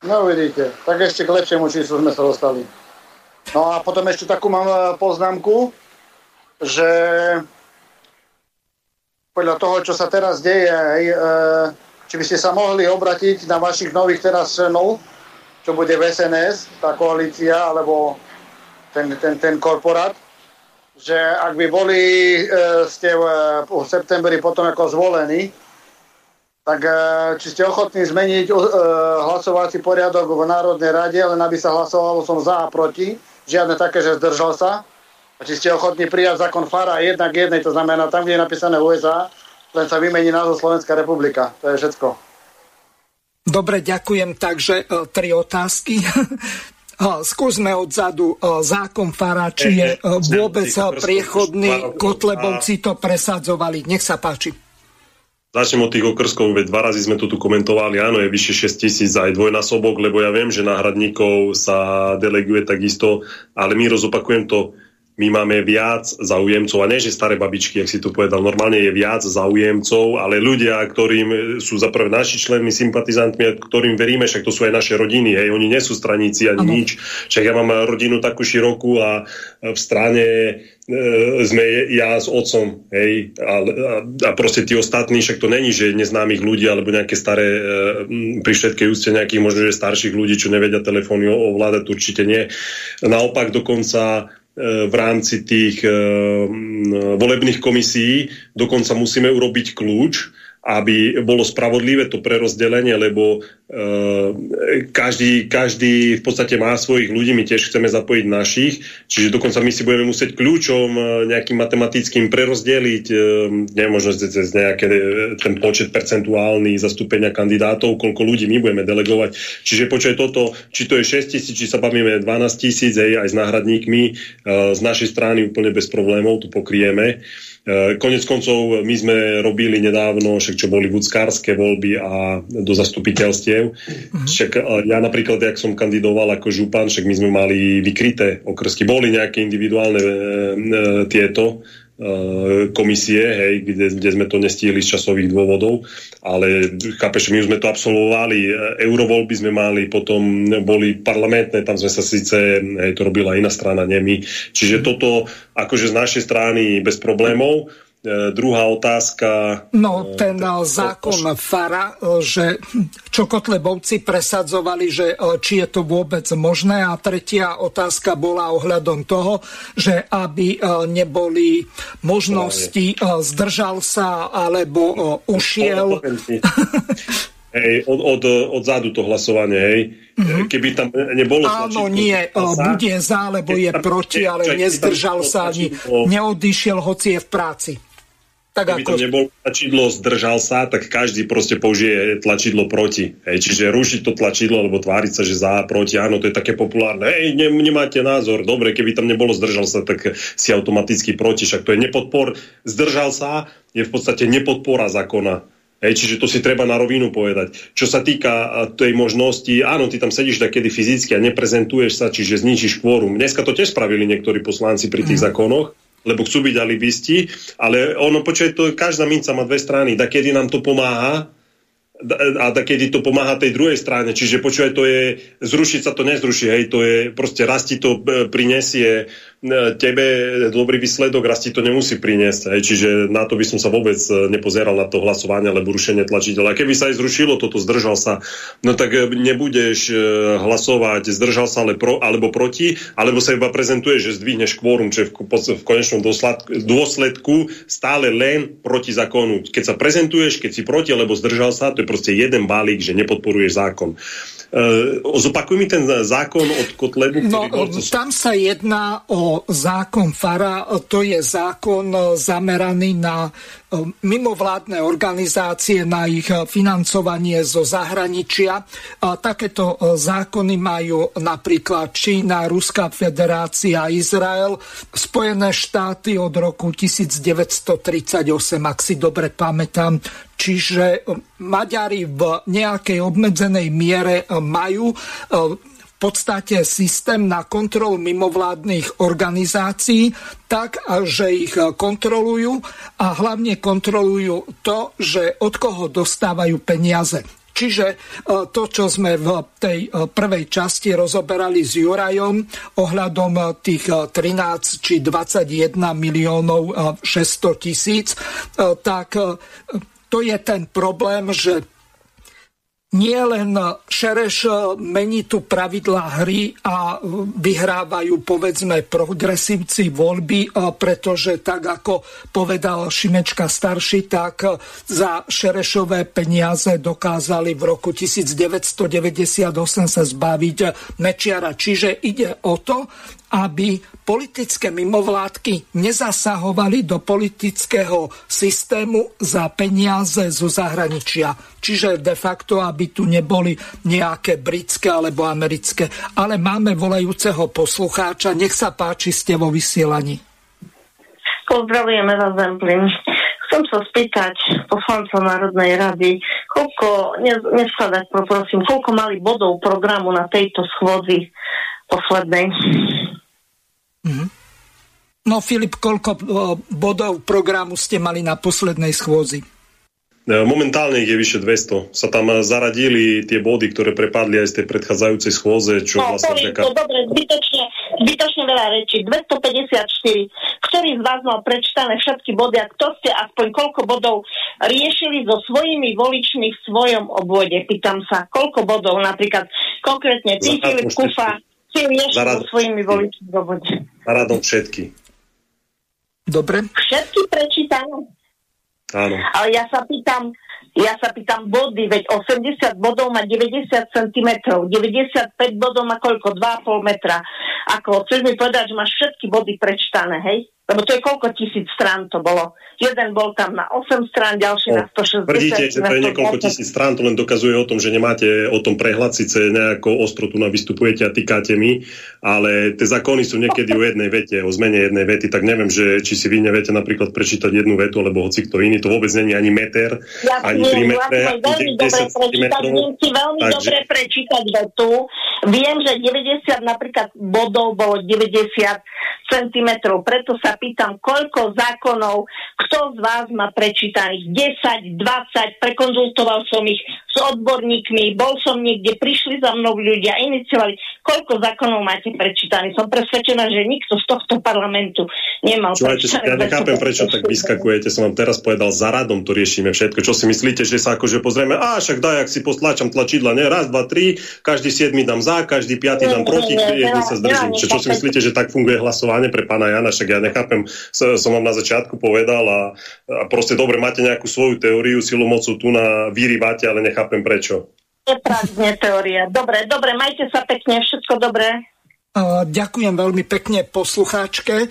No vidíte, tak ešte k lepšiemu číslu sme sa dostali. No a potom ešte takú mám e, poznámku, že podľa toho, čo sa teraz deje, e, či by ste sa mohli obratiť na vašich nových teraz členov, čo bude v SNS, tá koalícia, alebo ten, ten, ten korporát, že ak by boli e, ste v, septembri potom ako zvolení, tak e, či ste ochotní zmeniť uh, hlasovací poriadok v Národnej rade, len aby sa hlasovalo som za a proti, žiadne také, že zdržal sa. A či ste ochotní prijať zákon FARA jednak jednej, to znamená tam, kde je napísané USA, len sa vymení názov Slovenská republika. To je všetko. Dobre, ďakujem. Takže uh, tri otázky. Skúsme odzadu zákon Fara, či je vôbec priechodný. Kotlebovci to presadzovali. Nech sa páči. Začnem od tých okrskov, veď dva razy sme to tu komentovali, áno, je vyše 6 tisíc aj dvojnásobok, lebo ja viem, že náhradníkov sa deleguje takisto, ale my rozopakujem to, my máme viac zaujemcov, a nie že staré babičky, ak si to povedal, normálne je viac zaujemcov, ale ľudia, ktorým sú zaprvé naši členmi, sympatizantmi, ktorým veríme, však to sú aj naše rodiny, hej, oni nie sú straníci ani ano. nič. Však ja mám rodinu takú širokú a v strane e, sme ja s otcom, hej, a, a, a proste tí ostatní, však to není, že neznámych ľudí alebo nejaké staré, e, pri všetkej úste nejakých možno, že starších ľudí, čo nevedia telefóny ovládať, určite nie. Naopak dokonca v rámci tých eh, volebných komisí. Dokonca musíme urobiť kľúč, aby bolo spravodlivé to prerozdelenie, lebo každý, každý v podstate má svojich ľudí, my tiež chceme zapojiť našich, čiže dokonca my si budeme musieť kľúčom uh, nejakým matematickým prerozdeliť, uh, neviem, cez nejaké ten počet percentuálny zastúpenia kandidátov, koľko ľudí my budeme delegovať. Čiže počuje toto, či to je 6 tisíc, či sa bavíme 12 tisíc, aj s náhradníkmi, z našej strany úplne bez problémov to pokrieme. E, konec koncov my sme robili nedávno, však čo boli vúckárske voľby a do zastupiteľstiev. Mm-hmm. Však e, ja napríklad, jak som kandidoval ako župan, však my sme mali vykryté okrsky. Boli nejaké individuálne e, e, tieto Eh, komisie, hej, kde, kde sme to nestihli z časových dôvodov, ale chápeš, my už sme to absolvovali, eh, eurovoľby sme mali, potom boli parlamentné, tam sme sa síce, hej, to robila iná strana, nemi. Čiže toto akože z našej strany bez problémov. E, druhá otázka. No, e, ten e, zákon FARA, že čo Kotlebovci presadzovali, že či je to vôbec možné. A tretia otázka bola ohľadom toho, že aby neboli možnosti, zdržal sa alebo ušiel. Hej, od, od, od zádu to hlasovanie, hej. Mm-hmm. Keby tam nebolo... Áno, nie, sa, bude za, lebo je proti, ale nezdržal sa ani, neodišiel, hoci je v práci. Tak Keby ako... tam nebolo tlačidlo, zdržal sa, tak každý proste použije tlačidlo proti. Hej, čiže rušiť to tlačidlo, alebo tváriť sa, že za, proti, áno, to je také populárne. Hej, ne, nemáte názor, dobre, keby tam nebolo zdržal sa, tak si automaticky proti. Však to je nepodpor, zdržal sa, je v podstate nepodpora zákona. Hej, čiže to si treba na rovinu povedať. Čo sa týka tej možnosti, áno, ty tam sedíš takedy fyzicky a neprezentuješ sa, čiže zničíš kvórum. Dneska to tiež spravili niektorí poslanci pri tých mm. zákonoch, lebo chcú byť alibisti, ale ono, počuje, to každá minca má dve strany. Da kedy nám to pomáha, a kedy to pomáha tej druhej strane. Čiže počúvaj, to je, zrušiť sa to nezruší, hej, to je, proste rasti to e, prinesie tebe dobrý výsledok raz ti to nemusí priniesť. Hej. Čiže na to by som sa vôbec e, nepozeral na to hlasovanie alebo rušenie tlačiteľa. Keby sa aj zrušilo toto, zdržal sa, no tak e, nebudeš hlasovať, zdržal sa ale pro, alebo proti, alebo sa iba prezentuje, že zdvihneš kvórum, čo je v, v konečnom dôsledku, dôsledku stále len proti zákonu. Keď sa prezentuješ, keď si proti, alebo zdržal sa, to je proste jeden balík, že nepodporuješ zákon. Uh, zopakuj mi ten zákon od Kotlebu. No, bol... tam sa jedná o zákon FARA, to je zákon zameraný na mimovládne organizácie na ich financovanie zo zahraničia. Takéto zákony majú napríklad Čína, Ruská federácia, Izrael, Spojené štáty od roku 1938, ak si dobre pamätám. Čiže Maďari v nejakej obmedzenej miere majú podstate systém na kontrolu mimovládnych organizácií tak, že ich kontrolujú a hlavne kontrolujú to, že od koho dostávajú peniaze. Čiže e, to, čo sme v tej e, prvej časti rozoberali s Jurajom ohľadom e, tých 13 či 21 miliónov 600 tisíc, tak to je ten problém, že nie len Šereš mení tu pravidlá hry a vyhrávajú povedzme progresívci voľby, pretože tak ako povedal Šimečka starší, tak za Šerešové peniaze dokázali v roku 1998 sa zbaviť Mečiara. Čiže ide o to, aby politické mimovládky nezasahovali do politického systému za peniaze zo zahraničia. Čiže de facto, aby tu neboli nejaké britské alebo americké. Ale máme volajúceho poslucháča. Nech sa páči, ste vo vysielaní. Pozdravujeme vás, Zemplín. Chcem sa spýtať poslancov Národnej rady, koľko, neskladať poprosím, koľko mali bodov programu na tejto schôdzi poslednej? Mm-hmm. No Filip, koľko bodov programu ste mali na poslednej schôzi? E, momentálne ich je vyše 200. Sa tam zaradili tie body, ktoré prepadli aj z tej predchádzajúcej schôze, čo no, vlastne... Sorry, to dobre, zbytočne, zbytočne veľa rečí. 254. Ktorý z vás mal prečítané všetky body a kto ste aspoň koľko bodov riešili so svojimi voličmi v svojom obvode? Pýtam sa, koľko bodov napríklad konkrétne ty, Filip Kufa, si riešil svojimi voličmi v obvode? Radom všetky. Dobre. Všetky prečítané? Áno. Ale ja sa pýtam, ja sa pýtam body, veď 80 bodov má 90 cm, 95 bodov má koľko? 2,5 metra. Ako, chceš mi povedať, že máš všetky body prečítané, hej? Lebo to je koľko tisíc strán to bolo. Jeden bol tam na 8 strán, ďalší na 160. Tvrdíte, že to je niekoľko tisíc strán, to len dokazuje o tom, že nemáte o tom prehľad, síce nejako ostro tu vystupujete a týkate mi, ale tie zákony sú niekedy o jednej vete, o zmene jednej vety, tak neviem, že či si vy neviete napríklad prečítať jednu vetu, alebo hoci kto iný, to vôbec není ani meter, ja ani 3 metre, veľmi dobre prečítať, viem si veľmi takže... dobre prečítať vetu. Viem, že 90 napríklad bodov bolo 90 cm, preto sa pýtam, koľko zákonov, kto z vás má prečítaných 10, 20, prekonzultoval som ich s odborníkmi, bol som niekde, prišli za mnou ľudia, iniciovali, koľko zákonov máte prečítaných. Som presvedčená, že nikto z tohto parlamentu nemal Čúvajte, Ja nechápem, prečo tak vyskakujete, som vám teraz povedal, za radom to riešime všetko. Čo si myslíte, že sa akože pozrieme, a však daj, ak si postlačam tlačidla, ne, raz, dva, tri, každý siedmi dám za, každý piatý dám proti, jedný sa zdržím. Čo, čo si myslíte, že tak funguje hlasovanie pre pána Jana, však ja nechápem, som vám na začiatku povedal a, a proste dobre, máte nejakú svoju teóriu, silu mocu tu na vyrývate, ale nechápem prečo. Neprázdne teória. Dobre, dobre, majte sa pekne, všetko dobré. Ďakujem veľmi pekne poslucháčke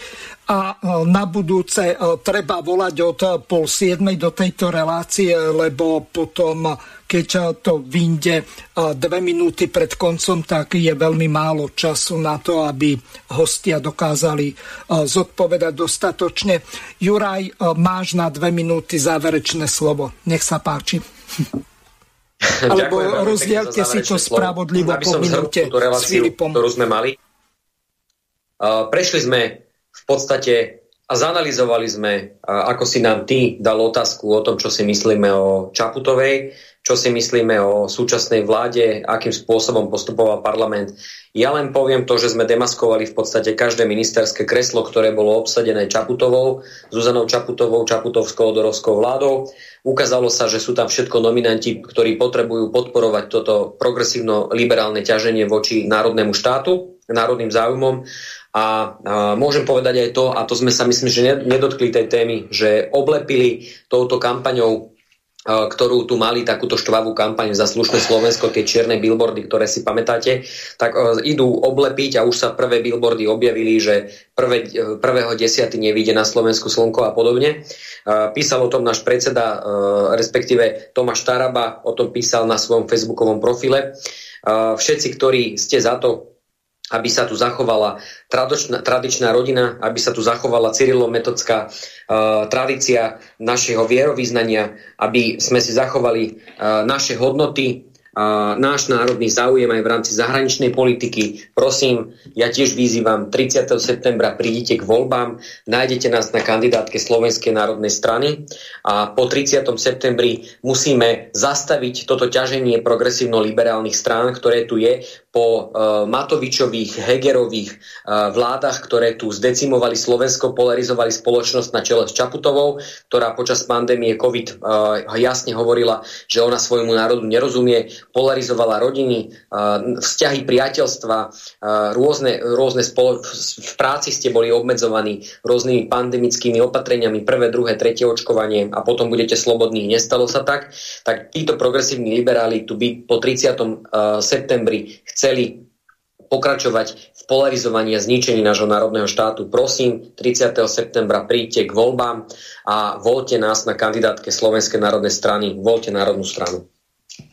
a na budúce treba volať od pol siedmej do tejto relácie, lebo potom, keď to vyjde dve minúty pred koncom, tak je veľmi málo času na to, aby hostia dokázali zodpovedať dostatočne. Juraj, máš na dve minúty záverečné slovo. Nech sa páči. Alebo rozdielte si to spravodlivo po minúte s Filipom. Ktorú sme mali. Prešli sme v podstate a zanalizovali sme, ako si nám ty dal otázku o tom, čo si myslíme o Čaputovej, čo si myslíme o súčasnej vláde, akým spôsobom postupoval parlament. Ja len poviem to, že sme demaskovali v podstate každé ministerské kreslo, ktoré bolo obsadené Čaputovou, Zuzanou Čaputovou, Čaputovskou odorovskou vládou. Ukázalo sa, že sú tam všetko nominanti, ktorí potrebujú podporovať toto progresívno-liberálne ťaženie voči národnému štátu, národným záujmom a, a môžem povedať aj to, a to sme sa myslím, že nedotkli tej témy, že oblepili touto kampaňou ktorú tu mali takúto štvavú kampaň za slušné Slovensko, tie čierne billboardy, ktoré si pamätáte, tak idú oblepiť a už sa prvé billboardy objavili, že prvé, prvého desiaty nevíde na Slovensku slnko a podobne. Písal o tom náš predseda, respektíve Tomáš Taraba, o tom písal na svojom facebookovom profile. Všetci, ktorí ste za to, aby sa tu zachovala tradičná, tradičná rodina, aby sa tu zachovala cyrilometodská uh, tradícia našeho vierovýznania, aby sme si zachovali uh, naše hodnoty, náš národný záujem aj v rámci zahraničnej politiky. Prosím, ja tiež vyzývam 30. septembra prídite k voľbám, nájdete nás na kandidátke Slovenskej národnej strany a po 30. septembri musíme zastaviť toto ťaženie progresívno-liberálnych strán, ktoré tu je po uh, Matovičových, Hegerových uh, vládach, ktoré tu zdecimovali Slovensko, polarizovali spoločnosť na čele s Čaputovou, ktorá počas pandémie COVID uh, jasne hovorila, že ona svojmu národu nerozumie, polarizovala rodiny, vzťahy priateľstva, rôzne, rôzne spolo- v práci ste boli obmedzovaní rôznymi pandemickými opatreniami, prvé, druhé, tretie očkovanie a potom budete slobodní. Nestalo sa tak. Tak títo progresívni liberáli tu by po 30. septembri pokračovať v polarizovaní a zničení nášho národného štátu. Prosím, 30. septembra príďte k voľbám a voľte nás na kandidátke Slovenskej národnej strany. Voľte národnú stranu.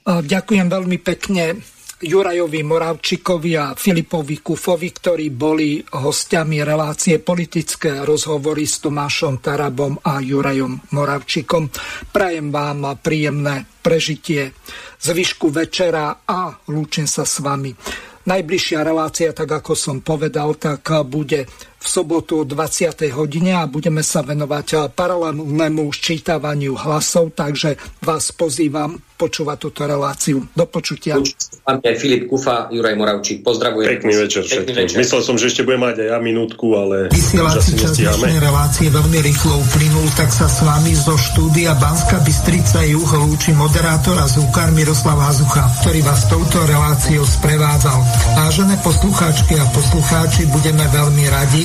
Ďakujem veľmi pekne Jurajovi Moravčikovi a Filipovi Kufovi, ktorí boli hostiami relácie politické rozhovory s Tomášom Tarabom a Jurajom Moravčikom. Prajem vám príjemné prežitie zvyšku večera a lúčim sa s vami. Najbližšia relácia, tak ako som povedal, tak bude v sobotu o 20. hodine a budeme sa venovať paralelnému ščítavaniu hlasov, takže vás pozývam počúvať túto reláciu. Do počutia. Pán Filip Kufa, Juraj Moravčík, pozdravujem. Pekný večer všetkým. Večer. Myslel som, že ešte budem mať aj ja minútku, ale Vysielací čas dnešnej relácie veľmi rýchlo uplynul, tak sa s vami zo štúdia Banska Bystrica Juh lúči moderátor a zúkar Miroslav Hazucha, ktorý vás touto reláciou sprevádzal. Vážené poslucháčky a poslucháči, budeme veľmi radi,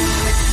Thank you.